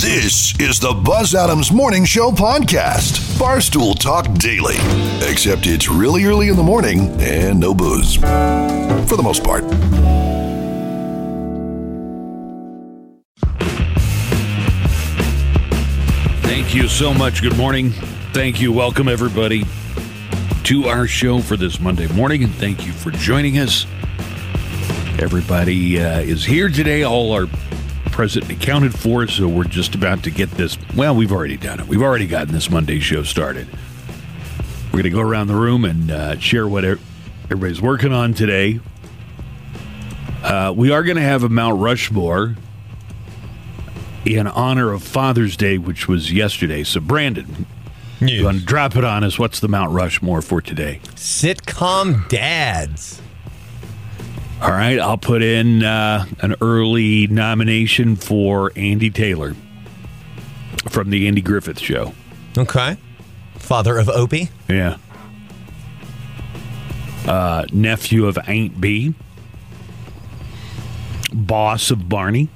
This is the Buzz Adams Morning Show podcast, Barstool Talk Daily. Except it's really early in the morning and no booze. For the most part. Thank you so much. Good morning. Thank you. Welcome, everybody, to our show for this Monday morning. And thank you for joining us. Everybody uh, is here today. All are present and accounted for. So we're just about to get this. Well, we've already done it. We've already gotten this Monday show started. We're going to go around the room and uh, share what everybody's working on today. Uh, we are going to have a Mount Rushmore in honor of Father's Day, which was yesterday. So, Brandon, you want to drop it on us? What's the Mount Rushmore for today? Sitcom dads. All right, I'll put in uh, an early nomination for Andy Taylor from the Andy Griffith Show. Okay. Father of Opie. Yeah. Uh, nephew of Aunt Bee. Boss of Barney.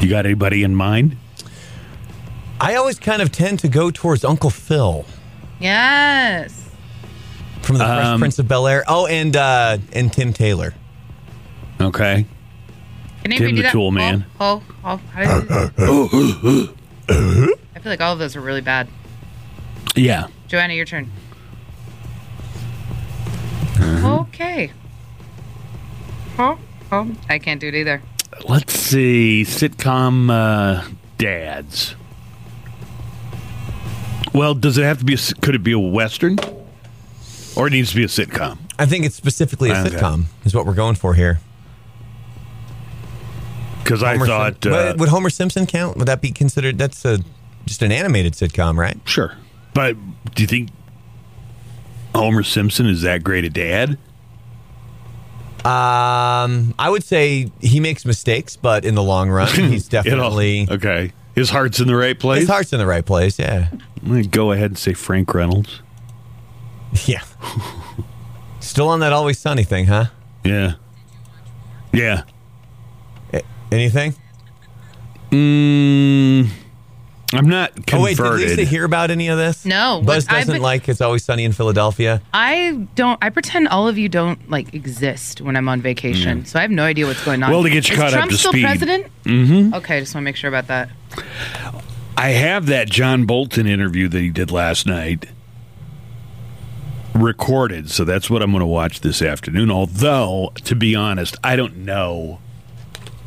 You got anybody in mind? I always kind of tend to go towards Uncle Phil. Yes. From the Fresh Um, Prince of Bel Air. Oh, and uh, and Tim Taylor. Okay. Can you Tim redo the that? Tool Man. Oh, oh, how did you- I feel like all of those are really bad. Yeah. Joanna, your turn. Uh-huh. Okay. Oh, oh, I can't do it either. Let's see. Sitcom uh, dads. Well, does it have to be? A, could it be a western, or it needs to be a sitcom? I think it's specifically a Okay. sitcom is what we're going for here. Because I Homer thought, Sim- uh, would, would Homer Simpson count? Would that be considered? That's a just an animated sitcom, right? sure. But do you think Homer Simpson is that great a dad? Um, I would say he makes mistakes, but in the long run, he's definitely okay. His heart's in the right place. his heart's in the right place. Yeah, I'm gonna go ahead and say Frank Reynolds. yeah. Still on that always sunny thing, huh? Yeah. Yeah. A- Anything? Mm, I'm not converted. Oh wait, did Lisa hear about any of this? No, Buzz what- doesn't been- like It's Always Sunny in Philadelphia. I don't. I pretend all of you don't like exist when I'm on vacation, so I have no idea what's going on. Well, to get you Is caught up to still speed. president? Mm-hmm. Okay, I just want to make sure about that. I have that John Bolton interview that he did last night recorded, so that's what I'm going to watch this afternoon. Although, to be honest, I don't know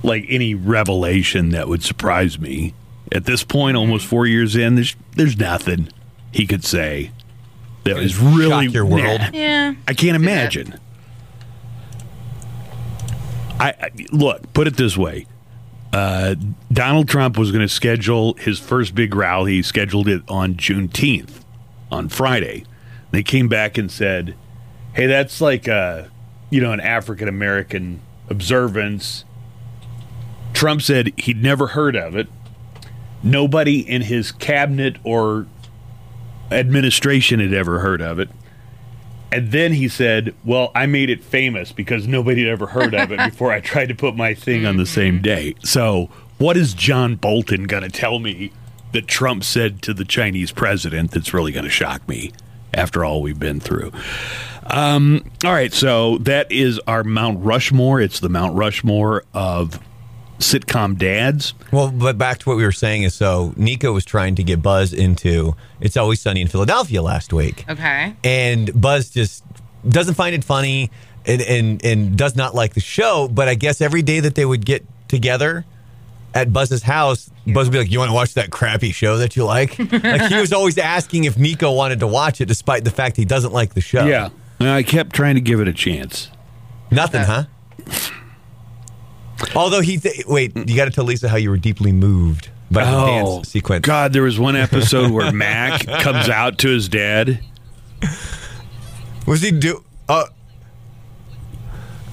like any revelation that would surprise me at this point. Almost four years in, there's there's nothing he could say that was really Shock your world. Nah. Yeah. I can't imagine. I, I look. Put it this way: uh, Donald Trump was going to schedule his first big rally. He scheduled it on Juneteenth, on Friday. They came back and said, "Hey, that's like a, you know, an African American observance." Trump said he'd never heard of it. Nobody in his cabinet or administration had ever heard of it. And then he said, Well, I made it famous because nobody had ever heard of it before I tried to put my thing on the mm-hmm. same day. So, what is John Bolton going to tell me that Trump said to the Chinese president that's really going to shock me after all we've been through? Um, all right, so that is our Mount Rushmore. It's the Mount Rushmore of sitcom dads. Well, but back to what we were saying is so Nico was trying to get Buzz into It's Always Sunny in Philadelphia last week. Okay. And Buzz just doesn't find it funny and, and, and does not like the show. But I guess every day that they would get together at Buzz's house, Buzz would be like, You want to watch that crappy show that you like? like he was always asking if Nico wanted to watch it, despite the fact he doesn't like the show. Yeah. I kept trying to give it a chance. Nothing, huh? Although he, th- wait, you got to tell Lisa how you were deeply moved by the dance sequence. Oh, God, there was one episode where Mac comes out to his dad. Was he do? Uh,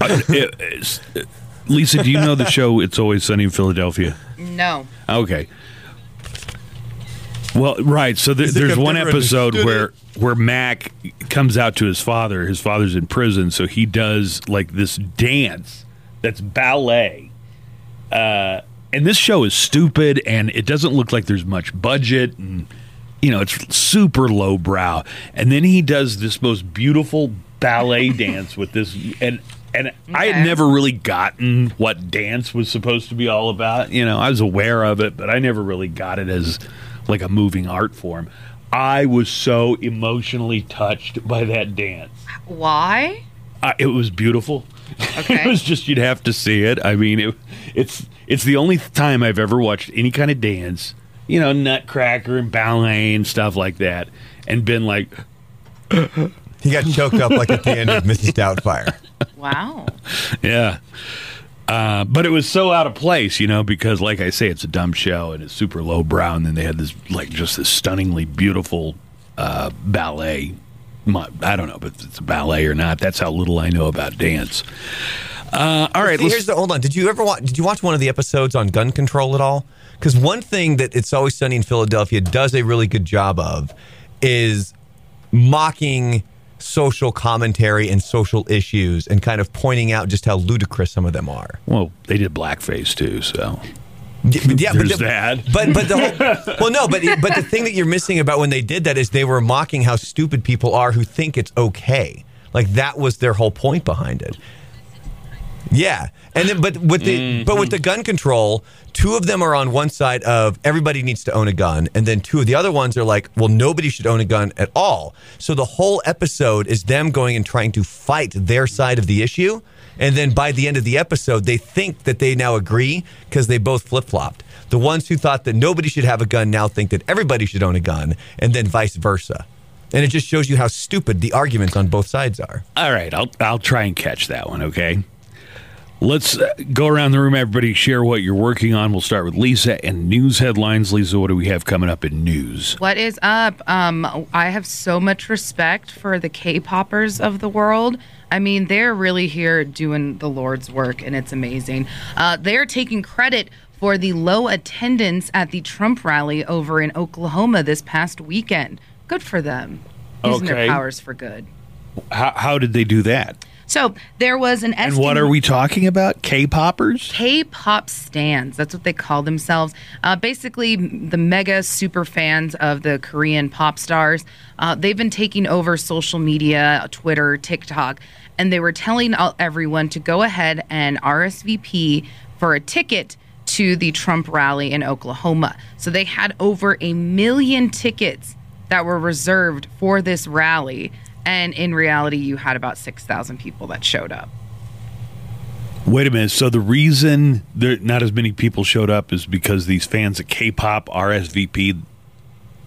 Uh, it- it's- uh, Lisa, do you know the show It's Always Sunny in Philadelphia? No. Okay. Well, right. So there, Is there's one episode understood where where Mac comes out to his father. His father's in prison, so he does like this dance that's ballet, uh, and this show is stupid, and it doesn't look like there's much budget, and you know it's super lowbrow. And then he does this most beautiful ballet dance with this, and and I had never really gotten what dance was supposed to be all about. You know, I was aware of it, but I never really got it as like a moving art form. I was so emotionally touched by that dance. Why? Uh, it was beautiful. Okay. it was just you'd have to see it. I mean, it, it's it's the only time I've ever watched any kind of dance, you know, Nutcracker and ballet and stuff like that, and been like, He got choked up like at the end of Mrs. Doubtfire. Wow. yeah. Uh, but it was so out of place, you know, because like I say, it's a dumb show and it's super low brow, and then they had this like just this stunningly beautiful uh, ballet. My- I don't know if it's a ballet or not. That's how little I know about dance. Uh, all right, See, here's the hold on. Did you ever watch? Did you watch one of the episodes on gun control at all? Because one thing that It's Always Sunny in Philadelphia does a really good job of is mocking social commentary and social issues and kind of pointing out just how ludicrous some of them are. Well, they did blackface too, so Yeah, but There's but the, that. But but the whole, well, no, but but the thing that you're missing about when they did that is they were mocking how stupid people are who think it's okay. Like that was their whole point behind it. Yeah, and then but with the mm-hmm. but with the gun control, two of them are on one side of everybody needs to own a gun, and then two of the other ones are like, well, nobody should own a gun at all. So the whole episode is them going and trying to fight their side of the issue, and then by the end of the episode, they think that they now agree because they both flip flopped. The ones who thought that nobody should have a gun now think that everybody should own a gun, and then vice versa. And it just shows you how stupid the arguments on both sides are. All right, I'll I'll try and catch that one. Okay. Let's uh, go around the room. Everybody, share what you're working on. We'll start with Lisa and news headlines. Lisa, what do we have coming up in news? What is up? Um, I have so much respect for the K-poppers of the world. I mean, they're really here doing the Lord's work, and it's amazing. Uh, they're taking credit for the low attendance at the Trump rally over in Oklahoma this past weekend. Good for them. Using Okay. their powers for good. How, how did they do that? So there was an And what are we talking about? K-poppers? K-pop stands. That's what they call themselves. Uh, basically, the mega super fans of the Korean pop stars. Uh, they've been taking over social media, Twitter, TikTok, and they were telling all- everyone to go ahead and RSVP for a ticket to the Trump rally in Oklahoma. So they had over a million tickets that were reserved for this rally. And in reality, you had about 6,000 people that showed up. Wait a minute. So the reason there not as many people showed up is because these fans of K-pop RSVP'd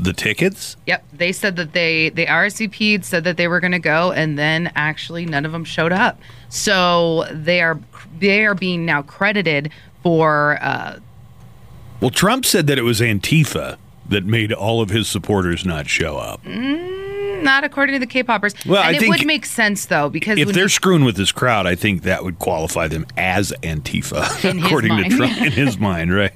the tickets? Yep, they said that they they RSVP'd, said that they were going to go, and then actually none of them showed up. So they are they are being now credited for uh, Well, Trump said that it was Antifa that made all of his supporters not show up. Not according to the K-poppers. Well, and I it think would make sense though because If they're you- screwing with this crowd, I think that would qualify them as Antifa, according to Trump in his mind, right?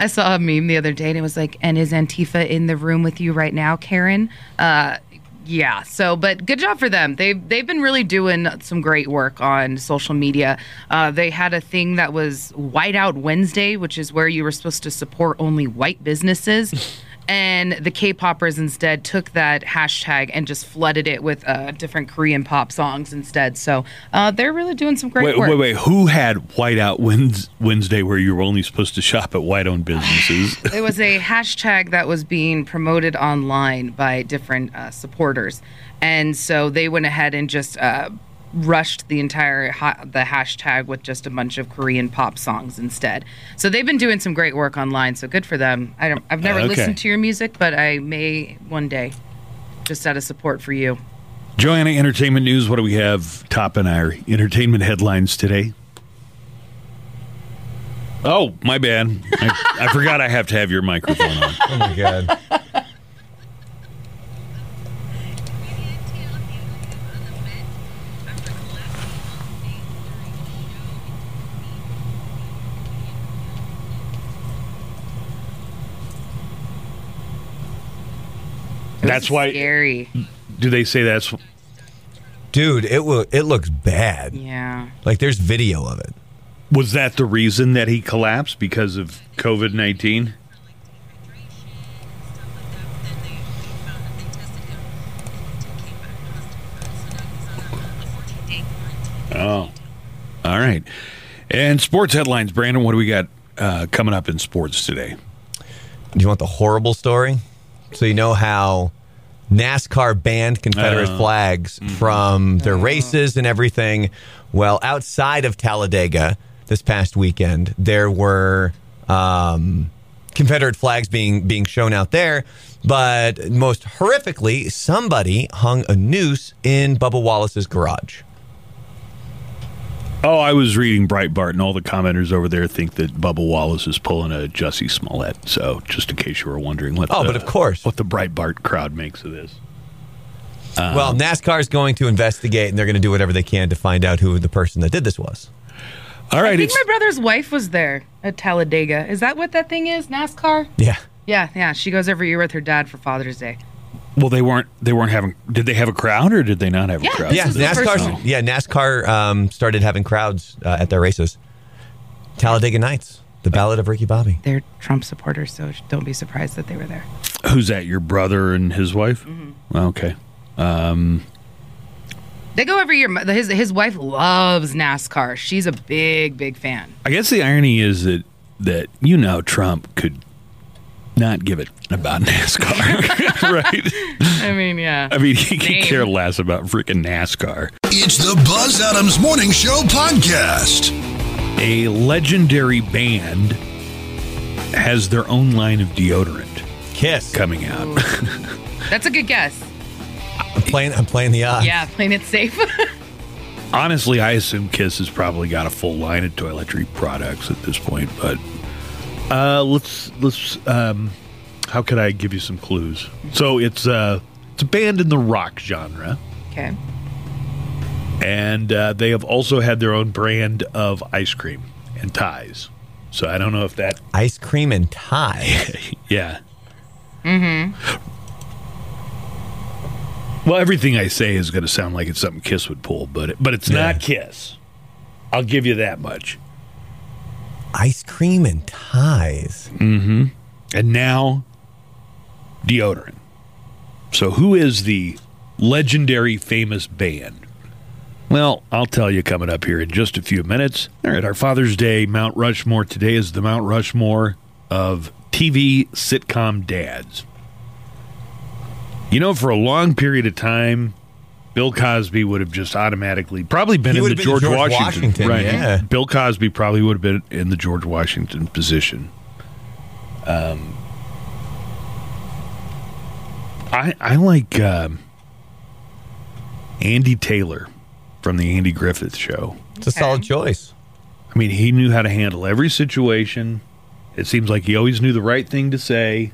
I saw a meme the other day and it was like, "And is Antifa in the room with you right now, Karen?" Uh, yeah. So, but good job for them. They've they've been really doing some great work on social media. Uh, they had a thing that was Whiteout Wednesday, which is where you were supposed to support only white businesses. And the K-poppers instead took that hashtag and just flooded it with uh, different Korean pop songs instead. So uh, they're really doing some great Wait, work. wait, wait. Who had Whiteout Wednesday where you were only supposed to shop at white-owned businesses? it was a hashtag that was being promoted online by different uh, supporters, and so they went ahead and just uh, rushed the entire ha- the hashtag with just a bunch of Korean pop songs instead. So they've been doing some great work online. So good for them. I don't, I've never Okay. listened to your music, but I may one day, just out of support for you. Joanna, entertainment news. What do we have top in our entertainment headlines today? Oh, my bad. I, I forgot I have to have your microphone on. Oh my god. That's why. Scary. Do they say that's? Dude, it will it looks bad. Yeah. Like there's video of it. Was that the reason that he collapsed because of COVID 19? Oh, all right. And sports headlines, Brandon. What do we got uh, coming up in sports today? Do you want the horrible story? So you know how NASCAR banned Confederate Oh. flags from their races and everything. Well, outside of Talladega this past weekend, there were um, Confederate flags being being shown out there. But most horrifically, somebody hung a noose in Bubba Wallace's garage. Oh, I was reading Breitbart, and all the commenters over there think that Bubba Wallace is pulling a Jussie Smollett. So, just in case you were wondering, what Oh, the, but of course. what the Breitbart crowd makes of this. Um, well, NASCAR is going to investigate, and they're going to do whatever they can to find out who the person that did this was. All right, I think my brother's wife was there at Talladega. Is that what that thing is? NASCAR? Yeah. Yeah, yeah. She goes every year with her dad for Father's Day. Well, they weren't they weren't having. Did they have a crowd or did they not have Yeah, a crowd? Yeah, is the first NASCAR. one. Yeah, NASCAR um, started having crowds uh, at their races. Talladega Nights, the Ballad of Ricky Bobby. They're Trump supporters, so don't be surprised that they were there. Who's that? Your brother and his wife? Mm-hmm. Okay. They go every year. His his wife loves NASCAR. She's a big, big fan. I guess the irony is that that you know Trump could not give it about NASCAR, right? I mean, yeah. I mean, he could care less about freaking NASCAR. It's the Buzz Adams Morning Show podcast. A legendary band has their own line of deodorant Kiss. coming out. That's a good guess. I'm playing. I'm playing the odds. Yeah, playing it safe. Honestly, I assume Kiss has probably got a full line of toiletry products at this point, but uh, let's let's. Um, how could I give you some clues? So it's uh, it's a band in the rock genre, okay. and uh, they have also had their own brand of ice cream and ties. So I don't know if that, Ice cream and tie. yeah. Mm-hmm. Well, everything I say is going to sound like it's something Kiss would pull, but it, but it's Yeah. not Kiss. I'll give you that much. Ice cream and ties. Mm-hmm. And now, deodorant. So, who is the legendary famous band? Well, I'll tell you coming up here in just a few minutes. All right, our Father's Day Mount Rushmore today is the Mount Rushmore of TV sitcom dads. You know, for a long period of time, Bill Cosby would have just automatically probably been He in the been George, George Washington, Washington, right? yeah. Bill Cosby probably would have been in the George Washington position. Um, I I like um, Andy Taylor from the Andy Griffith Show. It's a solid choice. I mean, he knew how to handle every situation. It seems like he always knew the right thing to say.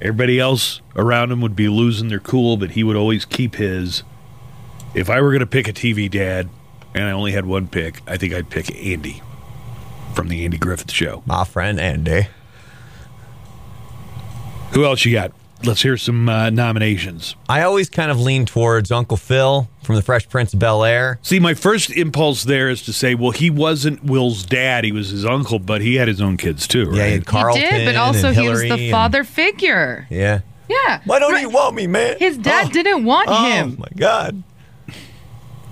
Everybody else around him would be losing their cool, but he would always keep his. If I were going to pick a TV dad, and I only had one pick, I think I'd pick Andy from the Andy Griffith Show. My friend Andy. Who else you got? Let's hear some uh, nominations. I always kind of lean towards Uncle Phil from The Fresh Prince of Bel Air. See, my first impulse there is to say, well, he wasn't Will's dad; he was his uncle, but he had his own kids too, right? Yeah, he had Carlton. he did, but also he was Hilary the and- father figure. yeah. Yeah. Why don't Right. you want me, man? His dad Oh. didn't want Oh him. Oh my God.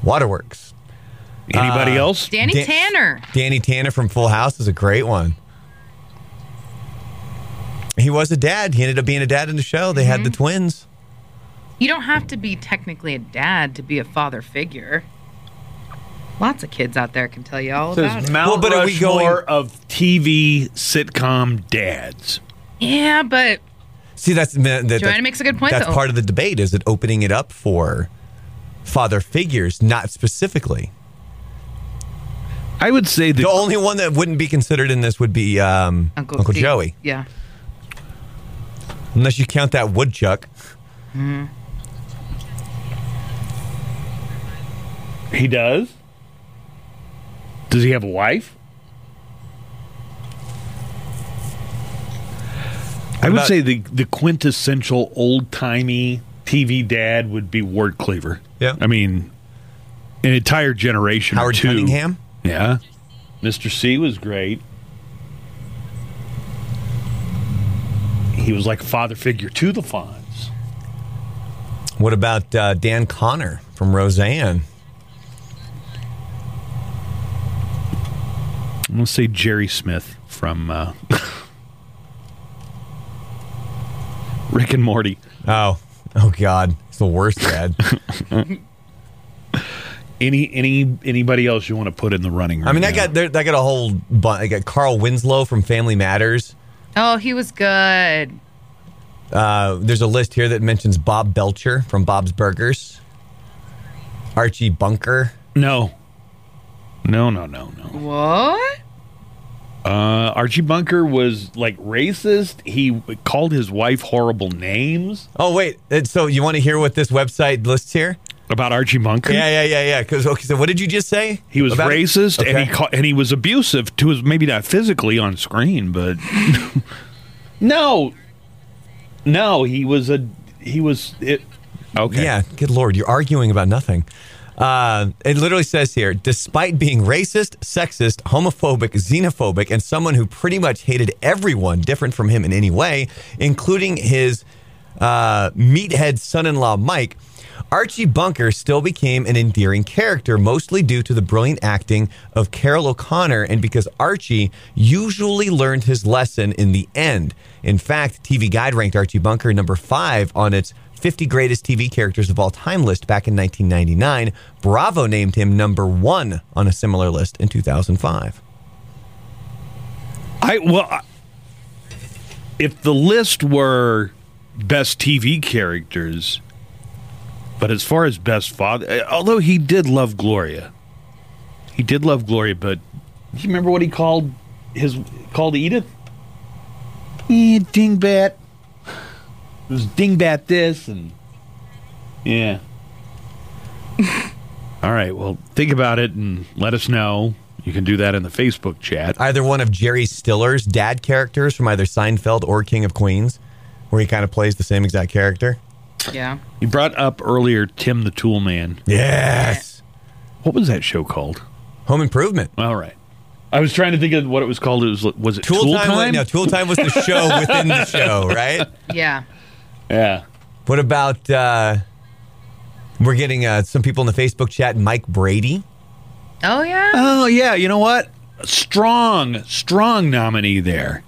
Waterworks. Anybody else? Danny Dan- Tanner. Danny Tanner from Full House is a great one. He was a dad. He ended up being a dad in the show. They had the Mm-hmm. twins. You don't have to be technically a dad to be a father figure. Lots of kids out there can tell you all about Says it. Mount Well, but are we Rushmore going- of TV sitcom dads. Yeah, but See, that's that, that, Joanna makes a good point, That's though. part of the debate. Is it opening it up for father figures, not specifically? I would say The that only one that wouldn't be considered in this would be um, Uncle, Uncle Joey, Yeah. unless you count that woodchuck. he does. Does he have a wife? I would about- say the the quintessential old timey TV dad would be Ward Cleaver. Yeah. I mean, an entire generation. or Howard two. Cunningham. Yeah. Mr. C was great. He was like a father figure to the Fonz. What about uh, Dan Conner from Roseanne? I'm gonna say Jerry Smith from uh, Rick and Morty. Oh, oh God, it's the worst, Dad. Any any anybody else you want to put in the running? Right I mean, I got there, I got a whole bunch. I got Carl Winslow from Family Matters. Oh, he was good. Uh, there's a list here that mentions Bob Belcher from Bob's Burgers, Archie Bunker. no, no, no, no, no. What? Uh, Archie Bunker was like racist. He called his wife horrible names Oh wait, uh, so you want to hear what this website lists here? about Archie Bunker. Yeah, yeah, yeah, yeah. Because okay, so what did you just say? He was about- racist and he ca- and he was abusive to his maybe not physically on screen, but no, no, he was a he was it. Okay, Yeah, good lord, you're arguing about nothing. Uh, it literally says here, despite being racist, sexist, homophobic, xenophobic, and someone who pretty much hated everyone different from him in any way, including his uh, meathead son-in-law Mike, Archie Bunker still became an endearing character, mostly due to the brilliant acting of Carroll O'Connor and because Archie usually learned his lesson in the end. In fact, TV Guide ranked Archie Bunker number five on its 50 greatest TV characters of all time list back in 1999. Bravo named him number one on a similar list in 2005. I well, if the list were best TV characters, but as far as best father, uh, although he did love Gloria, he did love Gloria, but do you remember what he called his called Edith? Eh, dingbat. It was dingbat this and yeah. All right. Well, think about it and let us know. You can do that in the Facebook chat. Either one of Jerry Stiller's dad characters from either Seinfeld or King of Queens, where he kind of plays the same exact character. Yeah. You brought up earlier Tim the Tool Man. Yes. What was that show called? Home Improvement. All right. I was trying to think of what it was called. It was was it Tool, Tool, Time? time? No, Tool Time was the show within the show, right? Yeah. Yeah. What about uh we're getting uh, some people in the Facebook chat, Mike Brady. Oh yeah. Oh yeah. You know what? Strong, strong nominee there.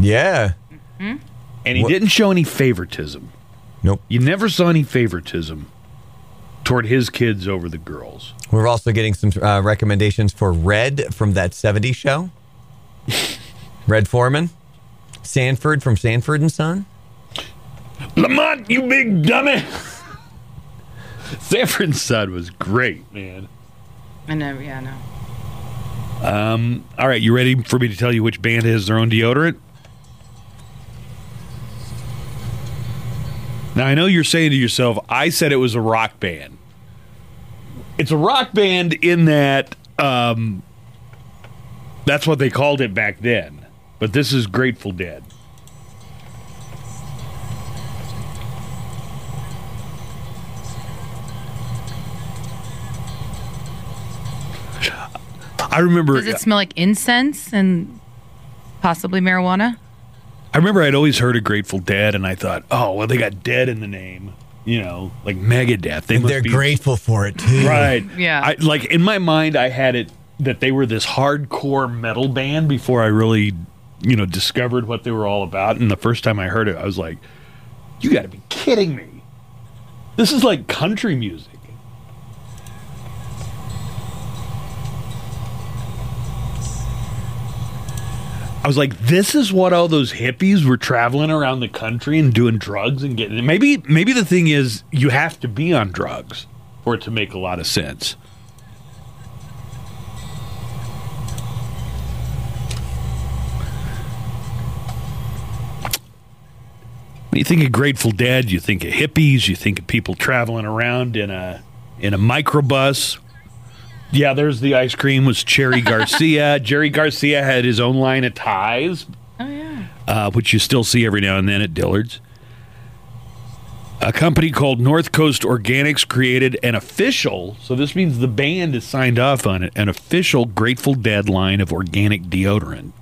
Yeah. Hmm. And he What- didn't show any favoritism. Nope. You never saw any favoritism toward his kids over the girls. We're also getting some uh, recommendations for Red from that 70s show. Red Foreman. Sanford from Sanford and Son. Lamont, you big dummy. Sanford and Son was great, man. I know. Yeah. I know. All right, you ready for me to tell you which band has their own deodorant? Now, I know you're saying to yourself, I said it was a rock band. It's a rock band in that um, that's what they called it back then. But this is Grateful Dead. I remember. Does it smell like incense and possibly marijuana? I remember I'd always heard of Grateful Dead, and I thought, oh, well, they got dead in the name, you know, like Megadeth. They must They're be grateful for it too. right. Yeah. I, like in my mind, I had it that they were this hardcore metal band before I really, you know, discovered what they were all about. And the first time I heard it, I was like, you got to be kidding me! This is like country music. I was like, this is what all those hippies were traveling around the country and doing drugs and getting. Maybe, maybe the thing is, you have to be on drugs for it to make a lot of sense. When you think of Grateful Dead, you think of hippies, you think of people traveling around in a in a microbus. Yeah, there's the ice cream was Cherry Garcia. Jerry Garcia had his own line of ties, Oh yeah. uh, which you still see every now and then at Dillard's. A company called North Coast Organics created an official, so this means the band is signed off on it, an official Grateful Dead line of organic deodorant.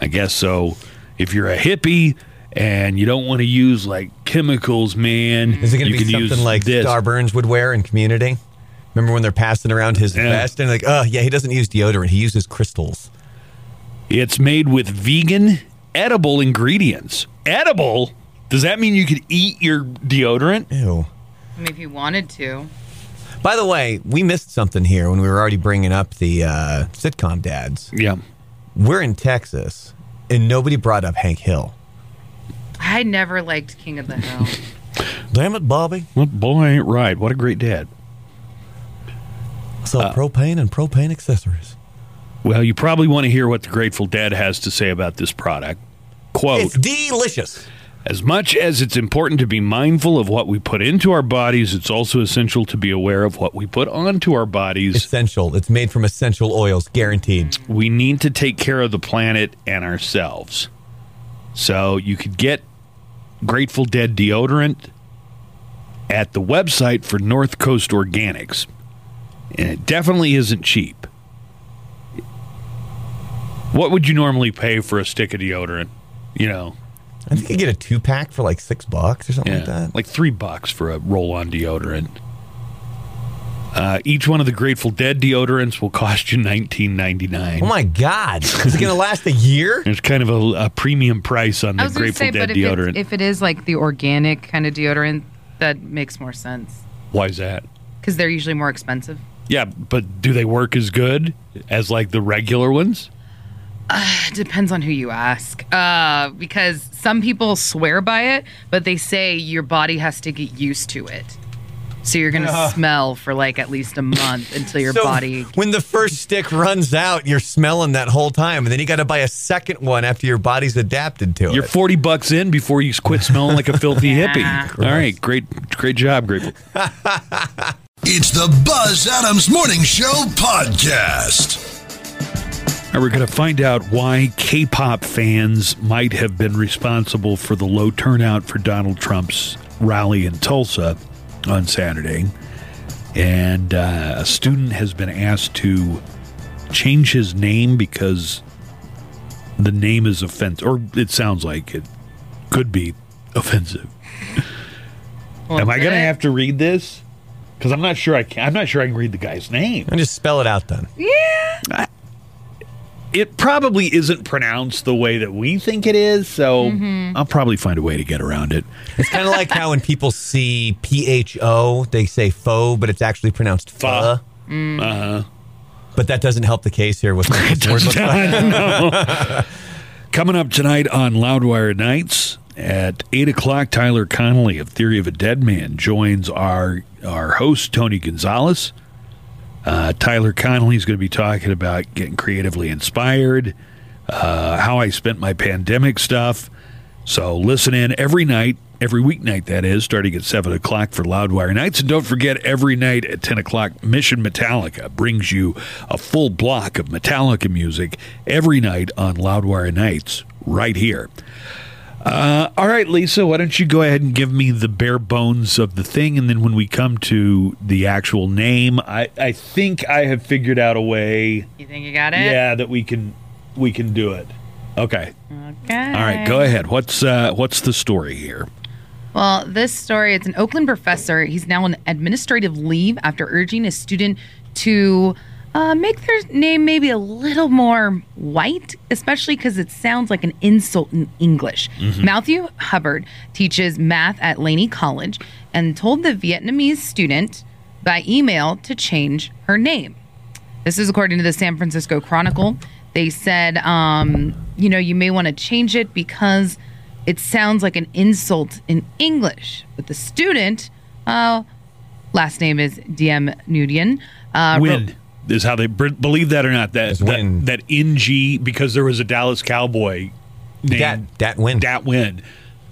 I guess so. If you're a hippie and you don't want to use like chemicals, man, Is it going you to be can use something like this. Star Burns would wear in Community? Remember when they're passing around his Yeah. vest and like, oh yeah, he doesn't use deodorant; he uses crystals. It's made with vegan, edible ingredients. Edible? Does that mean you could eat your deodorant? Ew. I mean, if you wanted to. By the way, we missed something here when we were already bringing up the uh, sitcom dads. Yeah. We're in Texas, and nobody brought up Hank Hill. I never liked King of the Hill. Damn it, Bobby! Well, boy, ain't right. What a great dad. So uh, propane and propane accessories. Well, you probably want to hear what the Grateful Dead has to say about this product. Quote It's delicious. As much as it's important to be mindful of what we put into our bodies, it's also essential to be aware of what we put onto our bodies. Essential. It's made from essential oils, guaranteed. we need to take care of the planet and ourselves. So you could get Grateful Dead deodorant at the website for North Coast Organics. And it definitely isn't cheap. What would you normally pay for a stick of deodorant? You know, I think you get a two pack for like six bucks or something like that. like three bucks for a roll on deodorant. Uh, each one of the Grateful Dead deodorants will cost you nineteen ninety nine. oh my god! Is it going to last a year? There's kind of a, a premium price on I the was going to Grateful say, but Dead if, deodorant. it, if it is like the organic kind of deodorant, that makes more sense Why is that? because they're usually more expensive. Yeah, but do they work as good as like the regular ones? It depends on who you ask. Uh, because some people swear by it, but they say your body has to get used to it. So you're gonna smell for like at least a month until your So, body. When the first stick runs out, you're smelling that whole time, and then you got to buy a second one after your body's adapted to it. You're 40 bucks in before you quit smelling like a filthy Yeah. hippie. All right, great great job, Grateful. It's the Buzz Adams Morning Show podcast. All right, we're going to find out why K-pop fans might have been responsible for the low turnout for Donald Trump's rally in Tulsa on Saturday. And uh, a student has been asked to change his name because the name is offensive, or it sounds like it could be offensive. Well, Am I going to have to read this? Because I'm not sure I can. I'm not sure I can read the guy's name. and just spell it out then. It probably isn't pronounced the way that we think it is, so I'll probably find a way to get around it. It's kind of like how when people see P H O, they say faux, but it's actually pronounced pho. Pho. Uh-huh. But that doesn't help the case here with what this word looks like. Coming up tonight on Loudwire Nights at 8 o'clock, Tyler Connolly of Theory of a Dead Man joins our, our host, Toni Gonzalez. Uh, Tyler Connolly is going to be talking about getting creatively inspired, uh, how I spent my pandemic stuff. So listen in every night, every weeknight, that is, starting at 7 o'clock for Loudwire Nights. And don't forget, every night at 10 o'clock, Mission Metallica brings you a full block of Metallica music every night on Loudwire Nights right here. Uh, all right, Lisa, why don't you go ahead and give me the bare bones of the thing? And then when we come to the actual name, I, I think I have figured out a way, You think you got it? yeah, that we can we can do it. Okay. Okay. All right, go ahead. What's uh, what's the story here? Well, this story, it's an Oakland professor. He's now on administrative leave after urging a student to uh, make their name maybe a little more white, especially because it sounds like an insult in English. Matthew Hubbard teaches math at Laney College and told the Vietnamese student by email to change her name. This is according to the San Francisco Chronicle. They said, um, you know, you may want to change it because it sounds like an insult in English. But the student, uh, last name is Diem Nudian. Uh, Win is how they believe that or not. That that, that NG because there was a Dallas Cowboy named Dat, dat win. that Win.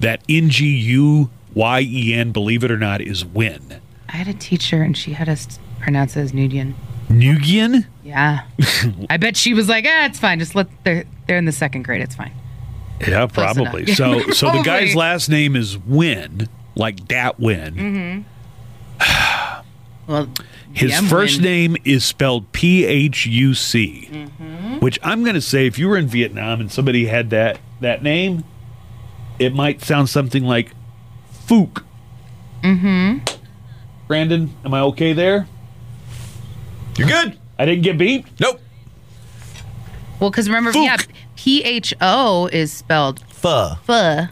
That ng N G U Y E N. Believe it or not, is win. I had a teacher and she had us pronounce it as Nudian. Nugian. Yeah. I bet she was like, ah, it's fine. Just let they're they're in the second grade. It's fine. Yeah, probably. enough. So, so the guy's last name is Win, like that win. Hmm. Well, His Diem first name is spelled P H U C, Mm-hmm. which I'm going to say if you were in Vietnam and somebody had that that name, it might sound something like Fook. Mm-hmm. Brandon, am I okay there? You're good. I didn't get beat. Nope. Well, because remember, Fook. yeah, P H O is spelled Pho. ph,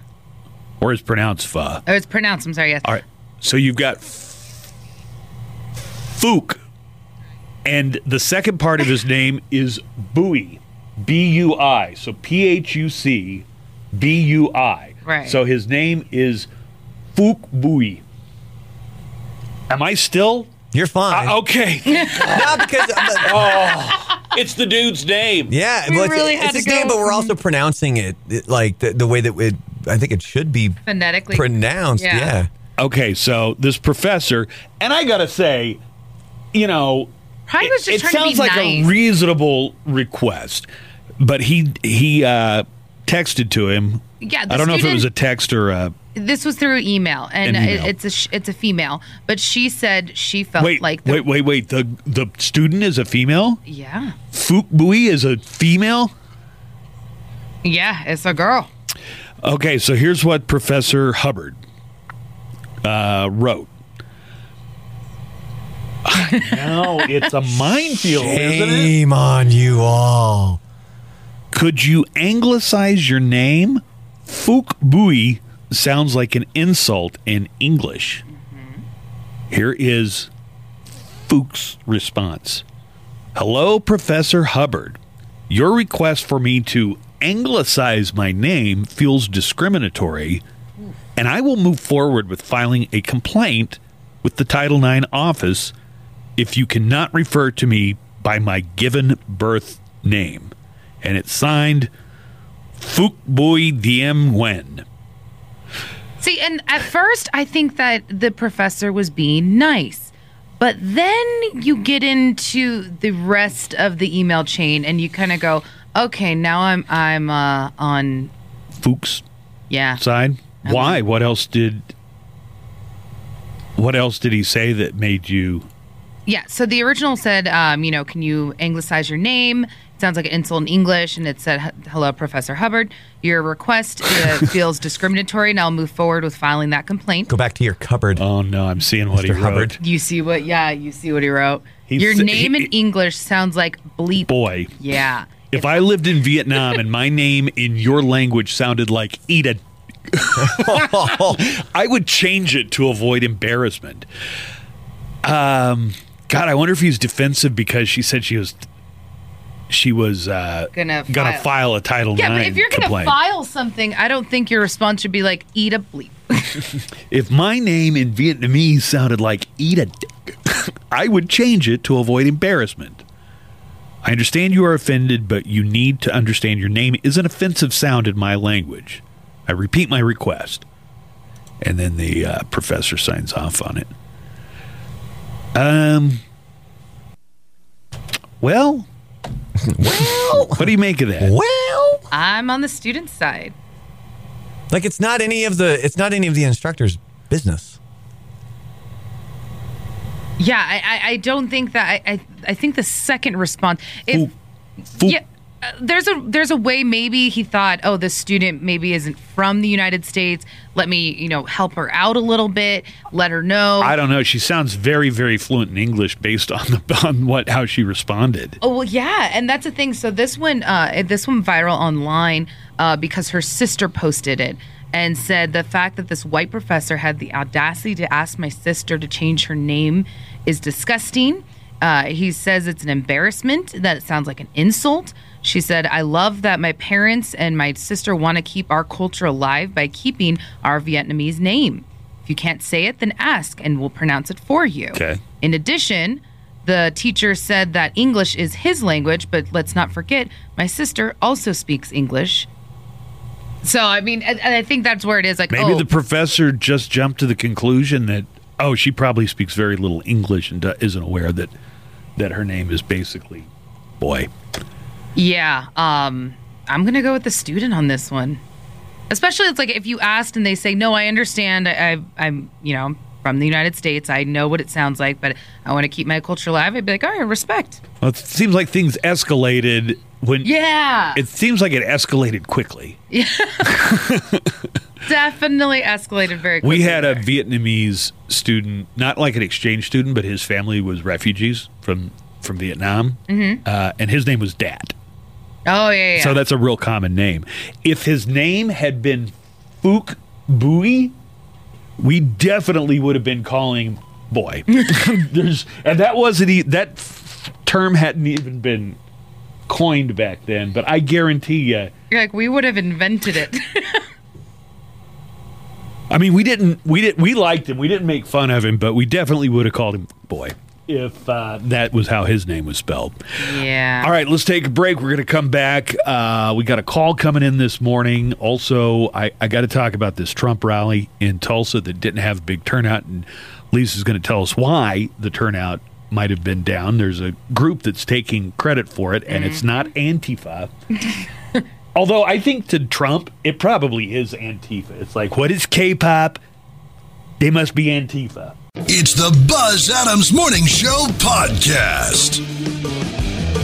Or it's pronounced Pho. or it's pronounced. I'm sorry, yes. All right. So you've got Fook. And the second part of his name is Bui. B U I. So P H U C B U I. Right. So his name is Fook Bui. Am I still? You're fine. Uh, okay. Not because. it's the dude's name. yeah, We well, it's, really it's had his to name, go- but we're also pronouncing it, it like the, the way that it, I think it should be Phonetically. pronounced. Yeah. Yeah. Okay, so this professor, and I gotta say, you know, Probably was just it sounds to be like nice. a reasonable request, but he he uh, texted to him. Yeah, I don't know if it was a text or a. this was through email, and An email. it's a it's a female, but she said she felt Wait, like the, wait, wait, wait. The the student is a female. yeah, Fook Bui is a female. yeah, it's a girl. Okay, so here's what Professor Hubbard uh, wrote. No, it's a minefield, isn't it? Shame on you all. Could you anglicize your name? Fook Bui sounds like an insult in English. Mm-hmm. Here is Fook's response Hello, Professor Hubbard. Your request for me to anglicize my name feels discriminatory, and I will move forward with filing a complaint with the Title IX office if you cannot refer to me by my given birth name. And it's signed Fook Bui Diem Nguyen. See, and at first I think that the professor was being nice. But then you get into the rest of the email chain and you kind of go, "Okay, now I'm I'm uh on Fook's yeah. side. Why? What else did what else did he say that made you Yeah, so the original said, um, you know, can you anglicize your name? It sounds like an insult in English, and it said, "Hello, Professor Hubbard. Your request uh, feels discriminatory, and I'll move forward with filing that complaint." Go back to your cupboard. Oh no, I'm seeing what he Mr. wrote. Hubbard. You see what? Yeah, you see what he wrote. He your name he- in English sounds like bleep. Boy, Yeah. if I lived in Vietnam and my name in your language sounded like eat a I would change it to avoid embarrassment. Um, God, I wonder if he's defensive because she said she was she was uh, Gonna gonna file- file a Title Yeah, but if you're gonna complaint. file something, I don't think your response should be like "eat a bleep." if my name in Vietnamese sounded like eat a dick, I would change it to avoid embarrassment. I understand you are offended, but you need to understand your name is an offensive sound in my language. I repeat my request. And then the uh, professor signs off on it. Um. Well, well, what do you make of that? well, I'm on the student side. like it's not any of the it's not any of the instructor's business. Yeah, I, I, I don't think that. I, I, I think the second response. If, Fool. Fool. Yeah, there's a there's a way maybe he thought, oh, this student maybe isn't from the United States. Let me you know help her out a little bit. Let her know. I don't know. She sounds very, very fluent in English based on the on what how she responded. Oh well, yeah, and that's the thing. So this one, uh, this one viral online uh, because her sister posted it and said the fact that this white professor had the audacity to ask my sister to change her name is disgusting. Uh, he says it's an embarrassment. That it sounds like an insult. She said, "I love that my parents and my sister want to keep our culture alive by keeping our Vietnamese name. If you can't say it, then ask, and we'll pronounce it for you." Okay. In addition, the teacher said that English is his language, but let's not forget, my sister also speaks English. So, I mean, and and I think that's where it is. Like, Maybe oh, the professor just jumped to the conclusion that oh, she probably speaks very little English and uh, isn't aware that that her name is basically boy. Yeah. Um, I'm gonna go with the student on this one. Especially, it's like if you asked and they say, "No, I understand. I, I, I'm, you know, from the United States. I know what it sounds like, but I want to keep my culture alive." I'd be like, "All right, respect." Well, it seems like things escalated when. Yeah, It seems like it escalated quickly. Yeah. definitely escalated very quickly. We had a there. Vietnamese student, not like an exchange student, but his family was refugees from from Vietnam, mm-hmm. uh, and his name was Dat. Oh yeah, yeah. So that's a real common name. If his name had been Phuc Bui, we definitely would have been calling him boy. There's and that wasn't e- that f- term hadn't even been coined back then. But I guarantee you, You're like we would have invented it. I mean, we didn't we didn't we liked him. We didn't make fun of him, but we definitely would have called him boy if uh, that was how his name was spelled. yeah. All right, let's take a break. We're going to come back. Uh, we got a call coming in this morning. Also, I, I got to talk about this Trump rally in Tulsa that didn't have a big turnout, and Lisa's going to tell us why the turnout might have been down. There's a group that's taking credit for it, and it's not Antifa. Although I think to Trump, it probably is Antifa. It's like, what is K-pop? They must be Antifa. It's the Buzz Adams Morning Show podcast.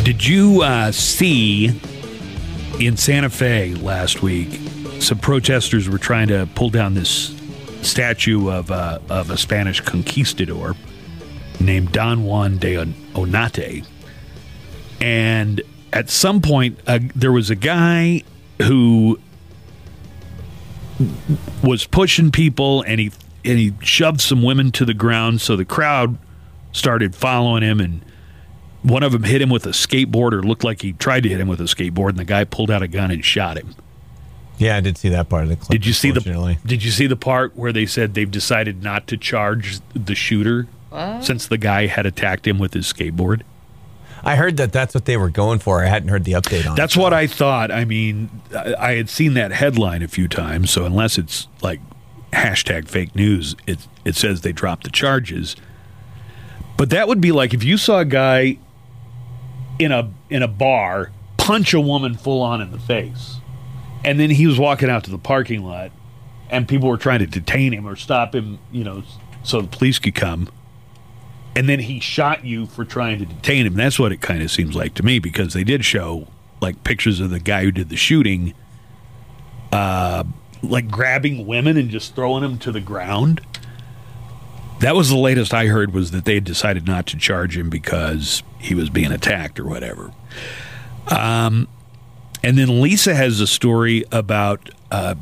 Did you uh, see in Santa Fe last week? Some protesters were trying to pull down this statue of uh, of a Spanish conquistador named Don Juan de Onate, and at some point uh, there was a guy who was pushing people, and he and he shoved some women to the ground. So the crowd started following him and one of them hit him with a skateboard or looked like he tried to hit him with a skateboard and the guy pulled out a gun and shot him Yeah, I did see that part of the clip. did you see the did you see the part where they said they've decided not to charge the shooter since the guy had attacked him with his skateboard I heard that that's what they were going for. I hadn't heard the update on. that's it. what i thought i mean I, I had seen that headline a few times so unless it's like hashtag fake news. It it says they dropped the charges. But that would be like if you saw a guy in a in a bar punch a woman full on in the face and then he was walking out to the parking lot and people were trying to detain him or stop him you know so the police could come and then he shot you for trying to detain him. That's what it kind of seems like to me because they did show like pictures of the guy who did the shooting uh like grabbing women and just throwing them to the ground that was the latest I heard was that they had decided not to charge him because he was being attacked or whatever. Um, and then Lisa has a story about uh,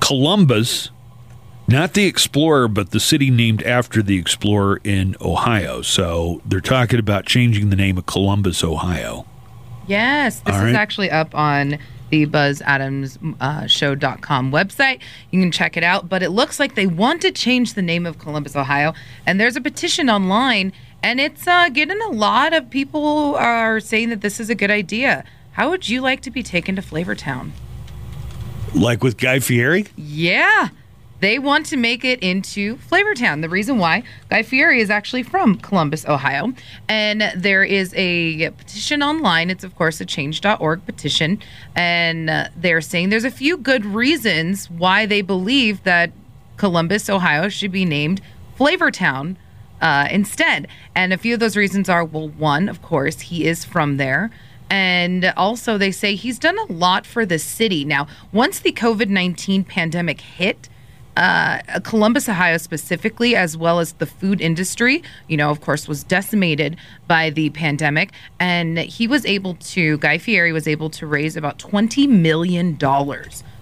Columbus, not the explorer, but the city named after the explorer in Ohio. So they're talking about changing the name of Columbus, Ohio. Yes, this All is right. actually up on the Buzz Adams uh, Show.com website. You can check it out. But it looks like they want to change the name of Columbus, Ohio. And there's a petition online, and it's uh, getting a lot of people are saying that this is a good idea. How would you like to be taken to Flavortown? Like with Guy Fieri? Yeah. They want to make it into Flavortown. The reason why Guy Fieri is actually from Columbus, Ohio. And there is a petition online. It's, of course, a change.org petition. And uh, they're saying there's a few good reasons why they believe that Columbus, Ohio should be named Flavortown uh, instead. And a few of those reasons are well, one, of course, he is from there. And also, they say he's done a lot for the city. Now, once the COVID 19 pandemic hit, uh, Columbus, Ohio, specifically, as well as the food industry, you know, of course, was decimated by the pandemic. And he was able to, Guy Fieri was able to raise about $20 million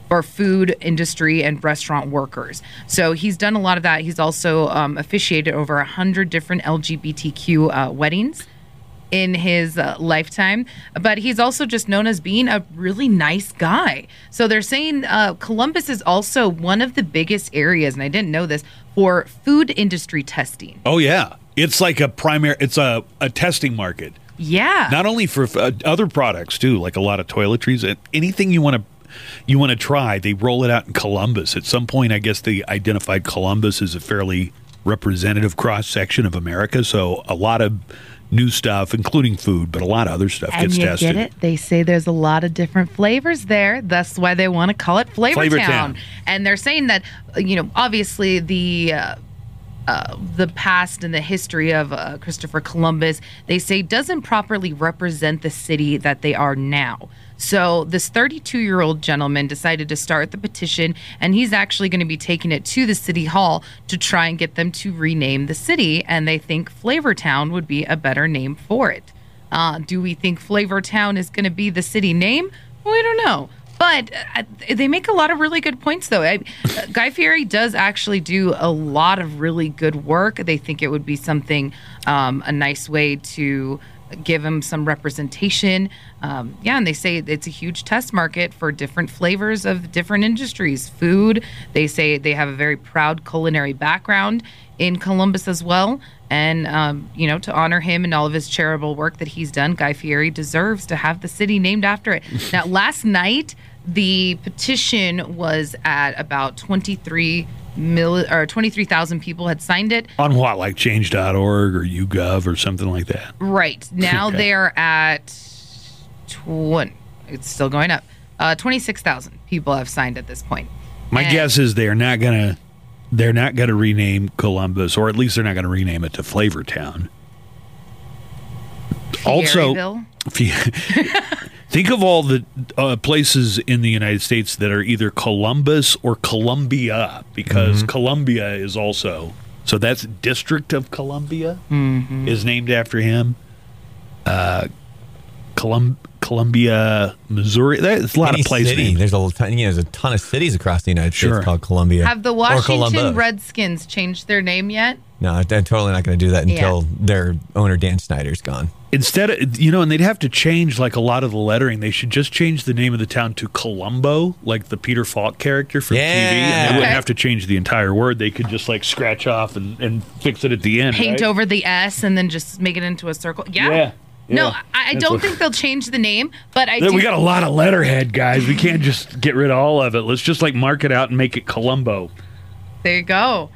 for food industry and restaurant workers. So he's done a lot of that. He's also um, officiated over 100 different LGBTQ uh, weddings in his uh, lifetime, but he's also just known as being a really nice guy. So they're saying uh, Columbus is also one of the biggest areas, and I didn't know this, for food industry testing. Oh, yeah. It's like a primary, it's a, a testing market. Yeah. not only for uh, other products too like a lot of toiletries and anything you want to you want to try they roll it out in columbus at some point i guess they identified columbus as a fairly representative cross section of america so a lot of new stuff, including food, but a lot of other stuff And gets you tested. get it? They say there's a lot of different flavors there. That's why they want to call it Flavor, Flavor Town. Town. And they're saying that, uh, you know, obviously the. Uh, uh, the past and the history of uh, Christopher Columbus, they say doesn't properly represent the city that they are now. So this 32 year old gentleman decided to start the petition, and he's actually going to be taking it to the city hall to try and get them to rename the city. And they think Flavortown would be a better name for it. Uh, do we think Flavortown is going to be the city name? We don't know. But uh, they make a lot of really good points, though. I, uh, Guy Fieri does actually do a lot of really good work. They think it would be something, um, a nice way to give him some representation. Um, yeah, and they say it's a huge test market for different flavors of different industries. Food, they say they have a very proud culinary background in Columbus as well. And, um, you know, to honor him and all of his charitable work that he's done, Guy Fieri deserves to have the city named after it. now, last night, the petition was at about 23 mil or 23,000 people had signed it. On what, like change.org or YouGov or something like that? Right. Now Okay. they're at 20. It's still going up. Uh, 26,000 people have signed at this point. My And- guess is they're not gonna they're not gonna rename Columbus, or at least they're not gonna rename it to Flavortown. Also, Fierieville? if you think of all the uh, places in the United States that are either Columbus or Columbia, because Columbia is also so that's District of Columbia is named after him. Uh, Colum- Columbia, Missouri. There's a lot Any of places. city, there's a ton, you know, there's a ton of cities across the United Sure. States called Columbia. Have the Washington Redskins changed their name yet? No, they're totally not going to do that Yeah. until their owner Dan Snyder's gone. Instead of, you know, and they'd have to change like a lot of the lettering. They should just change the name of the town to Columbo, like the Peter Falk character from TV. And they Yeah. wouldn't have to change the entire word. They could just like scratch off and, and fix it at the end. Paint right? over the S and then just make it into a circle. Yeah. Yeah, No, yeah. I, I don't what- think they'll change the name, but I Then do. we got a lot of letterhead, guys. We can't just get rid of all of it. Let's just like mark it out and make it Columbo. There you go.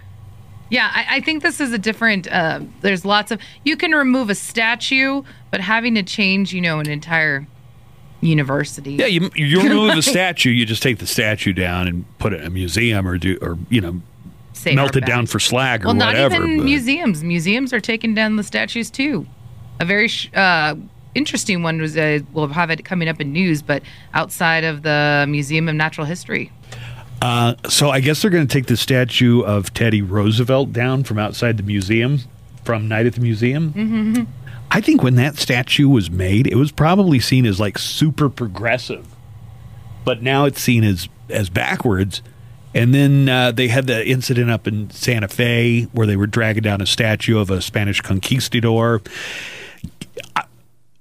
Yeah, I, I think this is a different. Uh, there's lots of. You can remove a statue, but having to change, you know, an entire university. Yeah, you you remove the statue, you just take the statue down and put it in a museum or do or you know Save melt it down for slag or Well, not whatever. even but- museums. Museums are taking down the statues too. A very sh- uh, interesting one was uh, we'll have it coming up in news, but outside of the Museum of Natural History. Uh, so I guess they're going to take the statue of Teddy Roosevelt down from outside the museum from Night at the Museum. Mm-hmm. I think when that statue was made, it was probably seen as like super progressive, but now it's seen as as backwards. And then uh, they had the incident up in Santa Fe where they were dragging down a statue of a Spanish conquistador.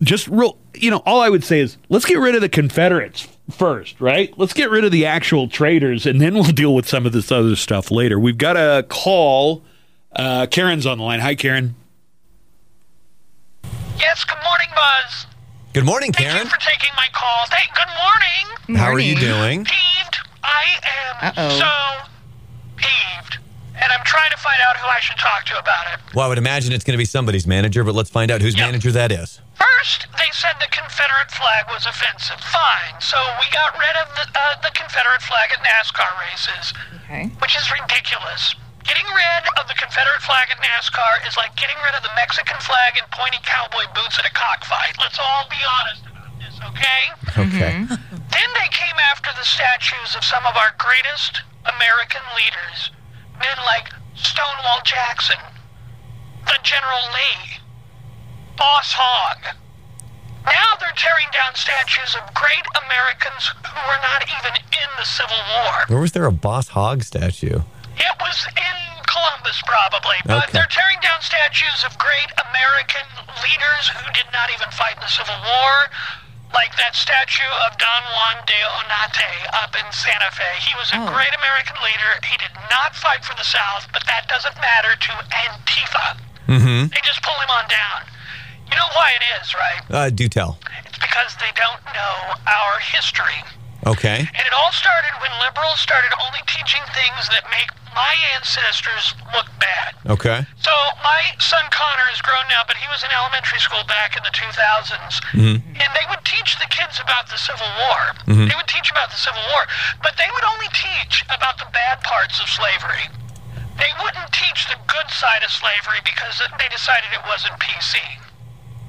I- Just real, you know, all I would say is let's get rid of the Confederates first, right? Let's get rid of the actual traitors, and then we'll deal with some of this other stuff later. We've got a call. Uh, Karen's on the line. Hi, Karen. Yes, good morning, Buzz. Good morning, Thank Karen. you for taking my call. Thank, good morning. How are you doing? Peeved. I am Uh-oh. so peeved. And I'm trying to find out who I should talk to about it. Well, I would imagine it's going to be somebody's manager, but let's find out whose Yeah. manager that is. First, they said the Confederate flag was offensive. Fine. So we got rid of the, uh, the Confederate flag at NASCAR races, Okay. which is ridiculous. Getting rid of the Confederate flag at NASCAR is like getting rid of the Mexican flag and pointy cowboy boots at a cockfight. Let's all be honest about this, okay? Okay. Then they came after the statues of some of our greatest American leaders. Men like Stonewall Jackson, the General Lee, Boss Hog. Now they're tearing down statues of great Americans who were not even in the Civil War. Where was there a Boss Hog statue? It was in Columbus, probably, but Okay. they're tearing down statues of great American leaders who did not even fight in the Civil War, like that statue of Don Juan de Onate up in Santa Fe. He was a Oh. great American leader. He did not fight for the South, but that doesn't matter to Antifa. Mm-hmm. They just pull him on down. You know why it is, right? Uh, do tell. It's because they don't know our history. Okay. And it all started when liberals started only teaching things that make my ancestors look bad. Okay. So my son Connor is grown now, but he was in elementary school back in the 2000s, Mm-hmm. and they would teach the kids about the Civil War. They would teach about the Civil War, but they would only teach about the bad parts of slavery. They wouldn't teach the good side of slavery because they decided it wasn't PC.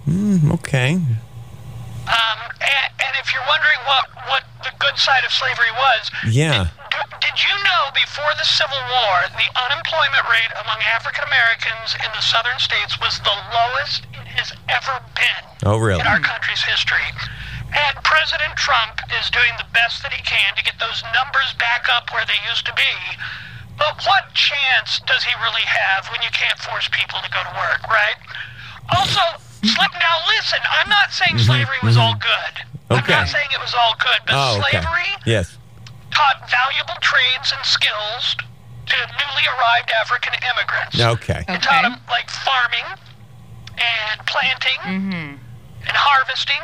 Okay. Um, and, and if you're wondering what, what the good side of slavery was, Yeah. did, did you know before the Civil War, the unemployment rate among African Americans in the southern states was the lowest it has ever been Oh, really? in our country's history? And President Trump is doing the best that he can to get those numbers back up where they used to be. But what chance does he really have when you can't force people to go to work, right? Also, now listen, I'm not saying slavery was all good. I'm Mm-hmm, Okay. not saying it was all good, but Oh, okay. slavery Yes. taught valuable trades and skills to newly arrived African immigrants. Okay. It taught them like farming and planting and harvesting.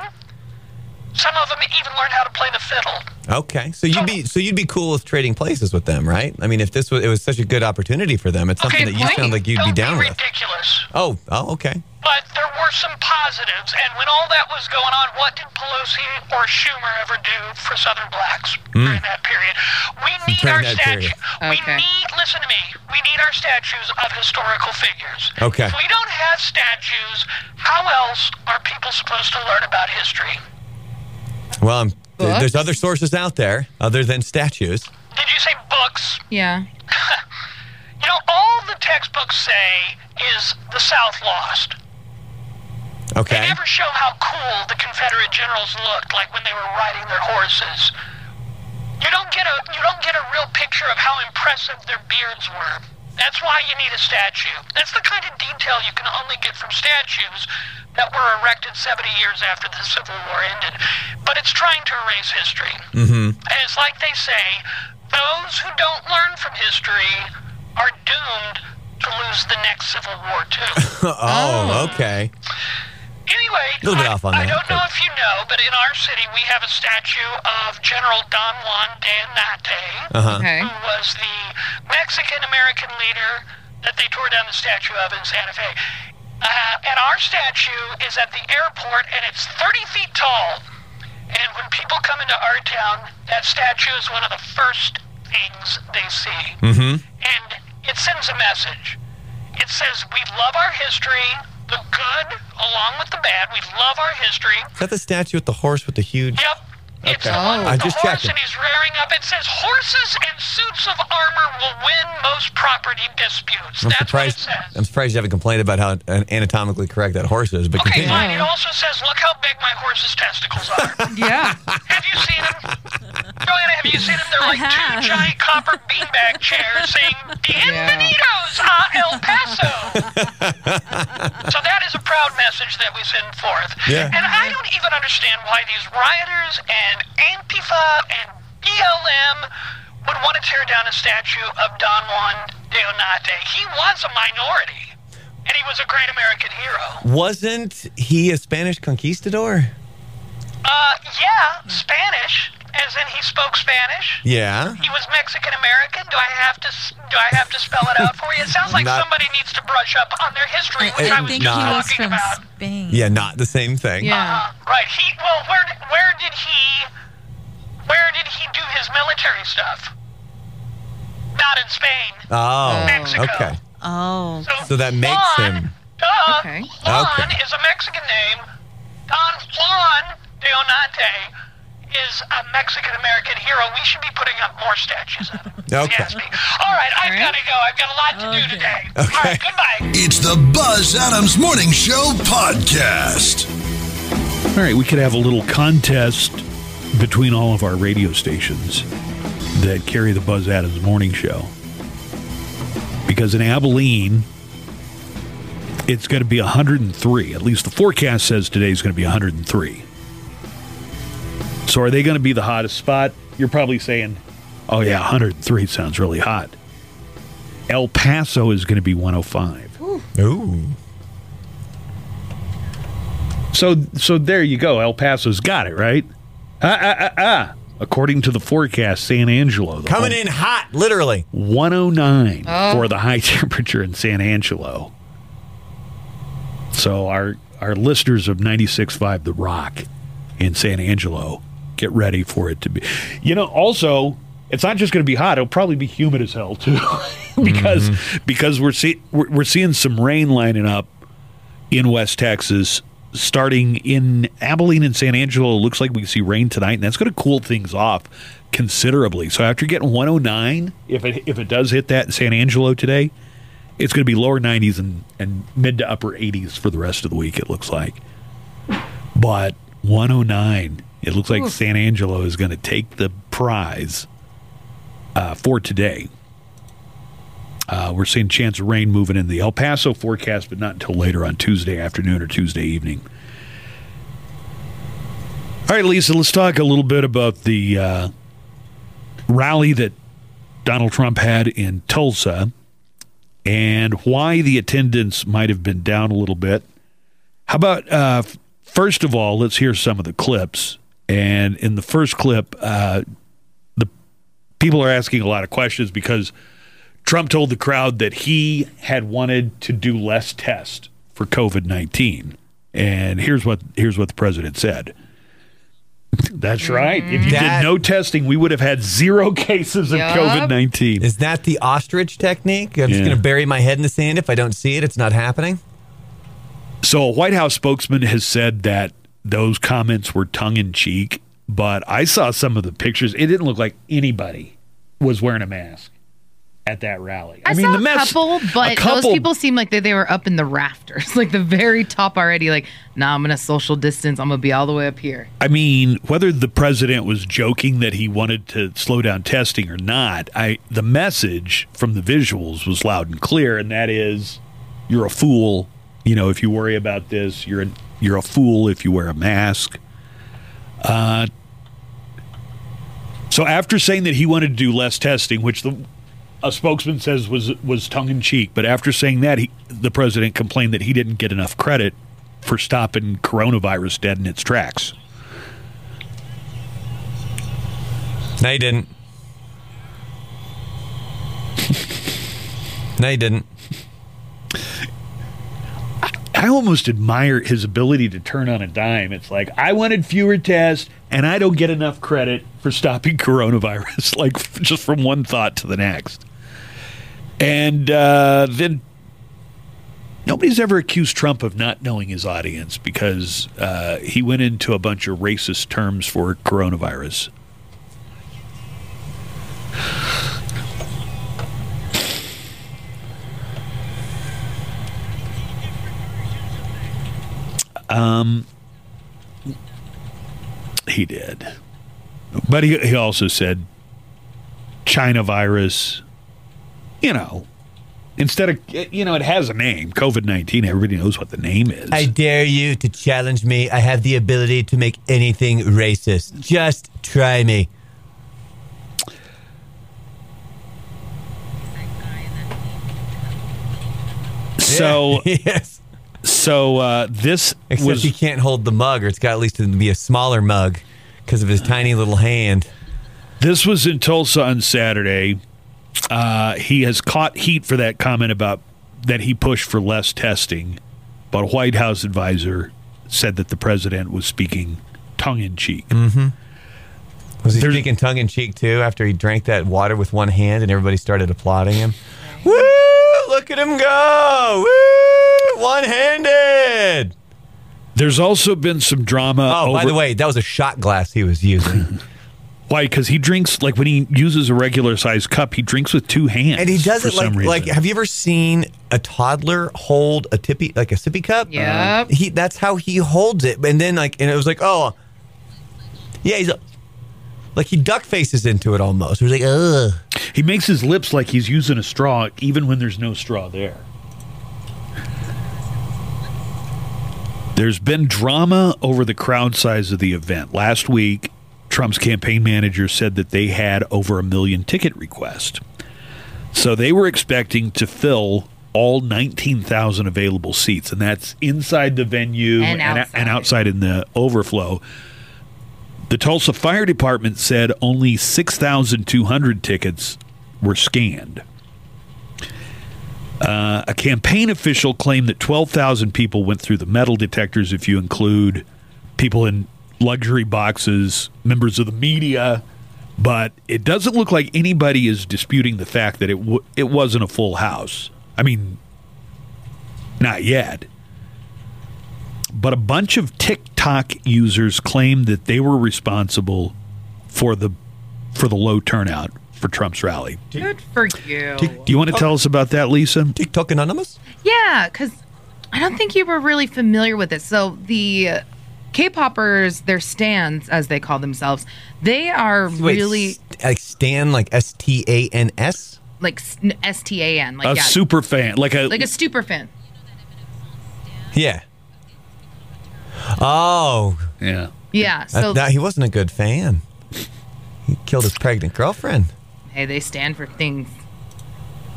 Some of them even learned how to play the fiddle. Okay. So you'd be so you'd be cool with trading places with them, right? I mean, if this was it was such a good opportunity for them, it's something that you sound like you'd don't be down with. ridiculous. Oh. Oh. Okay. But there were some positives, and when all that was going on, what did Pelosi or Schumer ever do for Southern blacks hmm. during that period? We need. During our statues. We Okay. need, listen to me, we need our statues of historical figures. Okay. If we don't have statues, how else are people supposed to learn about history? Well, um, th- there's other sources out there other than statues. Did you say books? Yeah. You know, all the textbooks say is the South lost. Okay. They never show how cool the Confederate generals looked, like when they were riding their horses. You don't get a you don't get a real picture of how impressive their beards were. That's why you need a statue. That's the kind of detail you can only get from statues that were erected 70 years after the Civil War ended. But it's trying to erase history. Mm-hmm. And it's like they say, those who don't learn from history are doomed to lose the next Civil War too. oh. Okay. Anyway, Little bit I, off on I don't know if you know, but in our city we have a statue of General Don Juan de Onate, Uh-huh. Okay. who was the Mexican American leader that they tore down the statue of in Santa Fe. Uh, and our statue is at the airport, and it's 30 feet tall. And when people come into our town, that statue is one of the first things they see. Mm-hmm. And it sends a message. It says, We love our history, the good along with the bad. We love our history. Is that the statue with the horse with the huge? Yep. It's Okay. Oh. the one with I just horse checking. and he's rearing up. It says horses and suits of armor will win most property disputes. I'm That's surprised. what it says. I'm surprised you haven't complained about how anatomically correct that horse is. But Okay, continue. fine. It also says, look how big my horse's testicles are. Yeah. have you seen them? Joanna, have you seen them? They're like two giant copper beanbag chairs saying, Bienvenidos a El Paso. so that is a proud message that we send forth. Yeah. And I don't even understand why these rioters and Antifa and BLM would want to tear down a statue of Don Juan de Onate. He was a minority, and he was a great American hero. Wasn't he a Spanish conquistador? Uh, yeah, Spanish, as in he spoke Spanish. Yeah. He was Mexican American. Do I have to do I have to spell it out for you? It sounds like Not- somebody needs to brush up on their history, which I I, was think just he was talking from about. Spain. Yeah, not the same thing. Yeah. Uh, right. He well, where did- where did he where did he do his military stuff? Not in Spain. Oh. Mexico. Okay. Oh. So that makes Juan, him- Duh. Okay. Juan Okay. is a Mexican name. Don Juan de Onate is a Mexican American hero. We should be putting up more statues of him. if you Okay. ask me. All right, I've got to go. I've got a lot to do today. Okay. All right, goodbye. It's the Buzz Adams Morning Show podcast. All right, we could have a little contest between all of our radio stations that carry the Buzz Adams Morning Show. Because in Abilene, it's going to be 103. At least the forecast says today is going to be 103. So are they going to be the hottest spot? You're probably saying, oh, yeah, 103 sounds really hot. El Paso is going to be 105. Ooh. So so there you go. El Paso's got it right. Ah ah ah ah. according to the forecast, San Angelo the Coming home- in hot, literally. 109 for the high temperature in San Angelo. So our our listeners of 96.5 The Rock in San Angelo, get ready for it to be. You know, also it's not just going to be hot; it'll probably be humid as hell too, because mm-hmm. because we're see we're, we're seeing some rain lining up in West Texas. Starting in Abilene and San Angelo, it looks like we can see rain tonight, and that's going to cool things off considerably. So after getting 109, if it if it does hit that in San Angelo today, it's going to be lower 90s and, and mid to upper 80s for the rest of the week. It looks like, but 109, it looks like San Angelo is going to take the prize uh, for today. Uh, we're seeing chance of rain moving in the El Paso forecast, but not until later on Tuesday afternoon or Tuesday evening. All right, Lisa, let's talk a little bit about the uh, rally that Donald Trump had in Tulsa and why the attendance might have been down a little bit. How about, uh, first of all, let's hear some of the clips. And in the first clip, uh, the people are asking a lot of questions because Trump told the crowd that he had wanted to do less tests for COVID nineteen. And here's what here's what the president said. That's right. If you That- did no testing, we would have had zero cases of Yup. COVID nineteen. Is that the ostrich technique? I'm just going to bury my head in the sand. If I don't see it, it's not happening. So, a White House spokesman has said that those comments were tongue in cheek, but I saw some of the pictures. It didn't look like anybody was wearing a mask at that rally. I, mean, saw the a mess, couple, but a couple, those people seemed like they, they were up in the rafters, like the very top already. Like, nah, I'm gonna social distance. I'm gonna be all the way up here. I mean, whether the president was joking that he wanted to slow down testing or not, I the message from the visuals was loud and clear, and that is, you're a fool. You know, if you worry about this, you're a, you're a fool if you wear a mask. Uh, so after saying that he wanted to do less testing, which the a spokesman says was was tongue in cheek, but after saying that, he, the president complained that he didn't get enough credit for stopping coronavirus dead in its tracks. No, you didn't. no, you didn't. I almost admire his ability to turn on a dime. It's like I wanted fewer tests, and I don't get enough credit for stopping coronavirus. like just from one thought to the next, and uh, then nobody's ever accused Trump of not knowing his audience because uh, he went into a bunch of racist terms for coronavirus. Um, he did. But he, he also said China virus, you know, instead of, you know, it has a name, COVID 19. Everybody knows what the name is. I dare you to challenge me. I have the ability to make anything racist. Just try me. so, yes. So uh, this Except was. he can't hold the mug, or it's got at least to be a smaller mug because of his tiny little hand. This was in Tulsa on Saturday. Uh, he has caught heat for that comment about that he pushed for less testing, but a White House advisor said that the president was speaking tongue in cheek. Was he There's- speaking tongue in cheek too after he drank that water with one hand and everybody started applauding him? Woo! Look at him go! Woo! One handed! There's also been some drama. Oh, by the way, that was a shot glass he was using. why? Because he drinks like when he uses a regular sized cup, he drinks with two hands, and he does for it like like have you ever seen a toddler hold a tippy like a sippy cup? Yep. Uh, he that's how he holds it. And then like and it was like, oh yeah, he's like he duck faces into it almost. He was like, ugh. He makes his lips like he's using a straw, even when there's no straw there. There's been drama over the crowd size of the event. Last week, Trump's campaign manager said that they had over a million ticket requests. So they were expecting to fill all 19,000 available seats, and that's inside the venue And outside. and outside in the overflow. The Tulsa Fire Department said only 6,200 tickets were scanned. Uh, a campaign official claimed that 12,000 people went through the metal detectors if you include people in luxury boxes, members of the media, but it doesn't look like anybody is disputing the fact that it w- it wasn't a full house. I mean, not yet. But a bunch of TikTok users claimed that they were responsible for the for the low turnout for Trump's rally. Good for you. Do you want to tell us about that, Lisa? TikTok Anonymous? Yeah, because I don't think you were really familiar with it. So the K-poppers, their stands, as they call themselves, they are Wait, really s- like Stan, like S T A N S? like S T A N, like A yeah, super fan, like a like a super fan. Yeah. Oh, yeah. Yeah. that- So that- he wasn't a good fan. He killed his pregnant girlfriend. hey, they stand for things.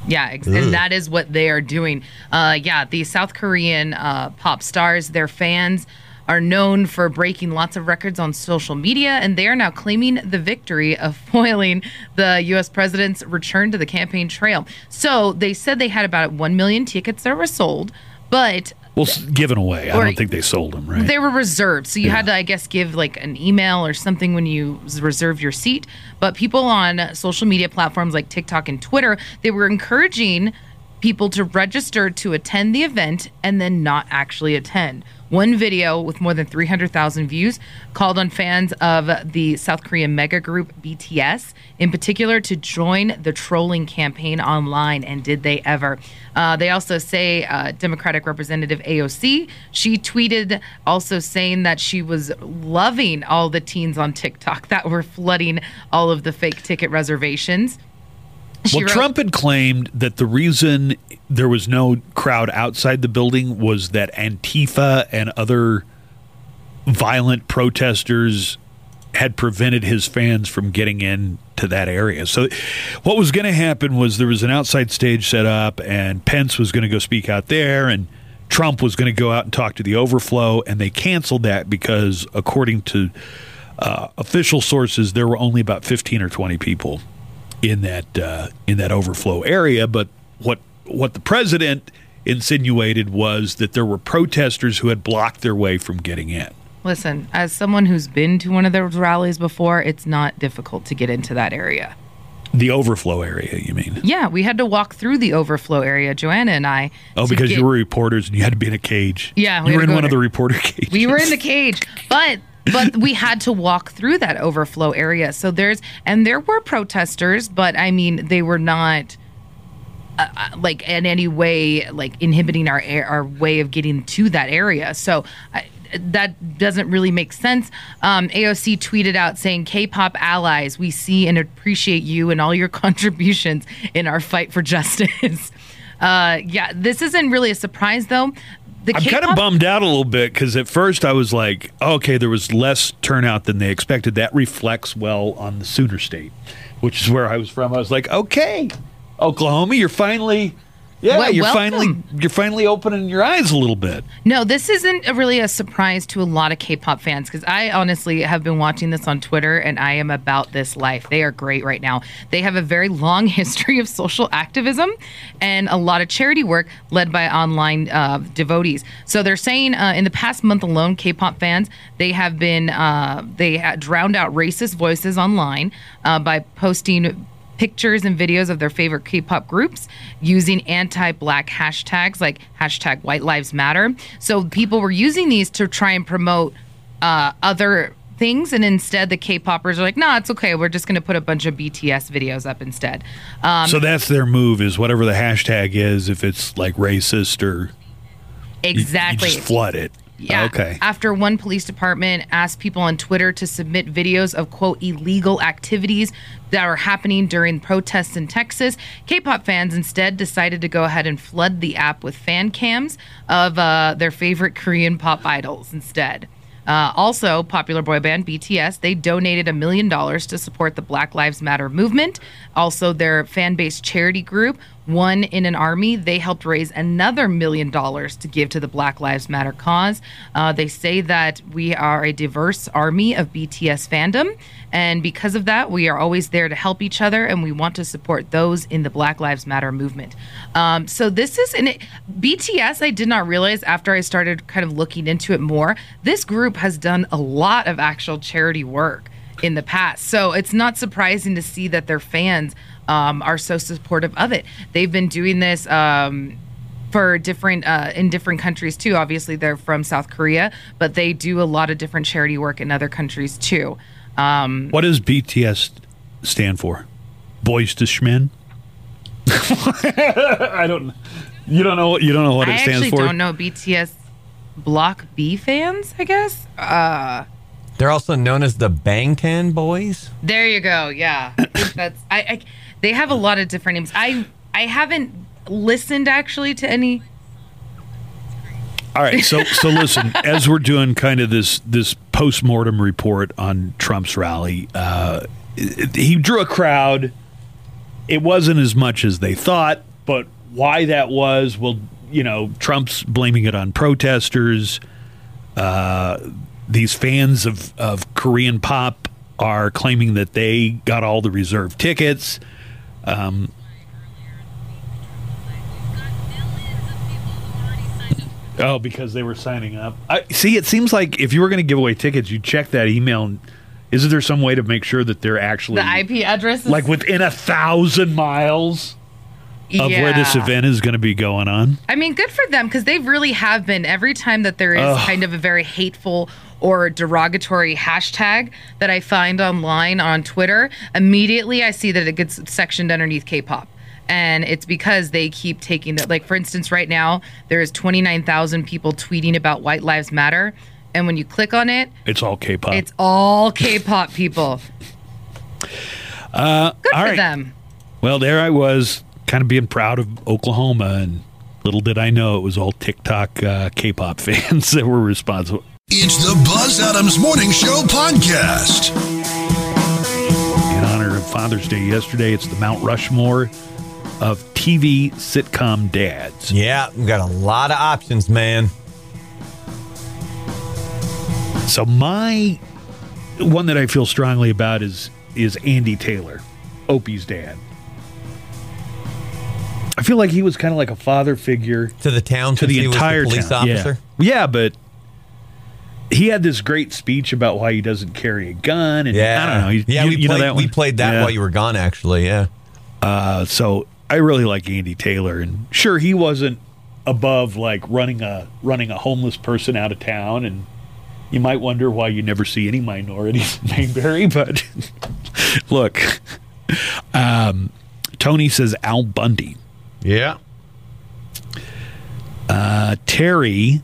Yeah, ex- and that is what they are doing. Uh, yeah, the South Korean uh, pop stars, their fans are known for breaking lots of records on social media, and they are now claiming the victory of foiling the U.S. president's return to the campaign trail. So they said they had about 1 million tickets that were sold, but Well, given away. I don't think they sold them, right? they were reserved. So you had to, I guess, give like an email or something when you reserved your seat. But people on social media platforms like TikTok and Twitter, they were encouraging people to register to attend the event and then not actually attend. One video with more than 300,000 views called on fans of the South Korean mega group BTS, in particular, to join the trolling campaign online. And did they ever? Uh, they also say uh, Democratic Representative AOC, she tweeted also saying that she was loving all the teens on TikTok that were flooding all of the fake ticket reservations. She well, wrote- Trump had claimed that the reason there was no crowd outside the building was that Antifa and other violent protesters had prevented his fans from getting in to that area. So what was going to happen was there was an outside stage set up and Pence was going to go speak out there and Trump was going to go out and talk to the overflow and they canceled that because according to uh, official sources there were only about 15 or 20 people in that uh, in that overflow area. But what what the president insinuated was that there were protesters who had blocked their way from getting in. Listen, as someone who's been to one of those rallies before, it's not difficult to get into that area. The overflow area, you mean? Yeah, we had to walk through the overflow area, Joanna and I. Oh, because get- you were reporters and you had to be in a cage. Yeah, we were to in one of the reporter cages. we were in the cage but but we had to walk through that overflow area so there's and there were protesters but i mean they were not uh, uh, like in any way like inhibiting our our way of getting to that area so I, that doesn't really make sense. Um, AOC tweeted out saying, K-pop allies, we see and appreciate you and all your contributions in our fight for justice. uh, yeah, this isn't really a surprise though. I'm kind of bummed out a little bit because at first I was like, okay, there was less turnout than they expected. That reflects well on the Sooner State, which is where I was from. I was like, okay, Oklahoma, you're finally, yeah, Well, you're welcome. finally, you're finally opening your eyes a little bit. No, this isn't a- really a surprise to a lot of K-pop fans because I honestly have been watching this on Twitter and I am about this life. They are great right now. They have a very long history of social activism and a lot of charity work led by online uh, devotees. So they're saying uh, in the past month alone, K-pop fans they have been uh, they drowned out racist voices online uh, by posting pictures and videos of their favorite K-pop groups using anti-black hashtags like hashtag White Lives Matter. So people were using these to try and promote uh, other things, and instead the K-poppers are like, "No, it's okay. We're just going to put a bunch of BTS videos up instead." Um, so that's their move is whatever the hashtag is, if it's like racist or you- exactly. you just flood it. Yeah. Okay. After one police department asked people on Twitter to submit videos of quote illegal activities that were happening during protests in Texas, K-pop fans instead decided to go ahead and flood the app with fan cams of uh, their favorite Korean pop idols instead. Uh, also, popular boy band BTS, they donated a million dollars to support the Black Lives Matter movement. Also, their fan based charity group one in an army. They helped raise another million dollars to give to the Black Lives Matter cause. Uh, they say that we are a diverse army of BTS fandom. And because of that, we are always there to help each other and we want to support those in the Black Lives Matter movement. Um, so, this is an BTS, I did not realize after I started kind of looking into it more, this group has done a lot of actual charity work in the past. So, it's not surprising to see that their fans um, are so supportive of it. They've been doing this. Um, for different uh, in different countries too. Obviously, they're from South Korea, but they do a lot of different charity work in other countries too. Um, What does BTS stand for? Boys to Schmen? I don't. You don't know. You don't know what I it stands actually for. don't know BTS Block B fans. I guess. Uh, They're also known as the Bangtan Boys. there you go. Yeah, that's. I, I. They have a lot of different names. I. I haven't listened actually to any. All right, so so listen, as we're doing kind of this this post mortem report on Trump's rally, uh, he drew a crowd. It wasn't as much as they thought, but why that was, well, you know, Trump's blaming it on protesters. Uh, these fans of of Korean pop are claiming that they got all the reserved tickets. Um, Oh, because they were signing up. I see. It seems like if you were going to give away tickets, you check that email. And is there some way to make sure that they're actually The IP address is like within a thousand miles of where this event is going to be going on? I mean, good for them because they really have been. Every time that there is Ugh. kind of a very hateful or derogatory hashtag that I find online on Twitter, immediately I see that it gets sectioned underneath K-pop. And it's because they keep taking that. Like, for instance, right now, there's 29,000 people tweeting about White Lives Matter. And when you click on it, It's all K-pop. it's all K-pop people. uh, Good all for right. them. Well, there I was, kind of being proud of Oklahoma, and little did I know it was all TikTok uh, K-pop fans that were responsible. It's the Buzz Adams Morning Show podcast. in honor of Father's Day yesterday. It's the Mount Rushmore of TV sitcom dads. Yeah, we got a lot of options, man. So my one that I feel strongly about is is Andy Taylor, Opie's dad. I feel like he was kind of like a father figure To the town, to the since he was entire police town. officer. Yeah. yeah, but he had this great speech about why he doesn't carry a gun, and Yeah, I don't know. You, yeah, you- we you played know that we played that Yeah. while you were gone. Actually, yeah. Uh, so I really like Andy Taylor, and sure he wasn't above like running a running a homeless person out of town, and you might wonder why you never see any minorities in Mayberry. But look, um, Tony says Al Bundy. Yeah. Uh, Terry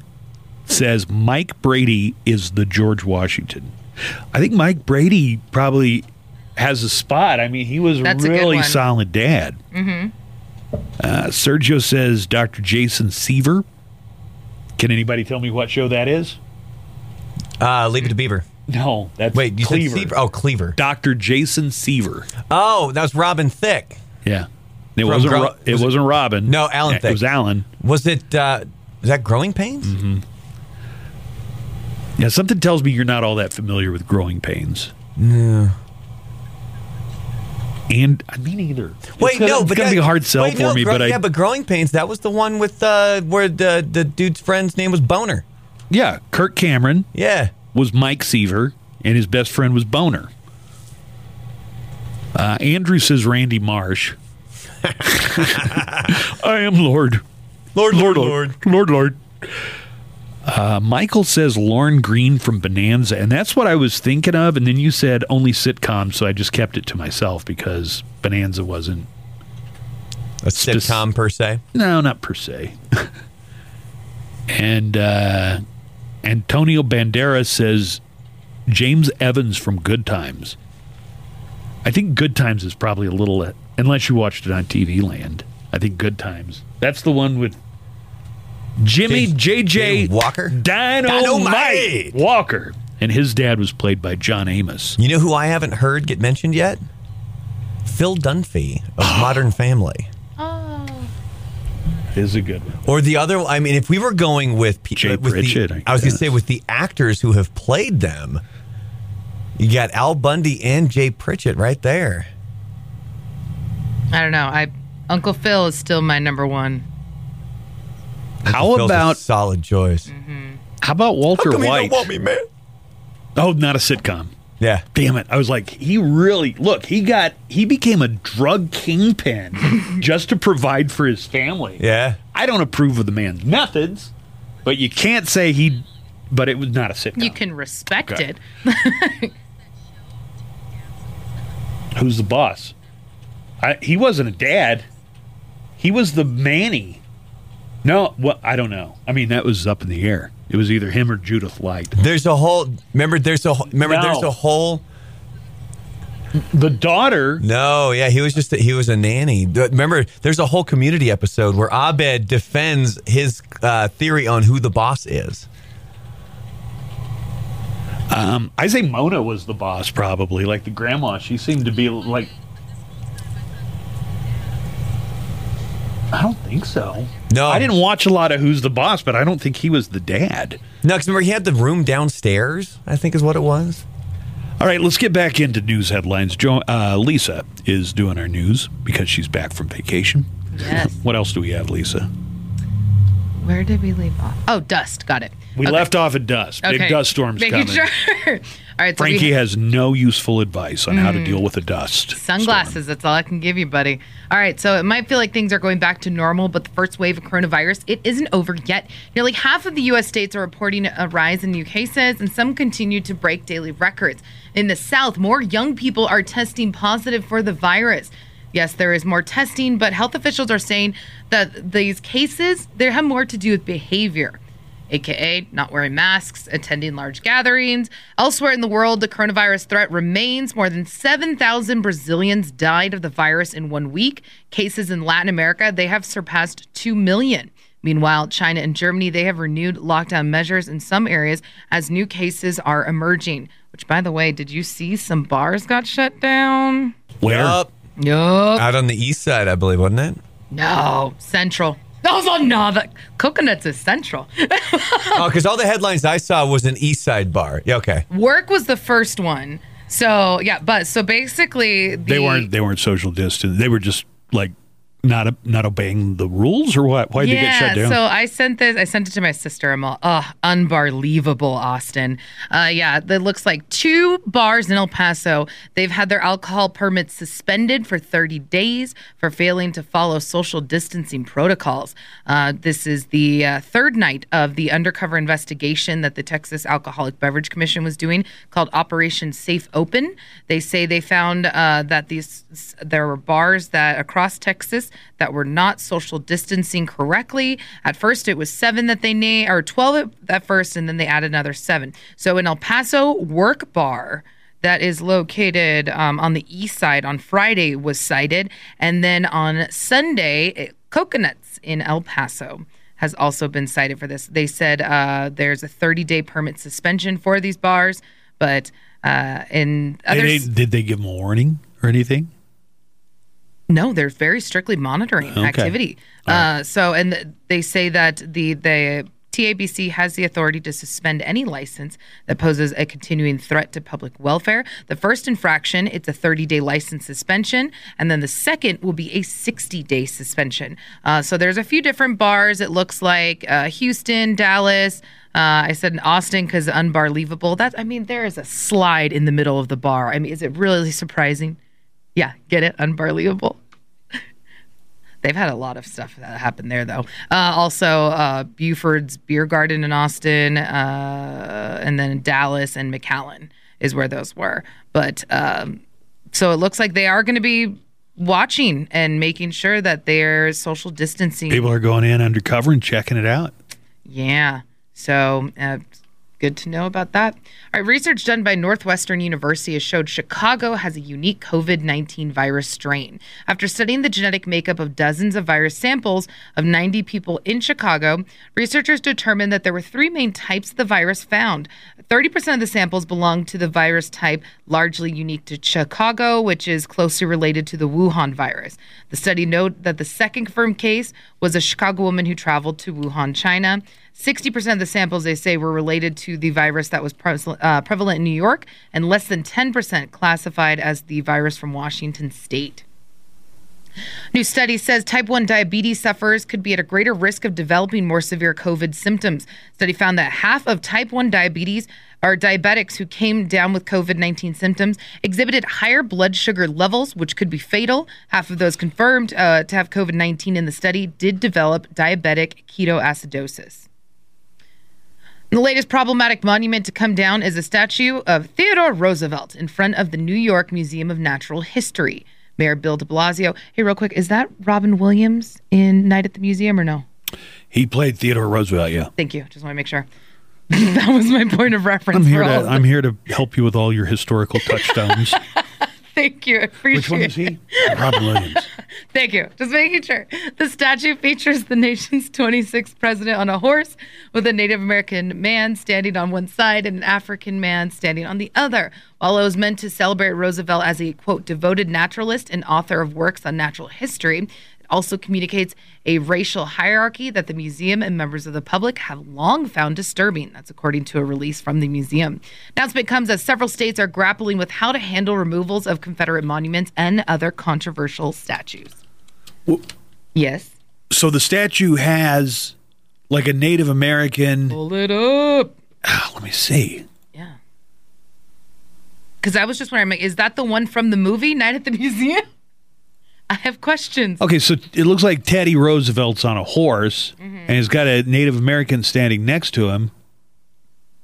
says Mike Brady is the George Washington. I think Mike Brady probably has a spot. I mean, he was That's really one. solid dad. Mm-hmm. Uh, Sergio says Dr. Jason Seaver. Can anybody tell me what show that is? Uh, leave it to Beaver. No, that's Wait, you Cleaver. said Seaver? Oh, Cleaver. Dr. Jason Seaver. Oh, that was Robin Thicke. Yeah. It From wasn't. Gro- it was wasn't Robin. No, Alan Yeah, It Thicke. was Alan. Was it? Uh, is that Growing Pains? Mm-hmm. Yeah, something tells me you're not all that familiar with growing pains. No. And I mean either. Wait, it's no, it's but gonna that- be a hard sell wait, for no, me. Grow- but I yeah, but Growing Pains. That was the one with uh, where the the dude's friend's name was Boner. yeah, Kirk Cameron Yeah. was Mike Seaver, and his best friend was Boner. Uh, Andrew says Randy Marsh. I am Lord. Lord, Lord, Lord, Lord, Lord. Uh, Michael says Lorne Greene from Bonanza, and that's what I was thinking of. And then you said only sitcom, so I just kept it to myself because Bonanza wasn't. A sitcom per se. No, not per se. and uh, Antonio Bandera says James Evans from Good Times. I think Good Times is probably a little, unless you watched it on TV Land. I think Good Times. That's the one with Jimmy J- JJ J. Walker? Dynamite, Dynamite! Walker. And his dad was played by John Amos. You know who I haven't heard get mentioned yet? Phil Dunphy of Modern Family. Oh. Is a good one. Or the other, I mean, if we were going with, pe- Jay with Pritchett, the, I I was going to say with the actors who have played them, you got Al Bundy and Jay Pritchett right there. I don't know. I Uncle Phil is still my number one. How Phil's a about solid choice? Mm-hmm. how about Walter White? me, man? Oh, not a sitcom. Yeah, Damn it! I was like, he really look. He got he became a drug kingpin just to provide for his family. yeah. I don't approve of the man's methods, but you can't say he. But it was not a sitcom. You can respect Okay. it. Who's the boss? I, he wasn't a dad. He was the Manny. No, well, I don't know. I mean, that was up in the air. It was either him or Judith Light. There's a whole. Remember, there's a whole- remember. No. There's a whole. The daughter. No, yeah, he was just a, he was a nanny. Remember, there's a whole community episode where Abed defends his uh, theory on who the boss is. Um, I say Mona was the boss, probably like the grandma. She seemed to be like. I don't think so. No. I didn't watch a lot of Who's the Boss, but I don't think he was the dad. No, because remember he had the room downstairs. I think is what it was. All right, let's get back into news headlines. Jo- uh, Lisa is doing our news because she's back from vacation. Yes. What else do we have, Lisa? Where did we leave off? Oh, dust. Got it. We Okay. left off at dust. Big Okay. dust storms Making coming. Sure. All right. So Frankie ha- has no useful advice on how to deal with a dust. Sunglasses, that's all I can give you, buddy. All right, so it might feel like things are going back to normal, but the first wave of coronavirus, it isn't over yet. Nearly half of the US states are reporting a rise in new cases, and some continue to break daily records. In the South, more young people are testing positive for the virus. Yes, there is more testing, but health officials are saying that these cases, they have more to do with behavior aka not wearing masks, attending large gatherings. Elsewhere in the world, the coronavirus threat remains. More than 7,000 Brazilians died of the virus in one week. Cases in Latin America, they have surpassed 2 million. Meanwhile, China and Germany, they have renewed lockdown measures in some areas as new cases are emerging. Which, by the way, did you see some bars got shut down? Where? Yup. Yup. Out on the east side, I believe, wasn't it? No, Central. That was on no, the coconuts is Central. Oh, because all the headlines I saw was an east side bar. Yeah, okay. Work was the first one. So yeah, but so basically the, They weren't. They weren't social distance. They were just like not not obeying the rules or what? Why did they get shut down? So I sent this. I sent it to my sister. I'm all, oh, unbelievable, Austin. Uh, yeah, that looks like two bars in El Paso. They've had their alcohol permits suspended for 30 days for failing to follow social distancing protocols. Uh, this is the uh, third night of the undercover investigation that the Texas Alcoholic Beverage Commission was doing, called Operation Safe Open. They say they found uh, that these there were bars that across Texas that were not social distancing correctly. At first, it was seven that they named, or 12 at first, and then they added another seven. So in El Paso, Work Bar that is located um, on the east side on Friday was cited. And then on Sunday, it- Coconuts in El Paso has also been cited for this. They said uh, there's a 30 day permit suspension for these bars, but uh, in they- others, did they give them a warning or anything? No, they're very strictly monitoring Okay. activity. Uh, so, and th- they say that the the TABC has the authority to suspend any license that poses a continuing threat to public welfare. The first infraction, it's a 30 day license suspension, and then the second will be a 60 day suspension. Uh, so there's a few different bars. It looks like uh, Houston, Dallas. Uh, I said in Austin because unbelievable. That I mean, there is a slide in the middle of the bar. I mean, is it really surprising? Yeah, get it? Unbelievable. They've had a lot of stuff that happened there, though. Uh, also, uh, Buford's Beer Garden in Austin, uh, and then Dallas and McAllen is where those were. But um, so it looks like they are going to be watching and making sure that there's social distancing. People are going in undercover and checking it out. Yeah. So uh, Good to know about that. All right, research done by Northwestern University has showed Chicago has a unique COVID 19 virus strain. After studying the genetic makeup of dozens of virus samples of 90 people in Chicago, researchers determined that there were three main types of the virus found. 30% of the samples belonged to the virus type largely unique to Chicago, which is closely related to the Wuhan virus. The study noted that the second confirmed case was a Chicago woman who traveled to Wuhan, China. 60% of the samples they say were related to the virus that was pre- uh, prevalent in New York, and less than 10% classified as the virus from Washington state. New study says type 1 diabetes sufferers could be at a greater risk of developing more severe COVID symptoms. Study found that half of type 1 diabetes or diabetics who came down with COVID 19 symptoms exhibited higher blood sugar levels, which could be fatal. Half of those confirmed uh, to have COVID 19 in the study did develop diabetic ketoacidosis. The latest problematic monument to come down is a statue of Theodore Roosevelt in front of the New York Museum of Natural History. Mayor Bill de Blasio. Hey, real quick, is that Robin Williams in Night at the Museum or no? He played Theodore Roosevelt. Yeah. Thank you. Just want to make sure. that was my point of reference. I'm here to I'm here to help you with all your historical touchdowns. Thank you. I appreciate Which one is he? Robin Williams. Thank you. Just making sure. The statue features the nation's 26th president on a horse with a Native American man standing on one side and an African man standing on the other. While it was meant to celebrate Roosevelt as a, quote, devoted naturalist and author of works on natural history, also communicates a racial hierarchy that the museum and members of the public have long found disturbing. That's according to a release from the museum. Announcement comes as several states are grappling with how to handle removals of Confederate monuments and other controversial statues. yes. So the statue has like a Native American. Pull it up. Ah, let me see. Yeah. Because I was just wondering, is that the one from the movie Night at the Museum? I have questions. Okay, so it looks like Teddy Roosevelt's on a horse, and he's got a Native American standing next to him.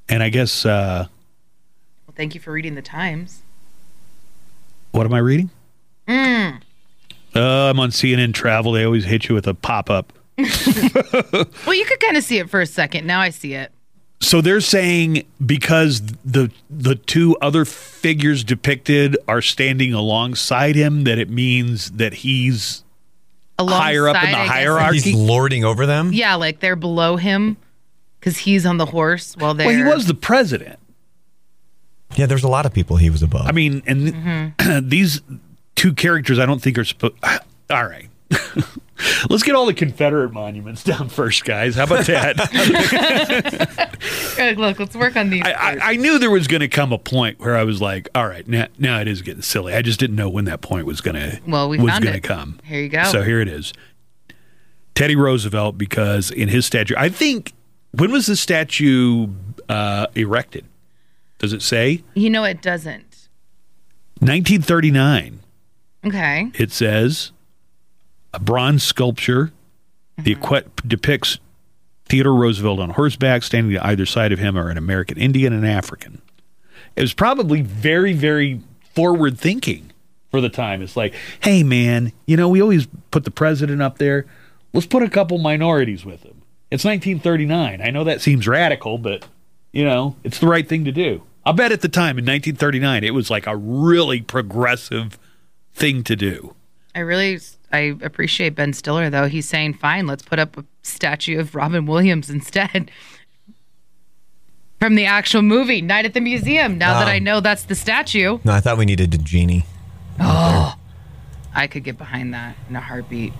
And I guess uh, Well, thank you for reading the Times. what am I reading? Uh, I'm on CNN Travel. They always hit you with a pop up. Well, you could kind of see it for a second. Now I see it. So they're saying because the the two other figures depicted are standing alongside him, that it means that he's Higher up in the I guess, hierarchy. He's lording over them. Yeah, like they're below him because he's on the horse while they're. well, he was the president. Yeah, there's a lot of people he was above. I mean, and Mm-hmm. these two characters, I don't think are supposed. All right. Let's get all the Confederate monuments down first, guys. How about that? Look, let's work on these. I. I, I knew there was going to come a point where I was like, "All right, now, now it is getting silly." I just didn't know when that point was going to Well, we was found going to it. come. Here you go. So here it is. Teddy Roosevelt, because in his statue, I think when was the statue uh, erected? Does it say you know, it doesn't. 1939? Okay. It says a bronze sculpture. The uh-huh. equi- depicts Theodore Roosevelt on horseback, standing to either side of him are an American Indian and an African. It was probably very, very forward thinking for the time. It's like, hey, man, you know, we always put the president up there. Let's put a couple minorities with him. It's 1939. I know that seems radical, but, you know, it's the right thing to do. I bet at the time in 1939, it was like a really progressive thing to do. I really I appreciate Ben Stiller though. He's saying, "Fine, let's put up a statue of Robin Williams instead." From the actual movie, Night at the Museum. Now that I know that's the statue, no, I thought we needed a genie. Oh, I could get behind that in a heartbeat.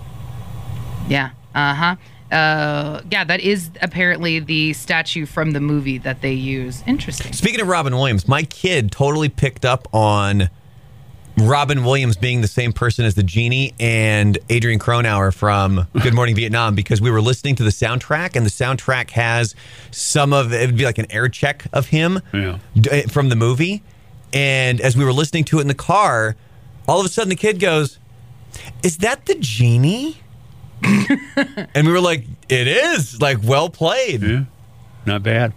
Yeah. Uh-huh. Uh Yeah, that is apparently the statue from the movie that they use. Interesting. Speaking of Robin Williams, my kid totally picked up on Robin Williams being the same person as the genie and Adrian Cronauer from Good Morning Vietnam because we were listening to the soundtrack and the soundtrack has some of it would be like an air check of him Yeah. d- eh, from the movie. And as we were listening to it in the car, all of a sudden the kid goes, "Is that the genie?" and we were like, "It is." Like, well played. Yeah, not bad.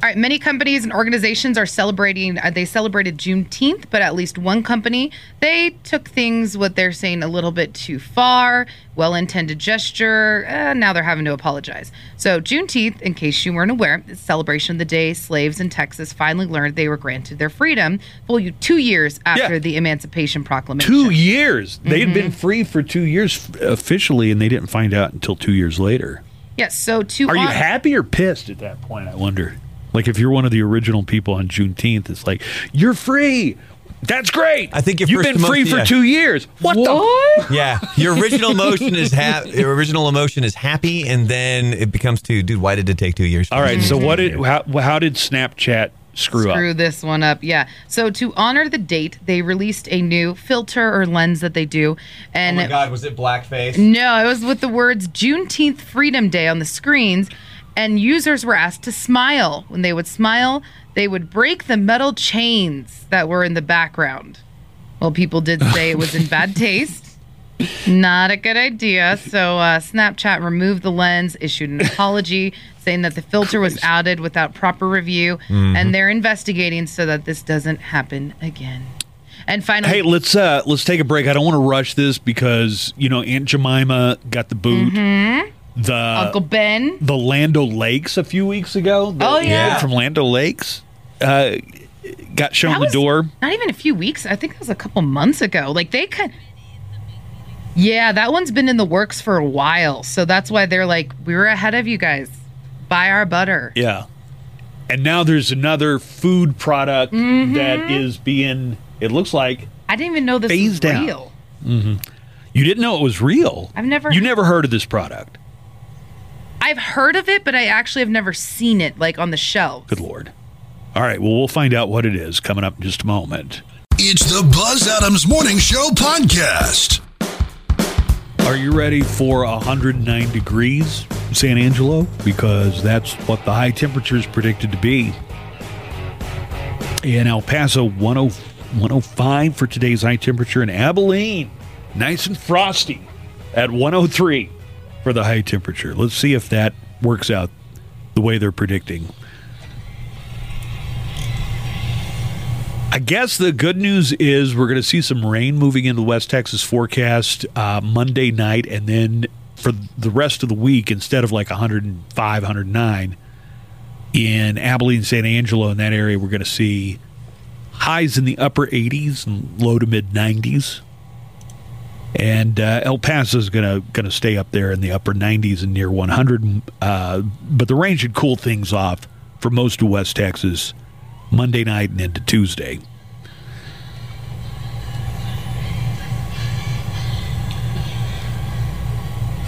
All right, many companies and organizations are celebrating. Uh, they celebrated Juneteenth, but at least one company they took things what they're saying a little bit too far. Well-intended gesture. Uh, now they're having to apologize. So Juneteenth, in case you weren't aware, is celebration of the day slaves in Texas finally learned they were granted their freedom. Full you two years after Yeah. the Emancipation Proclamation. Two years. They had Mm-hmm. been free for two years officially, and they didn't find out until two years later. Yes. so to Are you happy or pissed at that point? I wonder. Like, if you're one of the original people on Juneteenth, it's like you're free. That's great. I think your you've first been free for yeah. two years. What, the? Yeah, your original emotion is ha- your original emotion is happy, and then it becomes to, dude, why did it take two years? All right. So what did mm-hmm. how, how did Snapchat screw, up? screw up? this one up. Yeah. So to honor the date, they released a new filter or lens that they do, And Oh and my God, was it blackface? no, it was with the words Juneteenth Freedom Day on the screens, and users were asked to smile. When they would smile, they would break the metal chains that were in the background. Well, people did say it was in bad taste. Not a good idea. So uh, Snapchat removed the lens, issued an apology, saying that the filter was added without proper review, and they're investigating so that this doesn't happen again. And finally, Hey, let's uh let's take a break. I don't want to rush this because you know Aunt Jemima got the boot. The Mm-hmm. Uncle Ben. the Land O'Lakes a few weeks ago. The Oh, yeah. from Land O'Lakes uh, got shown the door. Not even a few weeks. I think it was a couple months ago. Like they could. Yeah, that one's been in the works for a while. So that's why they're like, we were ahead of you guys. Buy our butter. Yeah. And now there's another food product Mm-hmm. that is being. It looks like I didn't even know this was real. you didn't know it was real. I've never- You never heard of this product. I've heard of it, but I actually have never seen it like on the shelves. Good lord. All right. Well, we'll find out what it is coming up in just a moment. It's the Buzz Adams Morning Show podcast. Are you ready for 109 degrees in San Angelo? Because that's what the high temperature is predicted to be. In El Paso, 10 105 for today's high temperature. In Abilene, nice and frosty at 103 for the high temperature. Let's see if that works out the way they're predicting. I guess the good news is we're going to see some rain moving into West Texas forecast uh, Monday night, and then for the rest of the week, instead of like 105, 109 in Abilene, San Angelo, in that area, we're going to see highs in the upper 80s and low to mid 90s. And uh, El Paso is going to going to stay up there in the upper 90s and near 100. Uh, but the rain should cool things off for most of West Texas Monday night and into Tuesday.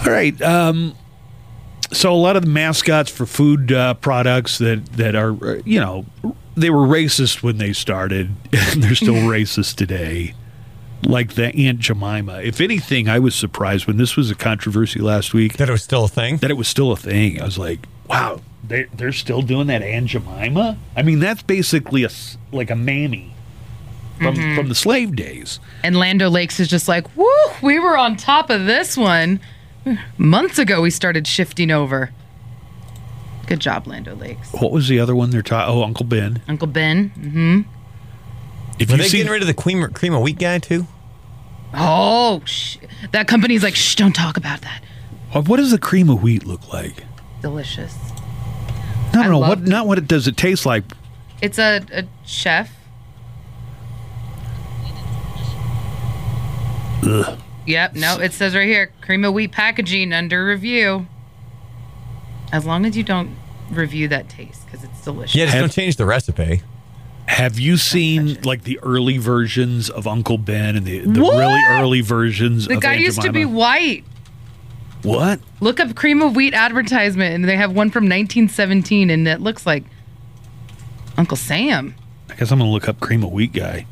All right. Um, so a lot of the mascots for food uh, products that that are uh, you know they were racist when they started, and they're still racist today. Like the Aunt Jemima. If anything, I was surprised when this was a controversy last week That it was still a thing. that it was still a thing. I was like, wow, they they're still doing that Aunt Jemima. I mean, that's basically a like a mammy from from the slave days. And Land O'Lakes is just like, woo, we were on top of this one. Months ago, we started shifting over. Good job, Land O'Lakes. What was the other one they're talking? Oh, Uncle Ben. Uncle Ben. hmm If Were you they see, getting rid of the cream, cream of wheat guy too? Oh, sh- that company's like, shh, don't talk about that. what what does the cream of wheat look like? Delicious. No, I no, what loved- not what it does it taste like? It's a, a chef. Ugh. Yep. No, it says right here, cream of wheat packaging under review. As long as you don't review that taste, because it's delicious. Yeah, just don't change the recipe. Have you seen like the early versions of Uncle Ben and the, the What? really early versions The of guy Aunt used to be Jemima? white. what? Look up cream of wheat advertisement, and they have one from 1917, and it looks like Uncle Sam. I guess I'm gonna look up cream of wheat guy.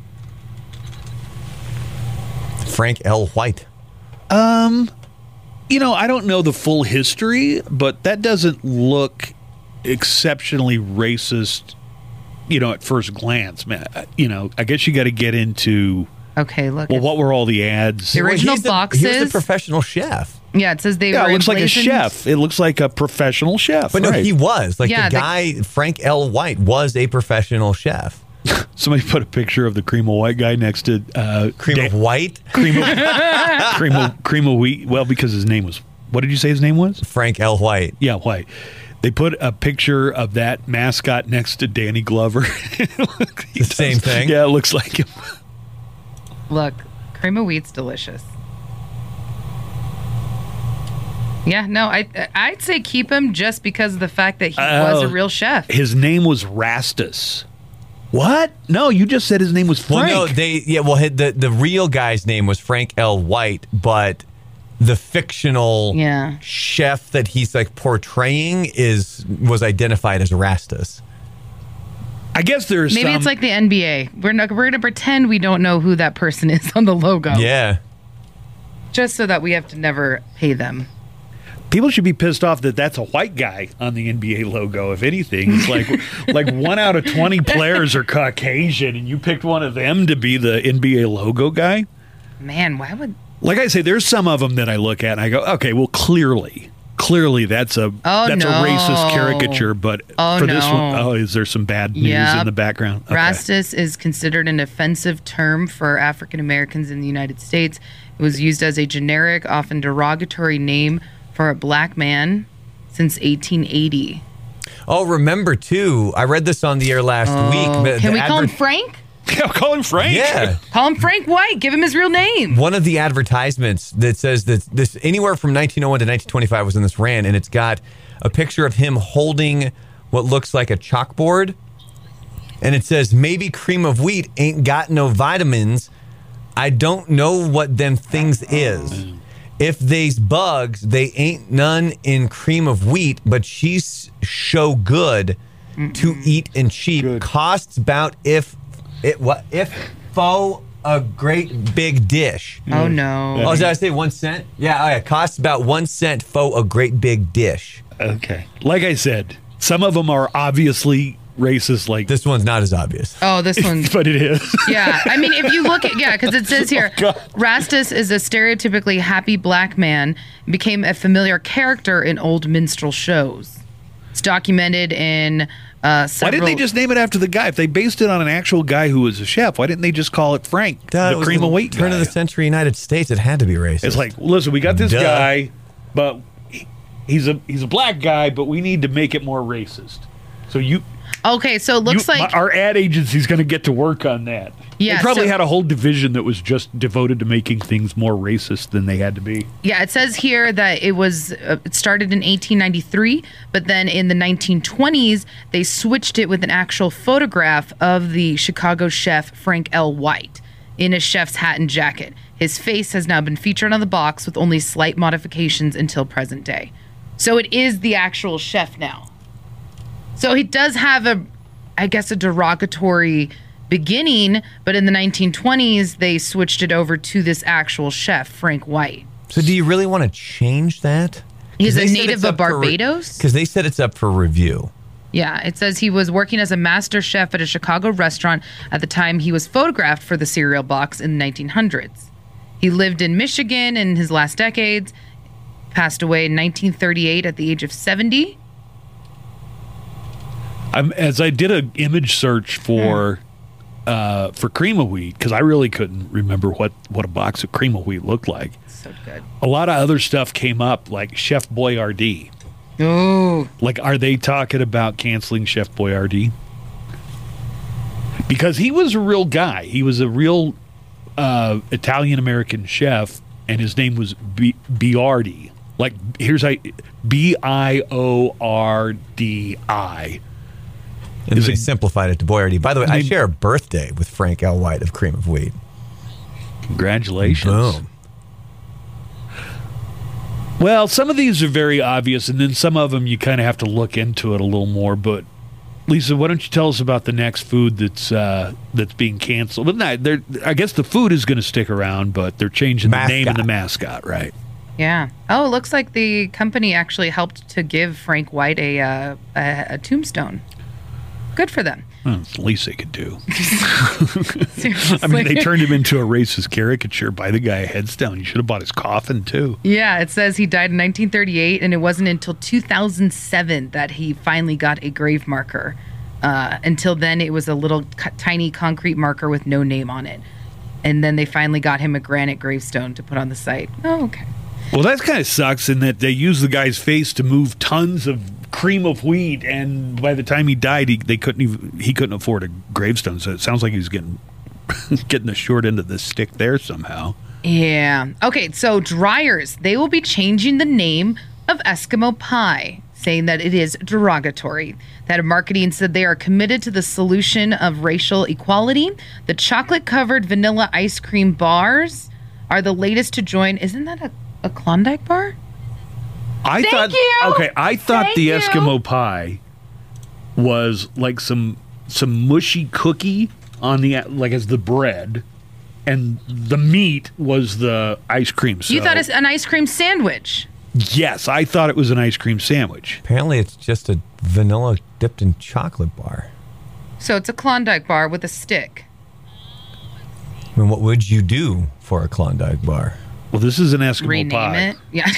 Frank L. White. Um, you know, I don't know the full history, but that doesn't look exceptionally racist. You know, at first glance, man. uh, You know, I guess you got to get into Okay, look. well, what were all the ads? The original he's boxes. He was the professional chef. Yeah, it says they Yeah, were it looks like a emblazoned- chef. It looks like a professional chef. But no, right. he was like Yeah, the the- guy Frank L. White was a professional chef. Somebody put a picture of the cream of white guy next to uh, Cream Da- of white, cream of cream of cream of wheat. Well, because his name was what did you say his name was? Frank L. White. Yeah, white. They put a picture of that mascot next to Danny Glover. the same thing? Yeah, it looks like him. Look, cream of wheat's delicious. Yeah, no, I I'd say keep him just because of the fact that he was Oh. a real chef. His name was Rastus. What? No, you just said his name was Frank. Well, no, they yeah. Well, the the real guy's name was Frank L. White, but the fictional Yeah. chef that he's like portraying is was identified as Rastus. I guess there's Maybe some, it's like the NBA. We're not, we're gonna pretend we don't know who that person is on the logo, Yeah, just so that we have to never pay them. people should be pissed off that that's a white guy on the NBA logo. If anything, it's like like one out of twenty players are Caucasian, and you picked one of them to be the NBA logo guy. Man, why would? Like I say, there's some of them that I look at and I go, okay, well, clearly, clearly that's a Oh, that's no. a racist caricature. But Oh, for this no. one, oh, is there some bad news Yep. in the background? Okay. Rastus is considered an offensive term for African Americans in the United States. It was used as a generic, often derogatory name for a black man since 1880. Oh, remember too? I read this on the air last week. Oh. Can the we call him Frank? Call him Frank. Yeah, Call him Frank White. Give him his real name. one of the advertisements that says that this anywhere from 1901 to 1925 was in this ran, and it's got a picture of him holding what looks like a chalkboard, and it says maybe cream of wheat ain't got no vitamins. I don't know what them things is. If they's bugs, they ain't none in cream of wheat, but she's show good to eat and cheap. Costs about if it what if fo a great big dish. Oh mm. no. Oh, did I say one cent? Yeah, oh yeah. Costs about one cent for a great big dish. Okay. Like I said, some of them are obviously racist, like This one's not as obvious. Oh, this one. but it is. Yeah, I mean, if you look at yeah, because it says oh, here, God. Rastus is a stereotypically happy black man, became a familiar character in old minstrel shows. It's documented in uh, Why didn't they just name it after the guy? If they based it on an actual guy who was a chef, why didn't they just call it Frank, Duh, the was cream of wheat Turn guy? of the century United States. It had to be racist. It's like, listen, we got this Duh. guy, but he- he's a he's a black guy, but we need to make it more racist. So you, Okay, so it looks you- like our ad agency's going to get to work on that. Yeah, they probably so- had a whole division that was just devoted to making things more racist than they had to be. Yeah, it says here that it was uh, it started in 1893, but then in the 1920s they switched it with an actual photograph of the Chicago chef Frank L. White in a chef's hat and jacket. His face has now been featured on the box with only slight modifications until present day. So it is the actual chef now. So he does have a I guess a derogatory beginning, but in the 1920s they switched it over to this actual chef Frank White. so do you really want to change that? He's a native of Barbados? Because they said it's up for review. Yeah, it says he was working as a master chef at a Chicago restaurant at the time he was photographed for the cereal box in the 1900s. He lived in Michigan in his last decades, passed away in 1938 at the age of 70. I'm, as I did an image search for hmm. Uh, for cream of wheat because I really couldn't remember what what a box of cream of wheat looked like. So good. A lot of other stuff came up, like Chef Boyardee. Oh, Like, are they talking about canceling Chef Boyardee? Because he was a real guy. He was a real uh, Italian American chef, and his name was B- Biardi. Like, here's I B I O R D I. And Is they it- simplified it to Boyardee. By the way, I share a birthday with Frank L. White of Cream of Wheat. Congratulations. Boom. Well, some of these are very obvious, and then some of them you kind of have to look into it a little more. But Lisa, why don't you tell us about the next food that's uh, that's being canceled? But not, they're, I guess the food is going to stick around, but they're changing the name and the mascot, right? yeah. Oh, it looks like the company actually helped to give Frank White a uh, a, a tombstone. Good for them. Well, it's the least they could do. I mean, they turned him into a racist caricature. Buy the guy a headstone. You should have bought his coffin too. Yeah, it says he died in 1938, and it wasn't until 2007 that he finally got a grave marker. Uh, until then, it was a little c- tiny concrete marker with no name on it. And then they finally got him a granite gravestone to put on the site. Oh, okay. Well, that kind of sucks in that they use the guy's face to move tons of cream of wheat, and by the time he died, he they couldn't even he couldn't afford a gravestone. So it sounds like he's getting getting the short end of the stick there somehow. Yeah. Okay, so Dreyer's, they will be changing the name of Eskimo pie, saying that it is derogatory. That marketing said they are committed to the solution of racial equality. The chocolate covered vanilla ice cream bars are the latest to join. Isn't that a, a Klondike bar? I Thank thought you. okay, I thought Thank the you. Eskimo pie was like some some mushy cookie on the like as the bread, and the meat was the ice cream. So You thought it's an ice cream sandwich. yes, I thought it was an ice cream sandwich. Apparently, it's just a vanilla dipped in chocolate bar. So it's a Klondike bar with a stick. I mean, what would you do for a Klondike bar? Well, this is an Eskimo rename pie. it. Yeah.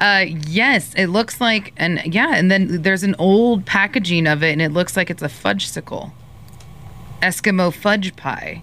uh, yes, it looks like, and yeah, and then there's an old packaging of it, and it looks like it's a fudge sickle. Eskimo fudge pie.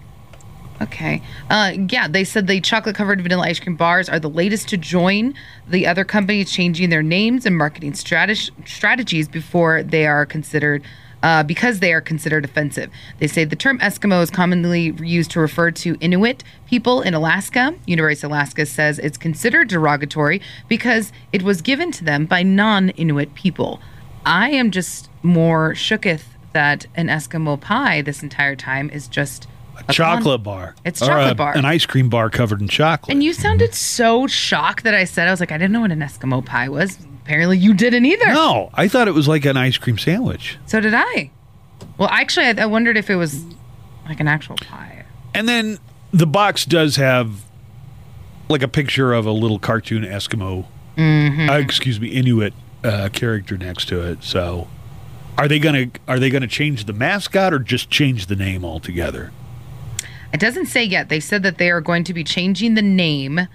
Okay. Uh, yeah, they said the chocolate covered vanilla ice cream bars are the latest to join the other companies changing their names and marketing strateg- strategies before they are considered. Uh, because they are considered offensive. They say the term Eskimo is commonly used to refer to Inuit people in Alaska. University of Alaska says it's considered derogatory because it was given to them by non Inuit people. I am just more shooketh that an Eskimo pie this entire time is just A chocolate bar. It's Or chocolate a- bar. An ice cream bar covered in chocolate. And you sounded so shocked that I said I was like I didn't know what an Eskimo pie was. Apparently you didn't either. no, I thought it was like an ice cream sandwich. So did I. Well, actually, I, I wondered if it was like an actual pie. And then the box does have like a picture of a little cartoon Eskimo, Mm-hmm. uh, excuse me, Inuit uh, character next to it. So, are they gonna are they gonna change the mascot or just change the name altogether? It doesn't say yet. They said that they are going to be changing the name,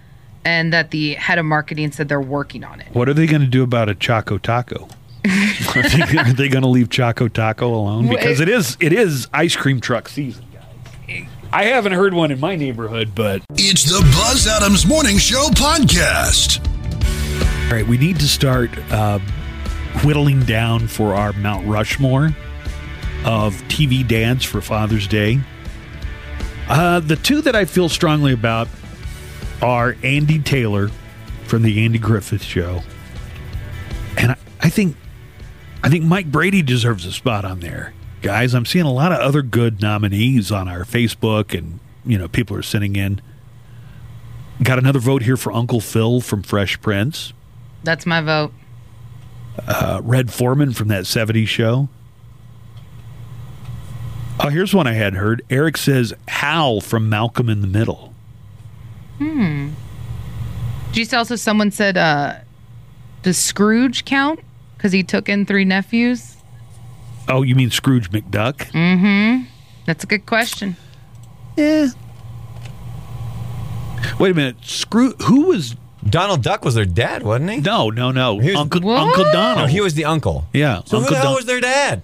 and that the head of marketing said they're working on it. What are they gonna do about a Choco Taco? are they, they gonna leave Choco Taco alone? Because it is it is ice cream truck season, guys. I haven't heard one in my neighborhood, but It's the Buzz Adams Morning Show podcast. All right, we need to start uh, whittling down for our Mount Rushmore of TV dance for Father's Day. Uh, the two that I feel strongly about are Andy Taylor from the Andy Griffith Show, and I, I think I think Mike Brady deserves a spot on there, guys. I'm seeing a lot of other good nominees on our Facebook, and you know people are sending in. Got another vote here for Uncle Phil from Fresh Prince. That's my vote. uh, Red Foreman from that 70s show. Oh, here's one I hadn't heard. Eric says Hal from Malcolm in the Middle. Did you see also someone said, uh, does Scrooge count? Because he took in three nephews? Oh, you mean Scrooge McDuck? Mm hmm. That's a good question. Yeah. Wait a minute. Scrooge. Who was? Donald Duck was their dad, wasn't he? No, no, no. He was- Uncle What? Uncle Donald. No, he was the uncle. Yeah, So Uncle who the hell Don- was their dad?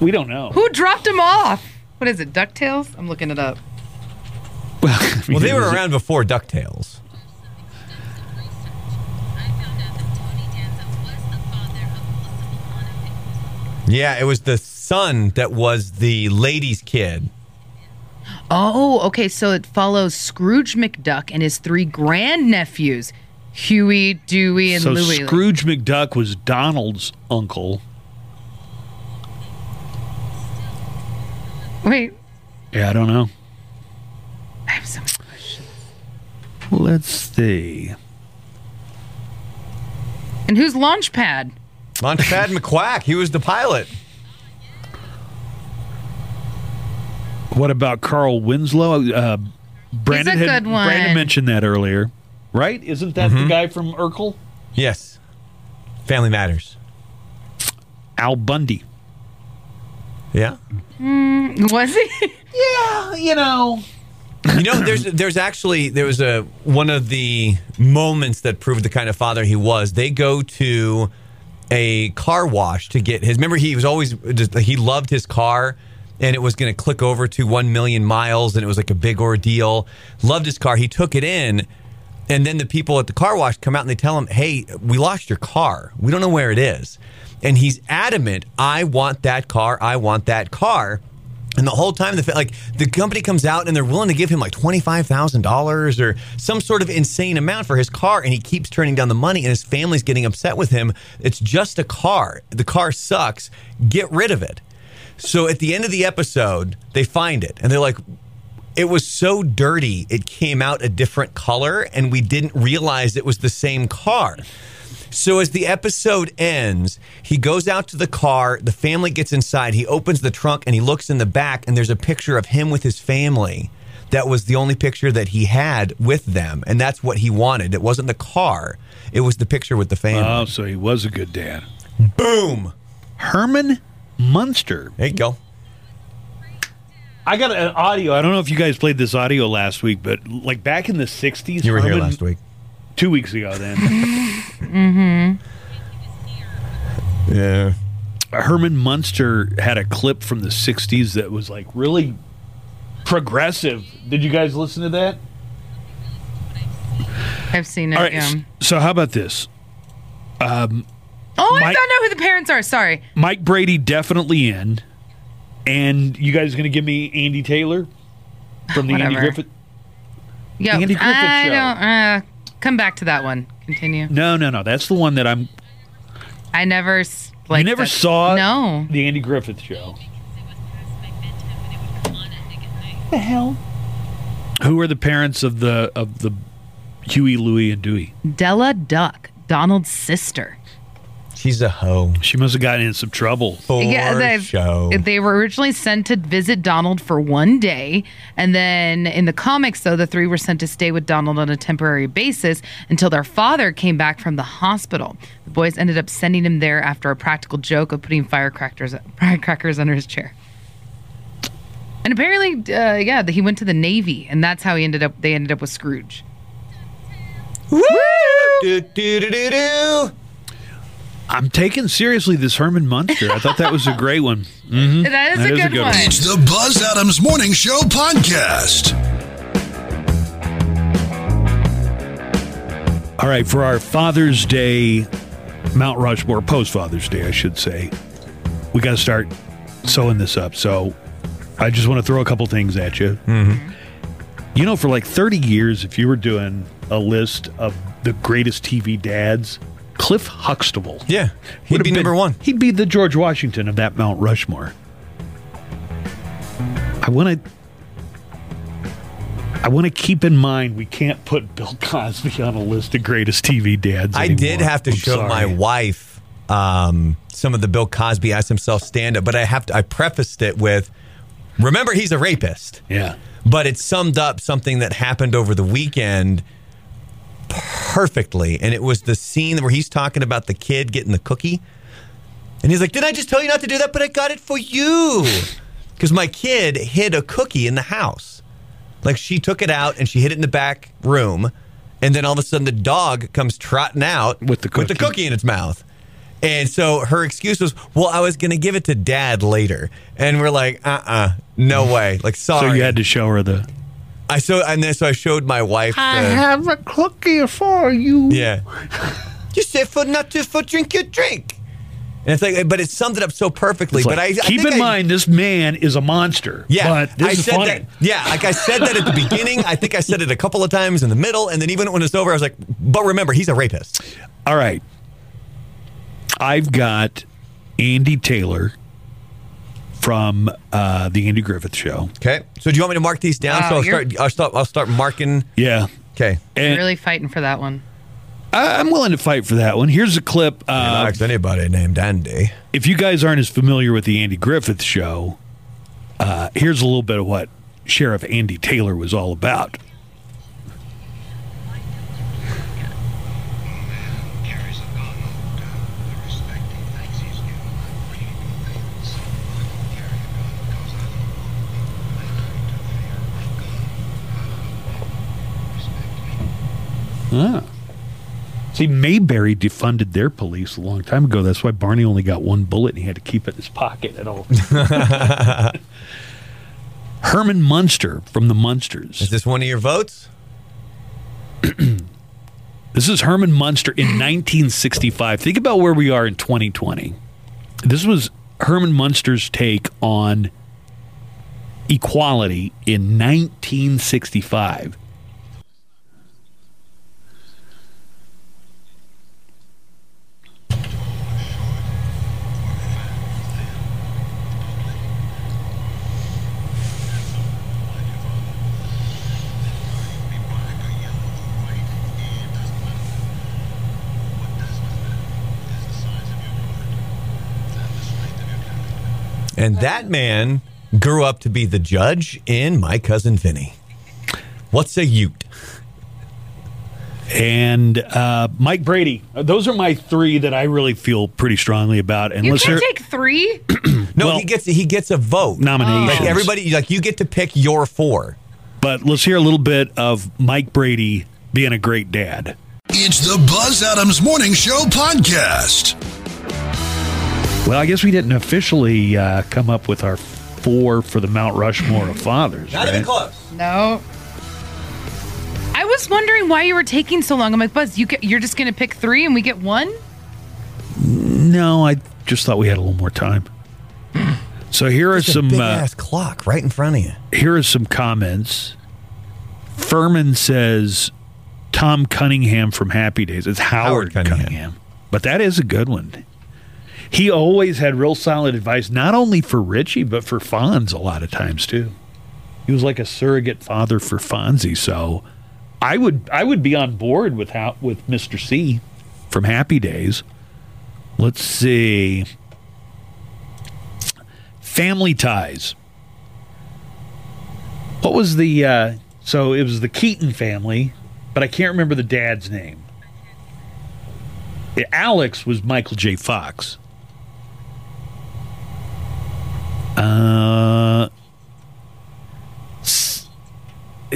We don't know. Who dropped him off? What is it, DuckTales? I'm looking it up. Well, I mean, Well, they were was- around before Ducktales. Yeah, it was the son that was the lady's kid. Oh, okay. So it follows Scrooge McDuck and his three grandnephews, Huey, Dewey, and So Louie. Scrooge McDuck was Donald's uncle. Wait, Yeah, I don't know. I have so many questions. Let's see. And who's Launchpad? Launchpad McQuack. He was the pilot. What about Carl Winslow? Uh, Brandon He's a had good one. Brandon mentioned that earlier, right? Isn't that Mm-hmm. the guy from Urkel? Yes. Family Matters. Al Bundy. Yeah. Was he? Yeah, you know. You know, there's there's actually there was a one of the moments that proved the kind of father he was. They go to a car wash to get his. Remember, he was always just he loved his car, and it was going to click over to one million miles, and it was like a big ordeal. Loved his car. He took it in, and then the people at the car wash come out and they tell him, "Hey, we lost your car. We don't know where it is." And he's adamant, "I want that car. I want that car." And the whole time, the like the company comes out and they're willing to give him like twenty five thousand dollars or some sort of insane amount for his car, and he keeps turning down the money, and his family's getting upset with him. It's just a car. The car sucks. Get rid of it. So at the end of the episode, they find it, and they're like, "It was so dirty, it came out a different color, and we didn't realize it was the same car." So as the episode ends, he goes out to the car. The family gets inside. He opens the trunk and he looks in the back, and there's a picture of him with his family. That was the only picture that he had with them, and that's what he wanted. It wasn't the car; it was the picture with the family. Oh, so he was a good dad. Boom! Herman Munster. There you go. I got an audio. I don't know if you guys played this audio last week, but like back in the '60s, You were here last week. Two weeks ago. Then mm-hmm. Yeah. Herman Munster had a clip from the '60s that was like really progressive. Did you guys listen to that? I've seen it. All right. yeah. So how about this? Um, Oh, I Mike- found out who the parents are. Sorry. Mike Brady definitely in, and you guys going to give me Andy Taylor from the Andy Griffith? Yeah, Andy Griffith I Show. don't. Uh, come back to that one. Continue. No, no, no. That's the one that I'm. I never. Like you never that- saw No. the Andy Griffith show. The hell? Who are the parents of the of the Huey, Louie, and Dewey? Della Duck, Donald's sister. She's a hoe. She must have gotten in some trouble. For they show. They were originally sent to visit Donald for one day, and then in the comics, though, the three were sent to stay with Donald on a temporary basis until their father came back from the hospital. The boys ended up sending him there after a practical joke of putting firecrackers firecrackers under his chair. And apparently, uh, yeah, he went to the Navy, and that's how he ended up. They ended up with Scrooge. Woo! Do, do, do, do, do. I'm taking seriously this Herman Munster. I thought that was a great one. Mhm. That is That a is a good, good one. one. It's the Buzz Adams Morning Show podcast. All right, for our Father's Day, Mount Rushmore, post Father's Day, I should say, we got to start sewing this up. So I just want to throw a couple things at you. Mm-hmm. You know, for like 30 years, if you were doing a list of the greatest TV dads, Cliff Huxtable. Yeah, he'd would be been- number one. He'd be the George Washington of that Mount Rushmore. I want to. I want to keep in mind we can't put Bill Cosby on a list of greatest TV dads. I anymore. did have to I'm show sorry. my wife um, some of the Bill Cosby as himself stand up, but I have to. I prefaced it with, "Remember, he's a rapist." Yeah. But it summed up something that happened over the weekend perfectly, and it was the scene where he's talking about the kid getting the cookie, and he's like, "Didn't I just tell you not to do that? But I got it for you." Because my kid hid a cookie in the house. Like she took it out and she hid it in the back room. And then all of a sudden the dog comes trotting out With the cookie, with the cookie. in its mouth. And so her excuse was, well, I was going to give it to dad later. And we're like, uh uh no way. Like, sorry. So you had to show her the. I so and then so I showed my wife. The, have a cookie for you. yeah. you said for not to for drink your drink. And it's like, but it summed it up so perfectly. It's but like, I I keep think in I- mind this man is a monster. Yeah, but this I is said funny. that. Yeah, like I said that at the beginning. I think I said it a couple of times in the middle, and then even when it's over, I was like, "But remember, he's a rapist." All right. I've got Andy Taylor from uh, the Andy Griffith Show. Okay. So do you want me to mark these down? Wow, so I'll you're- start. I'll start. I'll start marking. Yeah. Okay. And Really fighting for that one. I- I'm willing to fight for that one. Here's a clip. Uh, Marks anybody named Andy. if you guys aren't as familiar with the Andy Griffith Show, uh, here's a little bit of what Sheriff Andy Taylor was all about. carries a gun, the respect he thinks he's due. Read things, carry a See, Mayberry defunded their police a long time ago. That's why Barney only got one bullet and he had to keep it in his pocket at all. Herman Munster from the Munsters. Is this one of your votes? This is Herman Munster in 1965. Think about where we are in 2020. This was Herman Munster's take on equality in 1965. And that man grew up to be the judge in My Cousin Vinny. What's a Ute? And uh, Mike Brady. Those are my three that I really feel pretty strongly about. And You let's can't hear take three. No, Well- he gets he gets a vote. nominations. Like everybody, like you get to pick your four. But let's hear a little bit of Mike Brady being a great dad. It's the Buzz Adams Morning Show podcast. Well, I guess we didn't officially uh, come up with our four for the Mount Rushmore of fathers. Not right? Even close. No. I was wondering why you were taking so long. I'm like, Buzz, you get, you're just going to pick three and we get one? No, I just thought we had a little more time. So here are It's a some big uh, ass clock right in front of you. here are some comments. Furman says Tom Cunningham from Happy Days. It's Howard, Howard Cunningham. Cunningham. But that is a good one. He always had real solid advice, not only for Richie, but for Fonz a lot of times too. He was like a surrogate father for Fonzie. So I would I would be on board with with Mr. C from Happy Days. Let's see. Family ties. What was the uh so it was the Keaton family, but I can't remember the dad's name. Alex was Michael J. Fox. Uh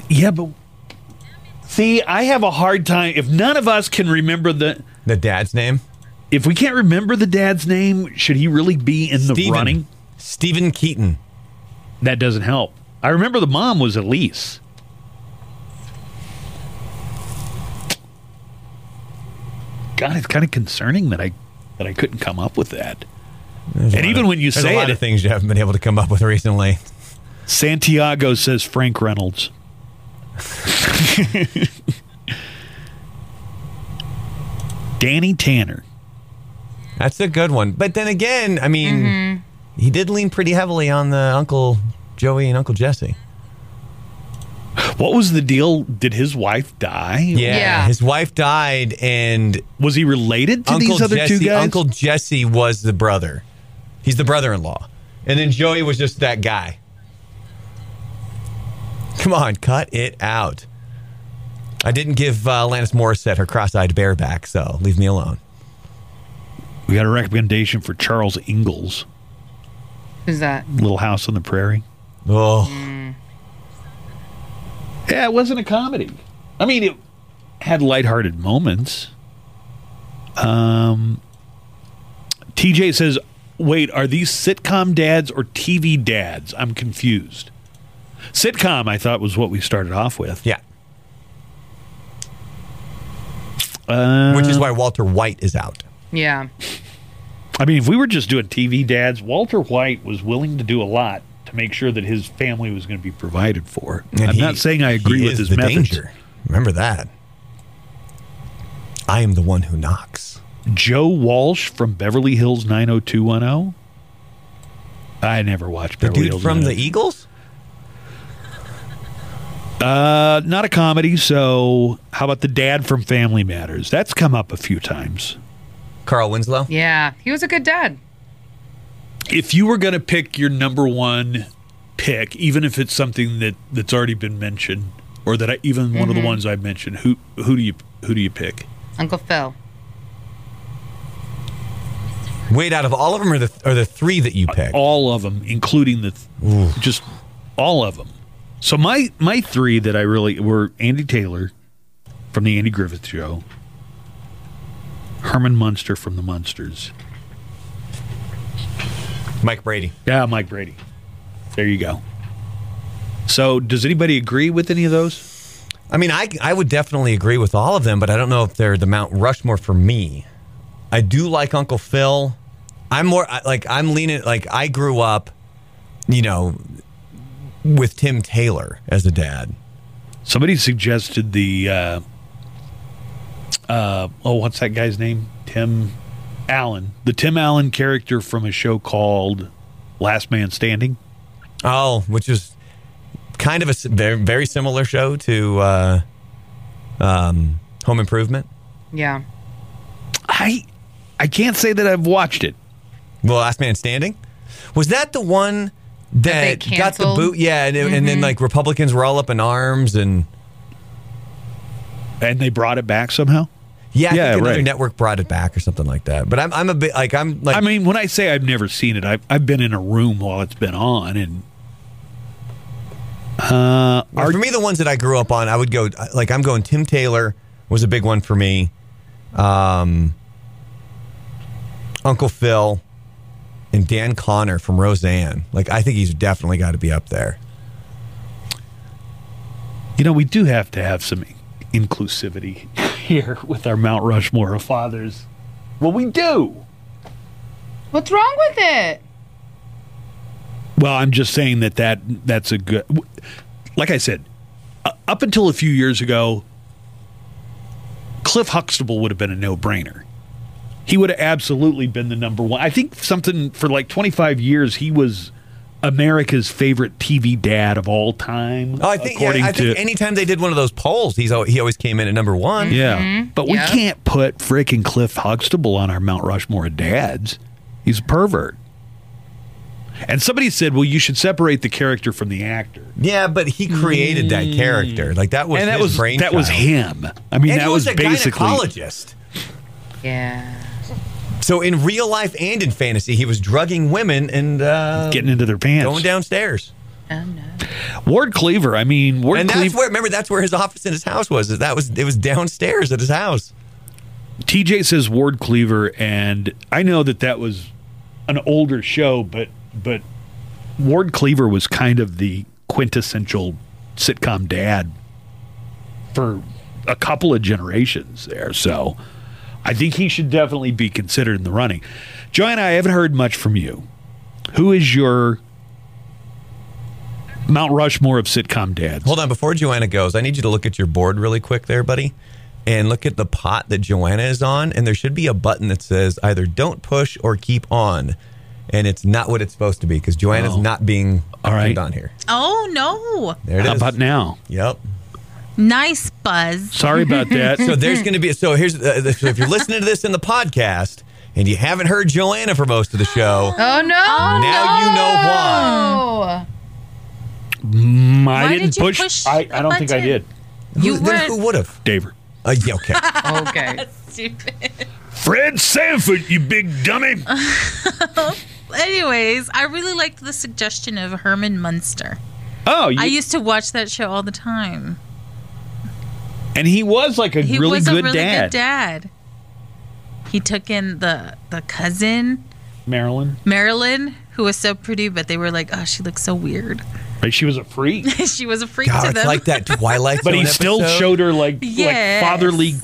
Yeah, but see, I have a hard time if none of us can remember the The dad's name? if we can't remember the dad's name, should he really be in the running? Steven Keaton. That doesn't help. I remember the mom was Elyse. God, it's kind of concerning that I that I couldn't come up with that. There's And even of- when you say a lot it- of things you haven't been able to come up with recently. Santiago says Frank Reynolds. Danny Tanner. That's a good one. But then again, I mean, Mm-hmm. he did lean pretty heavily on the Uncle Joey and Uncle Jesse. What was the deal? Did his wife die? Yeah. Yeah. His wife died, and Was he related to Uncle these other Jesse, two guys? Uncle Jesse was the brother. He's the brother-in-law, and then Joey was just that guy. Come on, cut it out. I didn't give uh, Alanis Morissette her cross-eyed bear back, so leave me alone. we got a recommendation for Charles Ingalls, Who's that? Little House on the Prairie. Oh, Yeah, it wasn't a comedy. I mean, it had lighthearted moments. Um, TJ says, "Wait, are these sitcom dads or TV dads? I'm confused." Sitcom, I thought was what we started off with. yeah. Uh, Which is why Walter White is out. Yeah. I mean, if we were just doing TV dads, Walter White was willing to do a lot to make sure that his family was going to be provided for. And I'm he- not saying I agree he with is his the methods. danger. Remember that. I am the one who knocks. Joe Walsh from Beverly Hills 90210. I never watched The Beverly dude Hills from the Eagles? Uh, not a comedy. So, how about the dad from Family Matters? That's come up a few times. Carl Winslow? Yeah. He was a good dad. If you were going to pick your number one pick, even if it's something that that's already been mentioned, or that I, even one of the ones I've mentioned, who who do you who do you pick? Uncle Phil. Wait, out of all of them, or the or the three that you picked? All of them, including the just all of them. So my my three that I really were Andy Taylor, from the Andy Griffith Show. Herman Munster from the Munsters. Mike Brady. Yeah, Mike Brady. There you go. So, does anybody agree with any of those? I mean, I I would definitely agree with all of them, but I don't know if they're the Mount Rushmore for me. I do like Uncle Phil. I'm more like I'm leaning like I grew up, you know, with Tim Taylor as a dad. Somebody suggested the uh, uh, oh, what's that guy's name? Tim Allen, the Tim Allen character from a show called Last Man Standing. Oh, which is kind of a very very similar show to uh, um, Home Improvement. Yeah. I I can't say that I've watched it. The Last Man Standing. Was that the one they that, got the boot? Yeah, and, and then like Republicans were all up in arms and. And they brought it back somehow. Yeah, I Yeah, think another right. network brought it back or something like that. But I'm I'm a bit like I'm like I mean, when I say I've never seen it, I've, I've been in a room while it's been on, and uh, Well, for me the ones that I grew up on, I would go like I'm going Tim Taylor was a big one for me. Um Uncle Phil and Dan Conner from Roseanne. Like I think he's definitely got to be up there. you know, we do have to have some inclusivity here with our Mount Rushmore of fathers. Well, we do. What's wrong with it? Well, I'm just saying that, that that's a good. Like I said, uh, up until a few years ago, Cliff Huxtable would have been a no brainer. He would have absolutely been the number one. I think something for like 25 years, he was America's favorite TV dad of all time. Oh, I think yeah, according I think anytime they did one of those polls, he's al- he always came in at number 1. yeah, mm-hmm. but we Yeah. can't put frickin' Cliff Huxtable on our Mount Rushmore of dads. He's a pervert. And somebody said, "Well, you should separate the character from the actor." Yeah, but he created that mm. character. Like that was and that his was that was him. I mean, And that he was, was, a basically gynecologist. Yeah. So in real life and in fantasy, he was drugging women and uh, getting into their pants. going downstairs. Oh no. Ward Cleaver. I mean, Ward and that's where remember that's where his office in his house was. That was it was downstairs at his house. TJ says Ward Cleaver, and I know that that was an older show, but but Ward Cleaver was kind of the quintessential sitcom dad for a couple of generations there. So I think he should definitely be considered in the running. Joanna, I haven't heard much from you. Who is your Mount Rushmore of sitcom dads? Hold on, before Joanna goes, I need you to look at your board really quick there, buddy. And look at the pot that Joanna is on, and there should be a button that says either don't push or keep on. And it's not what it's supposed to be because Joanna's Oh. not being All right. on here. Oh no! There it is. How about now? Yep. Nice buzz. Sorry about that. So there's going to be so here's uh, so if you're listening to this in the podcast and you haven't heard Joanna for most of the show, Oh no. now you know why. Oh. Mm, I Why didn't did you push. push I, the I don't think I button? did. You who, then were- who would have? David. Uh, yeah, okay. Okay. Stupid. Fred Sanford, you big dummy. Anyways, I really liked the suggestion of Herman Munster. Oh, you, I used to watch that show all the time. And he was like a He really was good really dad. good dad. He took in the the cousin Marilyn, Marilyn, who was so pretty, but they were like, "Oh, she looks so weird." right? She was a freak, she was a freak God, to it's them. like that Twilight but he Zone still showed her like like fatherly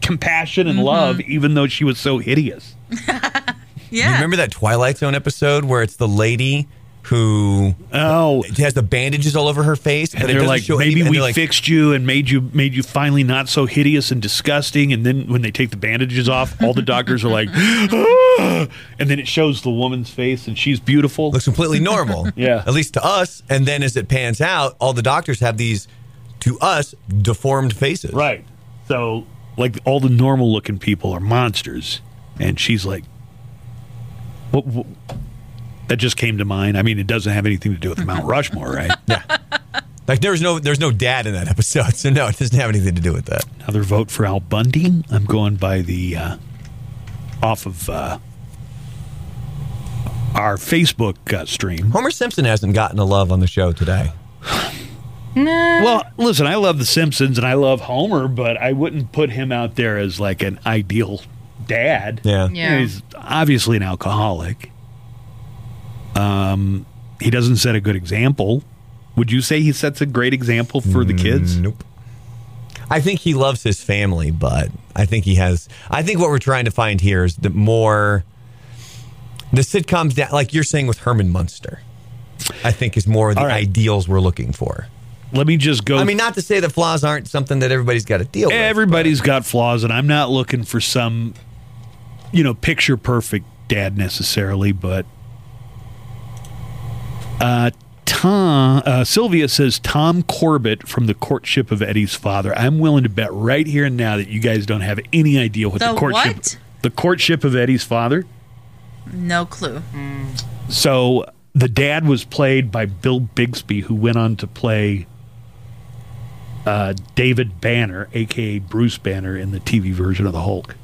compassion and love, mm-hmm. even though she was so hideous. yeah. You remember that Twilight Zone episode where it's the lady who Oh, has the bandages all over her face, and they're like, maybe any- we like, fixed you and made you made you finally not so hideous and disgusting. And then when they take the bandages off, all the doctors are like, "Ah!" and then it shows the woman's face and she's beautiful. looks completely normal. Yeah. At least to us. And then as it pans out, all the doctors have these, to us, deformed faces. Right. So, like, all the normal looking people are monsters. And she's like, what, what- that just came to mind. I mean, it doesn't have anything to do with Mount Rushmore, right? yeah. Like there's no there's no dad in that episode, so no, it doesn't have anything to do with that. Another vote for Al Bundy. I'm going by the, uh, off of uh, our Facebook uh, stream. Homer Simpson hasn't gotten a love on the show today. Nah. Well, listen, I love The Simpsons and I love Homer, but I wouldn't put him out there as like an ideal dad. Yeah. You know, Yeah. he's obviously an alcoholic. Um, he doesn't set a good example. Would you say he sets a great example for the kids? Nope. I think he loves his family, but I think he has. I think what we're trying to find here is the more the sitcoms that, like you're saying with Herman Munster, I think is more the All right. ideals we're looking for. Let me just go. I mean, not to say that flaws aren't something that everybody's got to deal with. everybody's got flaws, and I'm not looking for some, you know, picture perfect dad necessarily, but uh, Tom uh, Sylvia says Tom Corbett from the courtship of Eddie's father. I'm willing to bet right here and now that you guys don't have any idea what the, The courtship what? the courtship of Eddie's father. No clue. So the dad was played by Bill Bixby, who went on to play uh, David Banner, aka Bruce Banner, in the TV version of the Hulk.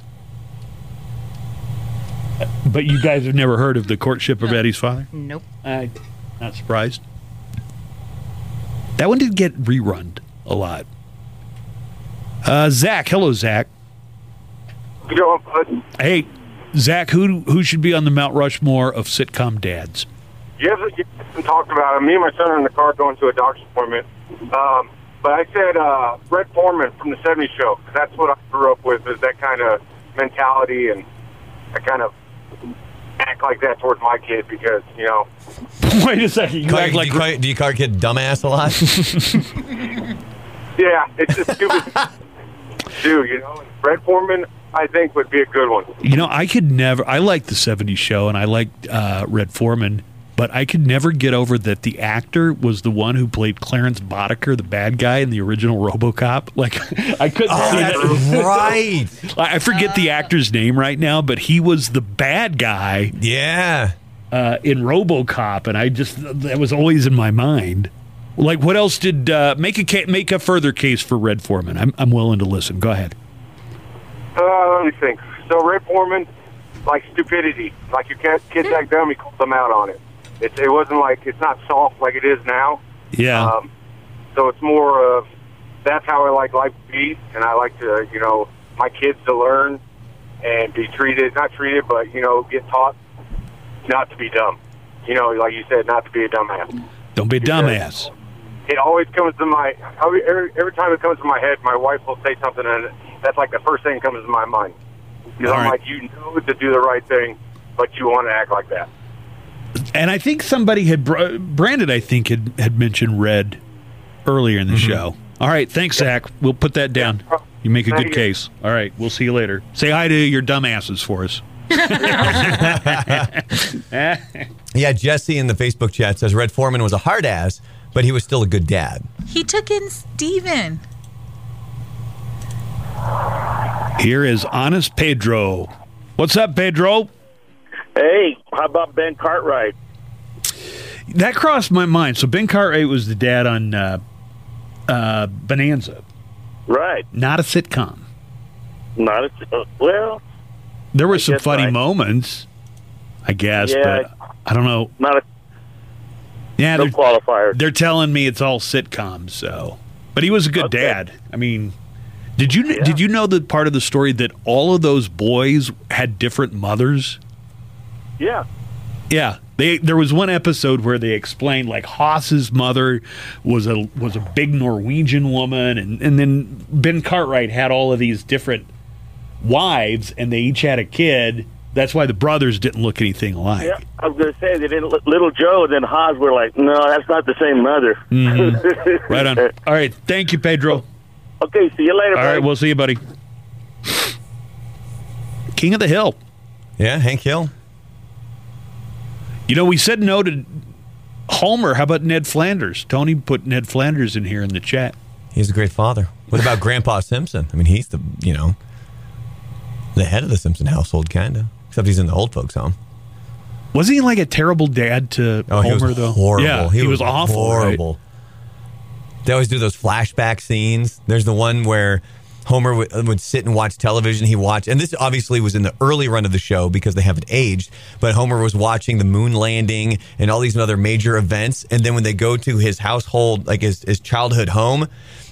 But you guys have never heard of the courtship of Eddie's father? nope. I not surprised. That one did get rerun a lot. Uh, Zach, hello Zach. Know, bud? Hey, Zach, who who should be on the Mount Rushmore of sitcom dads? You haven't, you haven't talked about it. Me and my son are in the car going to a doctor's appointment. Um, but I said uh, Red Foreman from the 70s show. 'cause That's what I grew up with, is that kind of mentality. And I kind of act like that towards my kid because, you know, Wait a second, you Call- act do, like you call, do you call your kid dumbass a lot? yeah, it's just stupid. Dude, you know, Red Foreman, I think, would be a good one. You know, I could never. I like the '70s show, and I like uh, Red Foreman, but I could never get over that the actor was the one who played Clarence Boddicker, the bad guy in the original RoboCop. Like, I couldn't oh, see that's that. right. I I forget the actor's name right now, but he was the bad guy Yeah. uh, in RoboCop, and I just that was always in my mind. Like, what else did uh, make a ca- make a further case for Red Foreman? I'm I'm willing to listen. Go ahead. Uh, let me think. So Red Foreman, like stupidity, like your kid, kids act dumb, he calls them out on it. It, it wasn't like it's not soft like it is now. Yeah. Um, so it's more of that's how I like life to be, and I like to, you know, my kids to learn and be treated, not treated, but you know, get taught not to be dumb. You know, like you said, not to be a dumbass. Don't be a dumbass. It always comes to my every, every time it comes to my head, my wife will say something, and that's like the first thing that comes to my mind. Because I'm right. like, you know to do the right thing, but you want to act like that. And I think somebody had br- Brandon. I think had had mentioned red earlier in the Mm-hmm. show. All right, thanks, Zach. We'll put that down. You make a Thank good you. case. All right, we'll see you later. Say hi to your dumbasses for us. Yeah, Jesse in the Facebook chat says Red Foreman was a hard ass, but he was still a good dad. He took in Steven. Here is honest Pedro. What's up, Pedro? Hey, how about Ben Cartwright? That crossed my mind. So Ben Cartwright was the dad on uh, uh, Bonanza, Right. not a sitcom. Not a, uh, well, There were some funny I- moments, I guess, Yeah. but I don't know. not a Yeah, no they're, qualifier. they're telling me it's all sitcoms. So, but he was a good Okay. dad. I mean, did you did you know the part of the story that all of those boys had different mothers? Yeah. Yeah, they there was one episode where they explained like Hoss's mother was a was a big Norwegian woman, and and then Ben Cartwright had all of these different wives, and they each had a kid. That's why the brothers didn't look anything alike. Yeah, I was going to say they didn't. Little Joe and then Haas were like, no, that's not the same mother. Mm-hmm. Right on. All right, thank you, Pedro. okay, see you later. All right, buddy. we'll see you, buddy. King of the Hill. Yeah, Hank Hill. You know, we said no to Homer. How about Ned Flanders? Tony put Ned Flanders in here in the chat. He's a great father. What about Grandpa Simpson? I mean, he's the you know the head of the Simpson household, kind of. Except he's in the old folks' home. Wasn't he like a terrible dad to Oh, he Homer was though? horrible. Yeah, he, was, awful. right? Horrible. They always do those flashback scenes. There's the one where Homer would, would sit and watch television. He watched, and this obviously was in the early run of the show because they haven't aged. But Homer was watching the moon landing and all these other major events. And then when they go to his household, like his, his childhood home,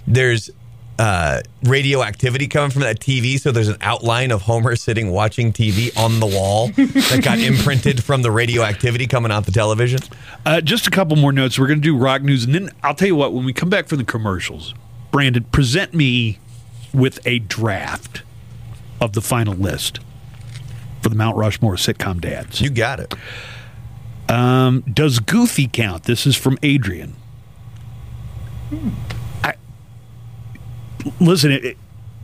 there's uh, radioactivity coming from that TV. So there's an outline of Homer sitting watching TV on the wall that got imprinted from the radioactivity coming off the television. Uh, just a couple more notes. We're going to do rock news, and then I'll tell you what. When we come back from the commercials, Brandon, present me with a draft of the final list for the Mount Rushmore sitcom dads. You got it. Um, does Goofy count? This is from Adrian. I, listen, i-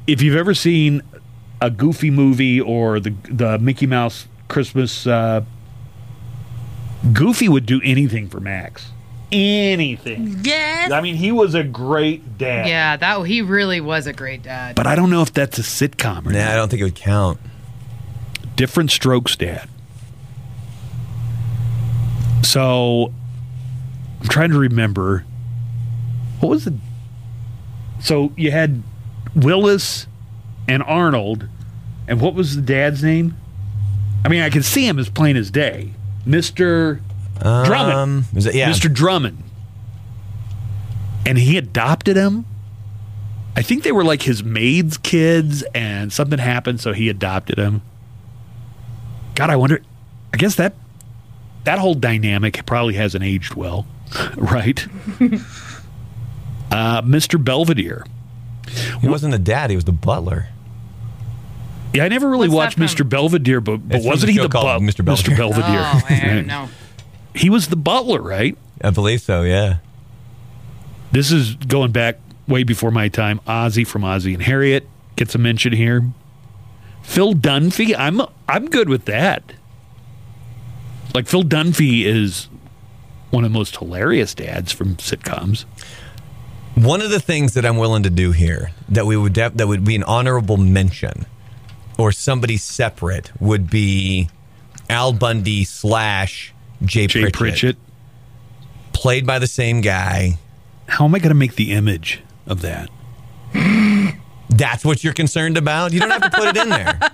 if you've ever seen a Goofy movie or the the Mickey Mouse Christmas, uh, Goofy would do anything for Max. Anything. Yes. I mean, he was a great dad. Yeah, that he really was a great dad. But I don't know if that's a sitcom or not. Nah, I don't think it would count. Different strokes, dad. So I'm trying to remember. What was the. So you had Willis and Arnold, and what was the dad's name? I mean, I can see him as plain as day. Mr. Drummond. Um, is it, yeah. Mr. Drummond. And he adopted him. I think they were like his maid's kids, and something happened, so he adopted him. God, I wonder. I guess that that whole dynamic probably hasn't aged well, right? uh, Mr. Belvedere. He wasn't the dad, he was the butler. Yeah, I never really What's watched? Mr. Belvedere, but, but It's wasn't he the butler? Mr. Belvedere. Belvedere? Oh, I Right. He was the butler, right? I believe so, yeah. This is going back way before my time. Ozzie from Ozzie and Harriet gets a mention here. Phil Dunphy, I'm I'm good with that. Like Phil Dunphy is one of the most hilarious dads from sitcoms. One of the things that I'm willing to do here that we would def- that would be an honorable mention or somebody separate would be Al Bundy slash Jay, Jay Pritchett, Pritchett. played by the same guy. How am I going to make the image of that? That's what you're concerned about. You don't have to put it in there.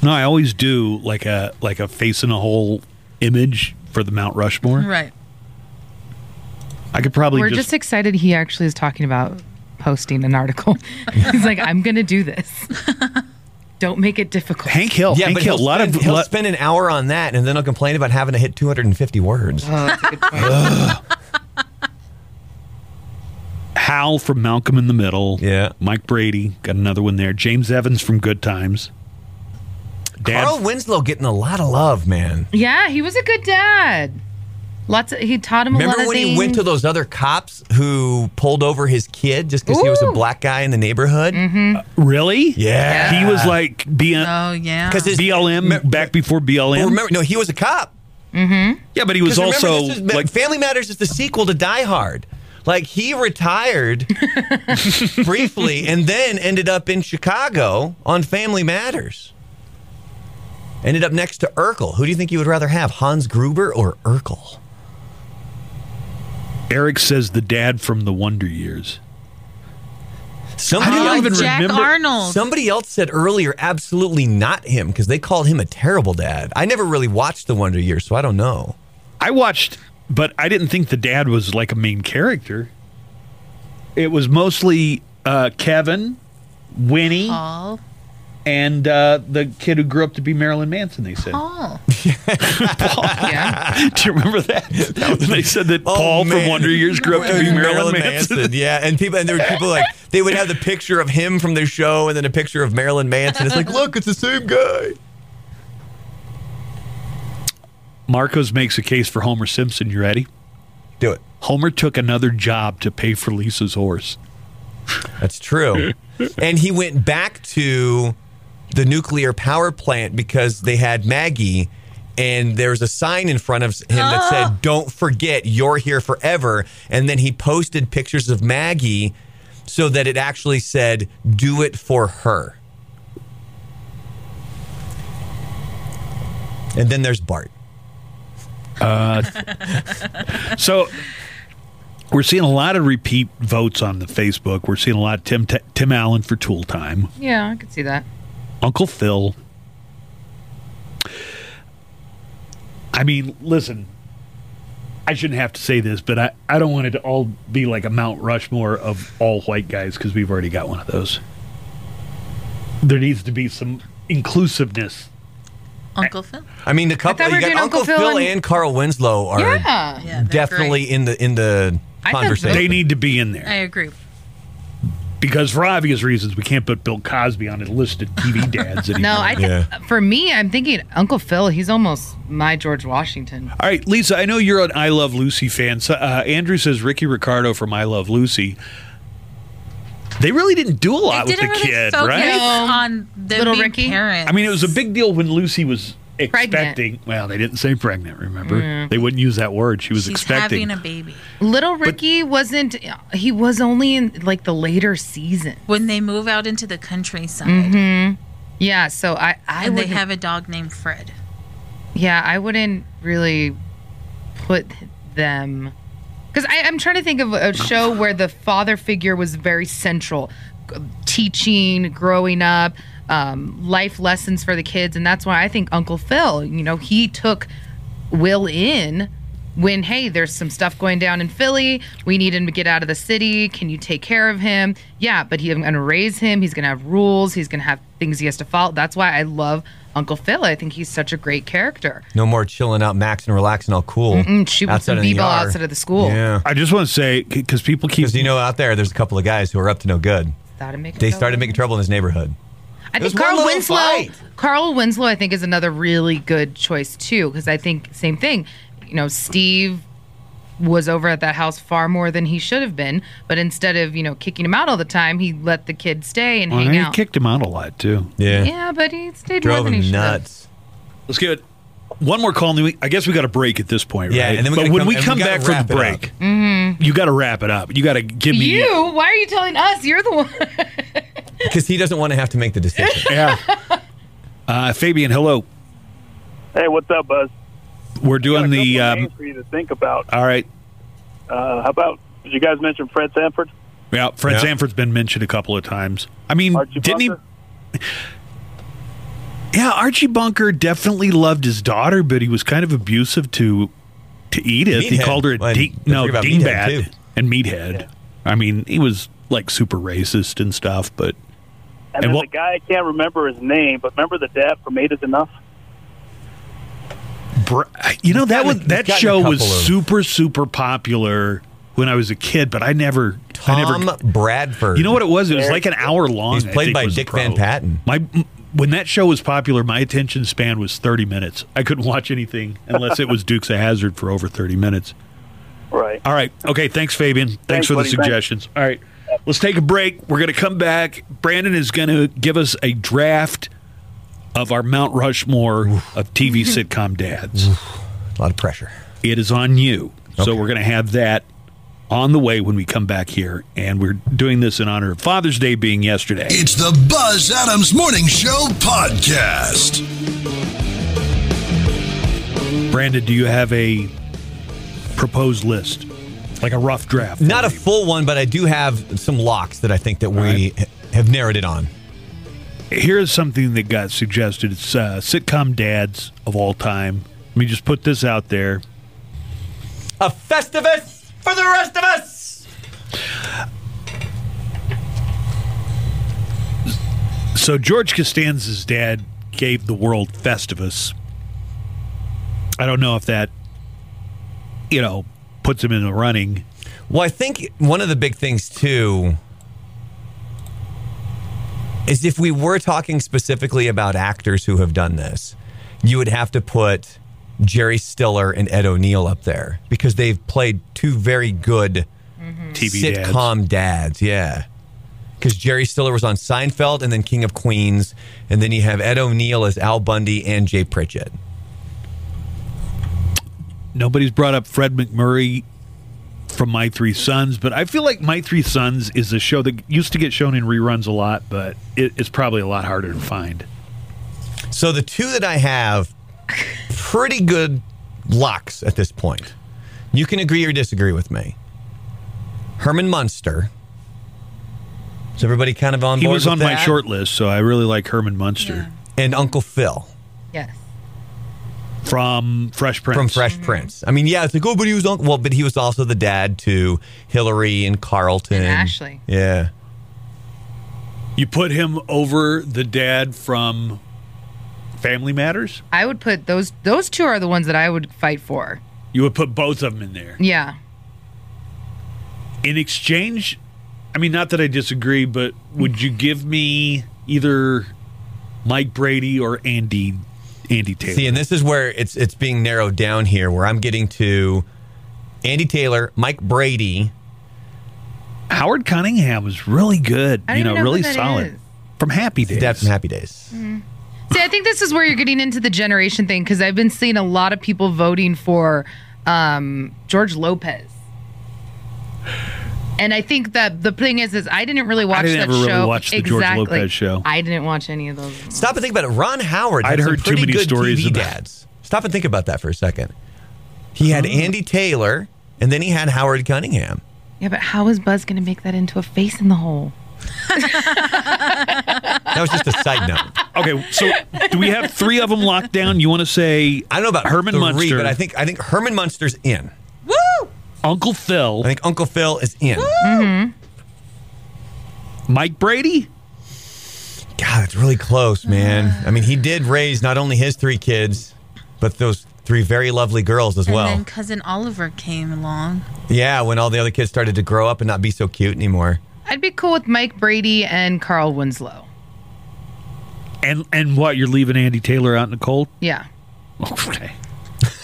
No, I always do like a like a face in a hole image for the Mount Rushmore. Right. I could probably We're just, just excited he actually is talking about posting an article. He's like, I'm going to do this. Don't make it difficult. Hank Hill. Yeah, Hank but Hill. he'll, A lot spend, of he'll lot- spend an hour on that, and then he'll complain about having to hit 250 words. Oh, that's a good point. Hal from Malcolm in the Middle. Yeah. Mike Brady got another one there. James Evans from Good Times. Dad. Carl Winslow getting a lot of love, man. yeah, he was a good dad. Lots of, he taught him a lot Remember of when things. he went to those other cops who pulled over his kid just because he was a black guy in the neighborhood? Mm-hmm. Uh, really? Yeah. He was like B- Oh yeah. 'Cause his- BLM back before BLM. Well, remember, no, he was a cop. Mm-hmm. yeah, but he was also this is- like Family Matters is the sequel to Die Hard. Like he retired briefly and then ended up in Chicago on Family Matters. Ended up next to Urkel. Who do you think you would rather have, Hans Gruber or Urkel? Eric says the dad from the Wonder Years. Somebody I don't else, even Jack remember- Arnold. somebody else said earlier, absolutely not him because they called him a terrible dad. I never really watched The Wonder Years, so I don't know. I watched, but I didn't think the dad was like a main character. It was mostly uh, Kevin, Winnie, Paul. And uh, the kid who grew up to be Marilyn Manson. They said. Paul. yeah. Do you remember that? they said that Paul from Oh, man. Wonder Years grew up to be Marilyn, Manson. Yeah, and people and there were people like they would have the picture of him from their show and then a picture of Marilyn Manson. It's like, look, it's the same guy. Marcos makes a case for Homer Simpson. You ready? Do it. Homer took another job to pay for Lisa's horse. That's true. and he went back to the nuclear power plant because they had Maggie and there was a sign in front of him that said, ah. Don't forget, you're here forever. And then he posted pictures of Maggie so that it actually said, Do it for her. And then there's Bart. Uh, so We're seeing a lot of repeat votes on the Facebook. We're seeing a lot of Tim Tim Allen for Tool Time, Yeah, I could see that. Uncle Phil. I mean, listen, I shouldn't have to say this, but I, I don't want it to all be like a Mount Rushmore of all white guys because we've already got one of those. There needs to be some inclusiveness. Uncle Phil. I mean, the couple thought we you were got Uncle, Uncle Phil, Phil and, and- Carl Winslow are Yeah. Yeah, definitely great. in the in the conversation. They need to be in there. I agree. Because for obvious reasons we can't put Bill Cosby on a list of TV dads anymore. No, I think Yeah. for me, I'm thinking Uncle Phil. He's almost my George Washington. All right, Lisa, I know you're an I Love Lucy fan. So, uh, Andrew says Ricky Ricardo from I Love Lucy. They really didn't do a lot They with the didn't really kid, focus right? On them Little being Ricky? parents. I mean, it was a big deal when Lucy was Pregnant. expecting. Well, they didn't say pregnant, remember? They wouldn't use that word. She was She's expecting. having a baby. Little Ricky wasn't. He was only in like the later season. When they move out into the countryside Mm-hmm. Yeah, so I I and they would have a dog named Fred. Yeah, I wouldn't really put them because I'm trying to think of a show where the father figure was very central, teaching, growing up, um, life lessons for the kids, and that's why I think Uncle Phil. You know, he took Will in when hey, there's some stuff going down in Philly. We need him to get out of the city. Can you take care of him? Yeah, but he, I'm going to raise him. He's going to have rules. He's going to have things he has to follow. That's why I love Uncle Phil. I think he's such a great character. no more chilling out, maxing, relaxing, all cool. Mm, shooting some in the b-ball outside of the school. Yeah, I just want to say, because people keep. because you know out there, there's a couple of guys who are up to no good. Started making They trouble. started making trouble in his neighborhood. I think Carl Winslow. fight. Carl Winslow, I think, is another really good choice too, because I think same thing. You know, Steve was over at that house far more than he should have been, but instead of you know kicking him out all the time, he let the kid stay and Well, hang he out. kicked him out a lot, too. Yeah, yeah, but he stayed more drove than he him should have. nuts. Let's get one more call. And we, I guess we got a break at this point, Yeah, right? and then we but when come- we and we come back from the break. Mm-hmm. you got to wrap it up. You got to give me. You? Why are you telling us? You're the one. Because he doesn't want to have to make the decision. Yeah. Uh, Fabian, hello. Hey, what's up, Buzz? We're doing the. Um, for you to think about. all right. Uh, how about did you guys mention Fred Sanford? Yeah, Fred Yeah. Sanford's been mentioned a couple of times. I mean, Archie didn't Bunker? he? Yeah, Archie Bunker definitely loved his daughter, but he was kind of abusive to to Edith. He called her a Well, ding, no forget about dingbat and meathead. I mean, he was like super racist and stuff. But And, And then what- the guy I can't remember his name, but remember the dad from Eight Is Enough? Br- you know that was that show was of- super super popular when I was a kid, but I never. I Tom never Bradford. You know what it was? It was like an hour long. He's I played by Dick Van. Patten. My when that show was popular, my attention span was thirty minutes. I couldn't watch anything unless it was Dukes of Hazzard for over thirty minutes. Right. All right, okay. Thanks, Fabian. Thanks, Thanks, for the buddy. Thanks. suggestions. All right, let's take a break. We're going to come back. Brandon is going to give us a draft of our Mount Rushmore of TV sitcom dads. A lot of pressure. It is on you. So we're going to have that on the way when we come back here. And we're doing this in honor of Father's Day being yesterday. It's the Buzz Adams Morning Show podcast. Brandon, do you have a proposed list? Like a rough draft? Not a full one, but I do have some locks that I think that we ha- have narrowed it on. Here's something that got suggested. It's uh, sitcom dads of all time. Let me just put this out there. A Festivus for the rest of us. So George Costanza's dad gave the world Festivus. I don't know if that, you know, puts him in the running. Well, I think one of the big things too is if we were talking specifically about actors who have done this, you would have to put Jerry Stiller and Ed O'Neill up there because they've played two very good mm-hmm. TV dads. sitcom dads. Yeah. Because Jerry Stiller was on Seinfeld and then King of Queens. And then you have Ed O'Neill as Al Bundy and Jay Pritchett. Nobody's brought up Fred MacMurray from My Three Sons, but I feel like My Three Sons is a show that used to get shown in reruns a lot, but it, it's probably a lot harder to find. So the two that I have, pretty good locks at this point. You can agree or disagree with me. Herman Munster. Is everybody kind of on He board was with on my that? short list, so I really like Herman Munster And Uncle Phil Yes. From Fresh Prince. from Fresh Prince. Mm-hmm. I mean, yeah, it's like, oh, but he was Uncle. Well, but he was also the dad to Hilary and Carlton. And Ashley. Yeah. You put him over the dad from Family Matters. I would put those those two are the ones that I would fight for. You would put both of them in there. Yeah. In exchange, I mean, not that I disagree, but would you give me either Mike Brady or Andy Andy Taylor? See, and this is where it's it's being narrowed down here, where I'm getting to Andy Taylor, Mike Brady. Howard Cunningham was really good. You know, know really solid is. from Happy Days. Dad from Happy Days. See, I think this is where you're getting into the generation thing because I've been seeing a lot of people voting for um, George Lopez. And I think that the thing is, is I didn't really watch didn't that ever really show. watch the George exactly. Lopez show. I didn't watch any of those. Stop and think about it. Ron Howard. Had I'd some heard too pretty many good stories TV about- dads. Stop and think about that for a second. He had Oh. Andy Taylor, and then he had Howard Cunningham. Yeah, but how is Buzz going to make that into a face in the hole? That was just a side note. Okay, so do we have three of them locked down? You want to say I don't know about Herman three, Munster, but I think I think Herman Munster's in. Uncle Phil, I think Uncle Phil is in. Mm-hmm. Mike Brady. God, it's really close, man. Uh. I mean, he did raise not only his three kids, but those three very lovely girls as well. And well. then cousin Oliver came along. yeah, when all the other kids started to grow up and not be so cute anymore. I'd be cool with Mike Brady and Carl Winslow. And and what? You're leaving Andy Taylor out in the cold? Yeah. Okay.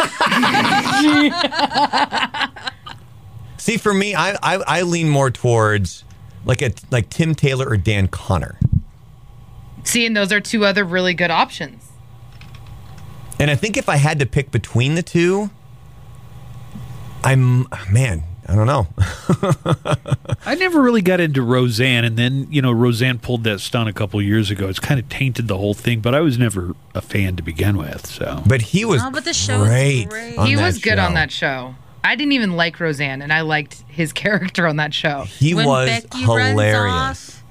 See, for me, I I, I lean more towards like a like Tim Taylor or Dan Conner. See, and those are two other really good options. And I think if I had to pick between the two, I'm man, I don't know. I never really got into Roseanne, and then you know Roseanne pulled that stunt a couple years ago. It's kind of tainted the whole thing, but I was never a fan to begin with. So But he was Oh, but the show great. great. on he that was good show. on that show. I didn't even like Roseanne, and I liked his character on that show. He when was Becky hilarious. runs off,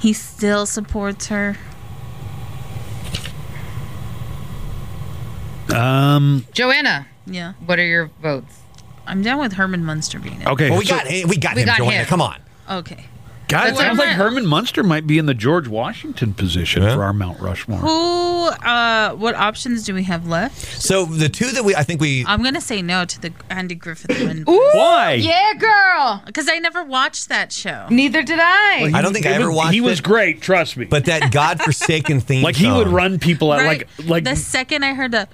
he still supports her. um, Joanna, Yeah, what are your votes? I'm down with Herman Munster being in. okay, Well, we so- got we got We him, got Joanna. him. Come on. Okay. God, it sounds like Herman Munster might be in the George Washington position Yeah. for our Mount Rushmore. Who? Uh, what options do we have left? So the two that we I think we I'm gonna say no to the Andy Griffith one Why? Yeah, girl. because I never watched that show. Neither did I. I don't think I ever was- watched He was it, great, trust me. but that godforsaken theme like he would run people out, Right. like like the second I heard the,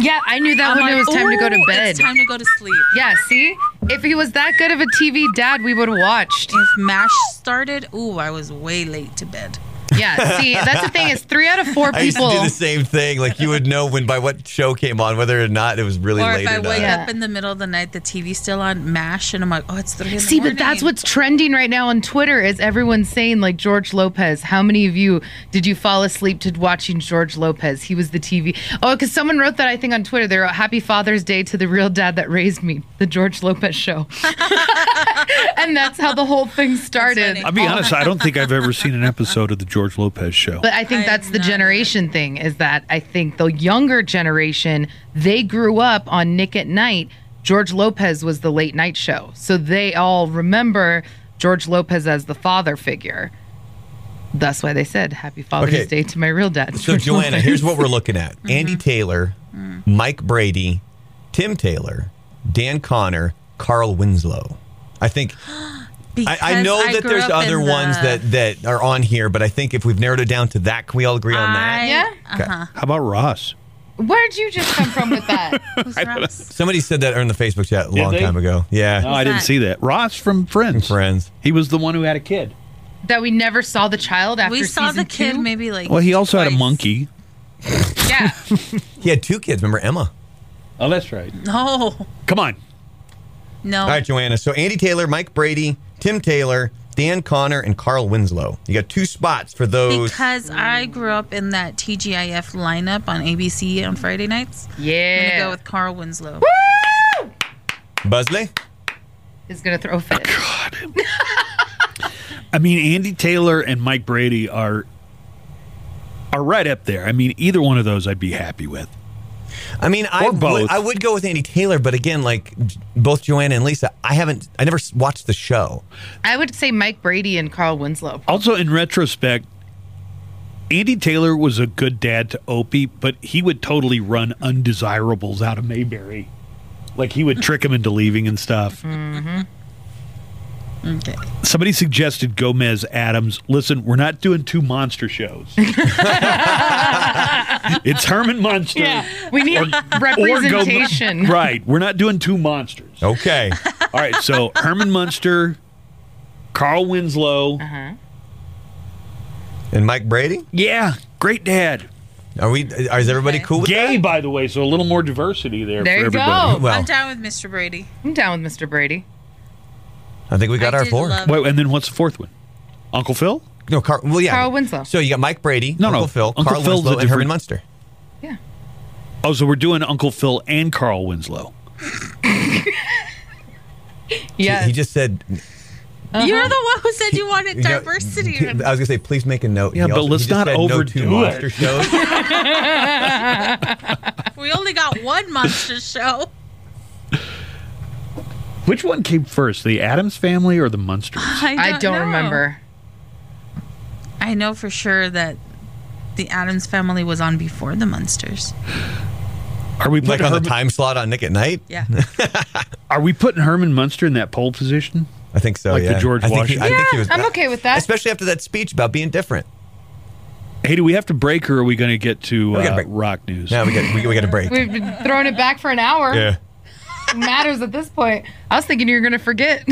yeah, I knew that I'm when like, it was time to go to bed. It's time to go to sleep. Yeah, see? If he was that good of a TV dad, we would have watched. If Mash started, ooh, I was way late to bed. Yeah, see, that's the thing is three out of four I used to people. do the same thing. Like you would know when by what show came on, whether or not it was really or late if I wake up in the middle of the night, the TV's still on Mash, and I'm like, oh, it's three in the See, morning. but that's what's trending right now on Twitter is everyone saying like George Lopez. How many of you did you fall asleep to watching George Lopez? He was the TV. Oh, because someone wrote that I think on Twitter. They wrote Happy Father's Day to the real dad that raised me, the George Lopez show. and that's how the whole thing started. I'll be honest, I don't think I've ever seen an episode of the George Lopez show. But I think I that's the not generation thing is that I think the younger generation, they grew up on Nick at Nite. George Lopez was the late night show. So they all remember George Lopez as the father figure. That's why they said Happy Father's Okay. Day to my real dad. So George Joanna, Lopez. here's what we're looking at: mm-hmm. Andy Taylor, mm. Mike Brady, Tim Taylor, Dan Conner, Carl Winslow. I think I, I Because know that there's other in ones that that are on here, but I think if we've narrowed it down to that, can we all agree on that? I- Yeah? Okay. Uh-huh. How about Ross? Where'd you just come from with that? Somebody said that in the Facebook chat a long they? time ago. Yeah, No, I didn't that? see that. Ross from Friends. friends. He was the one who had a kid. that we never saw the child after We saw the kid two? maybe like. Well, he also had a monkey. Yeah. He had two kids. Remember Emma? Oh, that's right. No, Come on. no. All right, Joanna. So Andy Taylor, Mike Brady, Tim Taylor, Dan Conner, and Carl Winslow. You got two spots for those. Because I grew up in that TGIF lineup on ABC on Friday nights. Yeah. I'm Yeah. gonna go with Carl Winslow. Woo! Buzzley. is going to throw a fit. I mean, Andy Taylor and Mike Brady are are right up there. I mean, either one of those I'd be happy with. I mean, I both. would, I would go with Andy Taylor, but again, like both Joanna and Lisa, I haven't, I never watched the show. I would say Mike Brady and Carl Winslow. Also, in retrospect, Andy Taylor was a good dad to Opie, but he would totally run undesirables out of Mayberry. Like he would trick him into leaving and stuff. Mm-hmm. Okay. Somebody suggested Gomez Addams. Listen, we're not doing two monster shows. it's Herman Munster. We need or Go- representation. right. We're not doing two monsters. Okay. All right. So Herman Munster, Carl Winslow. Uh-huh. and Mike Brady? Yeah, great dad. Are we? Is everybody Okay. cool with that? Gay, that? by the way, so a little more diversity there There for you everybody. go. Well, I'm down with Mr. Brady. I'm down with Mr. Brady. I think we got I our did four. love- Wait, and then what's the fourth one? Uncle Phil? no, Carl. well, yeah, Carl Winslow. So you got Mike Brady, No, Uncle no, Phil, Uncle Carl Phil's a Winslow, and Herman different- Munster. Yeah. Oh, so we're doing Uncle Phil and Carl Winslow. Yeah. He just said. You're uh-huh. the one who said you wanted you know, diversity. I was gonna say, please make a note. Yeah, He but also- let's he just not said no overdo two it. monster shows. we only got one monster show. Which one came first, the Addams family or the Munsters? I don't, I don't know. remember. I know for sure that the Addams family was on before the Munsters. Are we like putting on the time slot on Nick at Nite. Yeah. Are we putting Herman Munster in that pole position? I think so. Like the yeah. George I think he- Washington? I think he Yeah, was, I'm okay with that. Especially after that speech about being different. Hey, do we have to break or are we going to get to We gotta uh, break. rock news? Now we got we, we got a break. We've been throwing it back for an hour. It matters at this point. I was thinking you were going to forget.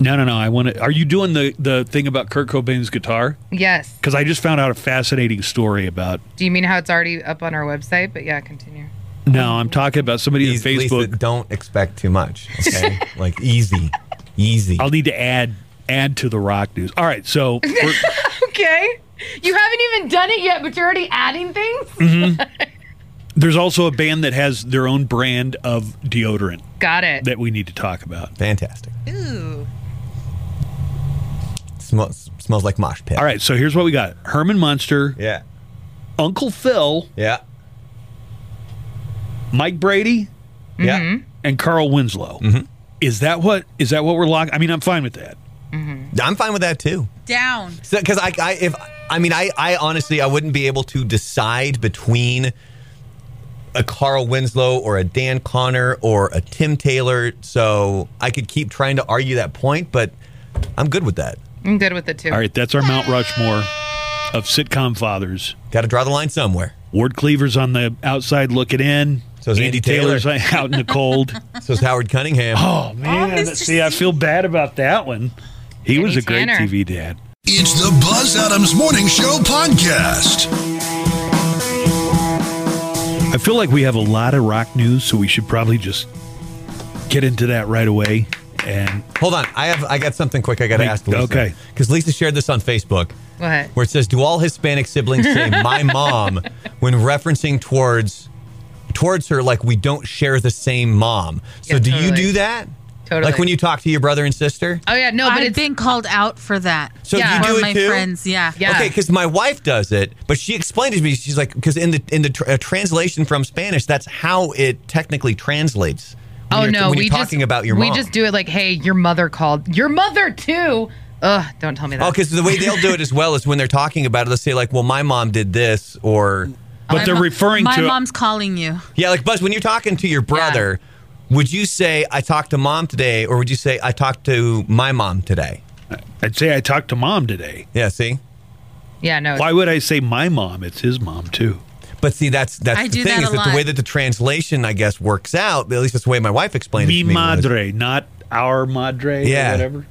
No, no, no. I want to. Are you doing the the thing about Kurt Cobain's guitar? yes. Because I just found out a fascinating story about. Do you mean how it's already up on our website? But yeah, continue. No, I'm talking about somebody on Lisa, Lisa, Facebook. don't expect too much. Okay, like easy, easy. I'll need to add add to the rock news. All right, so Okay. You haven't even done it yet, but you're already adding things? Mm-hmm. there's also a band that has their own brand of deodorant Got it. that we need to talk about. Fantastic. Ooh. Smells smells like mosh pit. All right, so here's what we got: Herman Munster, Yeah. Uncle Phil, Yeah. Mike Brady, Yeah. Mm-hmm. and Carl Winslow. Mm-hmm. Is that what is that what we're locking? I mean, I'm fine with that. Mm-hmm. I'm fine with that too. Down. Because I, I, if I mean, I, I honestly, I wouldn't be able to decide between a Carl Winslow or a Dan Conner or a Tim Taylor. So I could keep trying to argue that point, but I'm good with that. I'm good with it too. All right, that's our Mount Rushmore of sitcom fathers. Got to draw the line somewhere. Ward Cleaver's on the outside looking in. So is Andy Taylor. Taylor's out in the cold. So is Howard Cunningham. Oh man, Mr. see, I feel bad about that one. He was a great TV dad. It's the Buzz Adams Morning Show podcast. I feel like we have a lot of rock news, so we should probably just get into that right away. And Hold on, I have I got something quick. I got to ask Lisa. okay. because Lisa shared this on Facebook. Go ahead. where it says, "Do all Hispanic siblings say my mom when referencing towards towards her like we don't share the same mom?" So Yeah, do you do that? Totally. Like when you talk to your brother and sister? Oh yeah, no, but I've it's been called out for that. So Yeah. you do One it my too? friends, yeah. Yeah. Okay, because my wife does it, but she explained it to me. She's like, because in the in the tr- uh, translation from Spanish, that's how it technically translates. when Oh you're- no, when we you're talking just about your we just do it like, hey, your mother called. Your mother too. Ugh, don't tell me that. Oh, because the way they'll do it as well is when they're talking about it, they'll say like, "Well, my mom did this," or but My they're mo- referring My to My mom's calling you. Yeah, like Buzz, when you're talking to your brother, would you say I talked to mom today, or would you say I talked to my mom today? I'd say I talked to mom today. Yeah, see, yeah, no. Why would I say my mom? It's his mom too. but see, that's that's I the thing that is a that the way that the translation, I guess, works out. At least that's the way my wife explained Mi it to me. was- madre, not our madre Yeah. or whatever.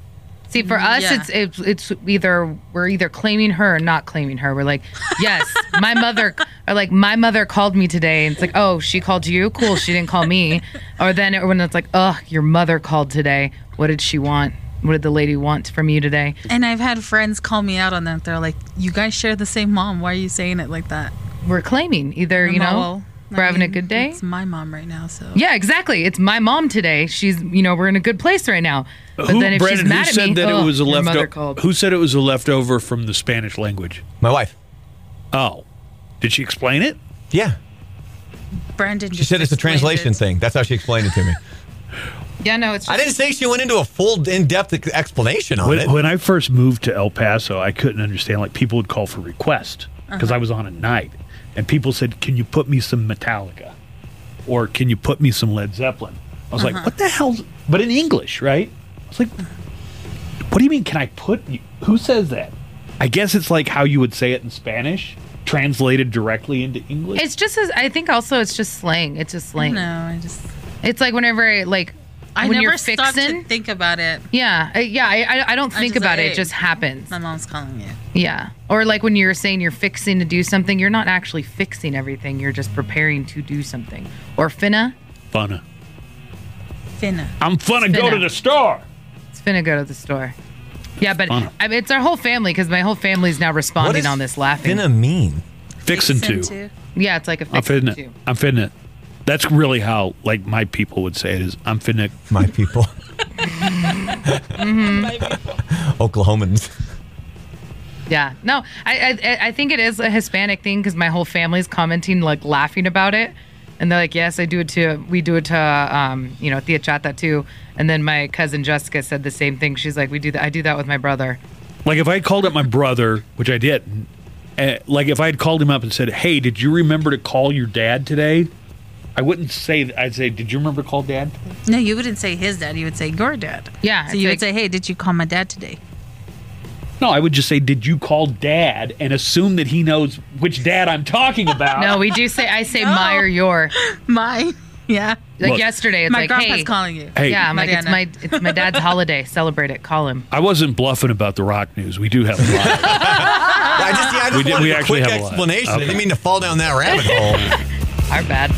See, for us, Yeah. it's, it's it's either we're either claiming her or not claiming her. We're like, yes, my mother, or like my mother called me today, and it's like, oh, she called you, cool. She didn't call me. Or then when it's like, oh, your mother called today. What did she want? What did the lady want from you today? And I've had friends call me out on that. They're like, "You guys share the same mom. Why are you saying it like that?" We're claiming either, you know. well, We're having a good day. It's my mom right now, so Yeah, exactly. It's my mom today. She's, you know, we're in a good place right now. But who, then if Brandon, she's mad who at said me, that oh, it was a your mother leftover? called. Who said it was a leftover from the Spanish language? My wife. Oh, did she explain it? Yeah. Brandon. She said it's a translation it. thing. That's how she explained it to me. Yeah, no, it's. Just, I didn't say she went into a full, in-depth explanation on When, it. when I first moved to El Paso, I couldn't understand. Like people would call for request because Uh-huh. I was on a night, and people said, "Can you put me some Metallica?" or "Can you put me some Led Zeppelin?" I was Uh-huh. like, "What the hell?" But in English, right? I was like, "What do you mean? Can I put? You? Who says that?" I guess it's like how you would say it in Spanish, translated directly into English. It's just as I think. Also, it's just slang. It's just slang. No, I just. It's like whenever I, like I when never you're fixing. to think about it. Yeah, I- yeah. I, I- I don't think just about like, it. It just happens. My mom's calling you. Yeah. Or like when you're saying you're fixing to do something, you're not actually fixing everything. You're just preparing to do something. Or finna. Funna. Finna. I'm funna go to the store. It's finna go to the store. Yeah, but I mean, it's our whole family because my whole family's now responding does on this laughing. finna mean? Fixing to. Yeah, it's like a I'm fixing finna. to. I'm finna. That's really how like my people would say it is. I'm finna. My people. My mm-hmm. people. Oklahomans. Yeah. No, I, I I think it is a Hispanic thing because my whole family's commenting like laughing about it, and they're like, "Yes, I do it too. We do it to um, you know, Tia Chata too." And then my cousin Jessica said the same thing. She's like, "We do that. I do that with my brother." Like if I called up my brother, which I did, uh, like if I had called him up and said, "Hey, did you remember to call your dad today?" I wouldn't say. I'd say, "Did you remember to call dad?" No, you wouldn't say his dad. You would say your dad. Yeah. So you like- would say, "Hey, did you call my dad today?" No, I would just say, "Did you call dad?" and assume that he knows which dad I'm talking about. No, we do say I say No. my or your. My. Yeah. Like Look. yesterday, it's my like, grandpa's hey, calling you. Hey. yeah, I'm like, it's my it's my dad's holiday. Celebrate it. Call him. I wasn't bluffing about the rock news. We do have a lot. I just, yeah, I just We did- wanted we a actually quick have a lot. explanation. I Okay. didn't mean to fall down that rabbit hole. Our bad.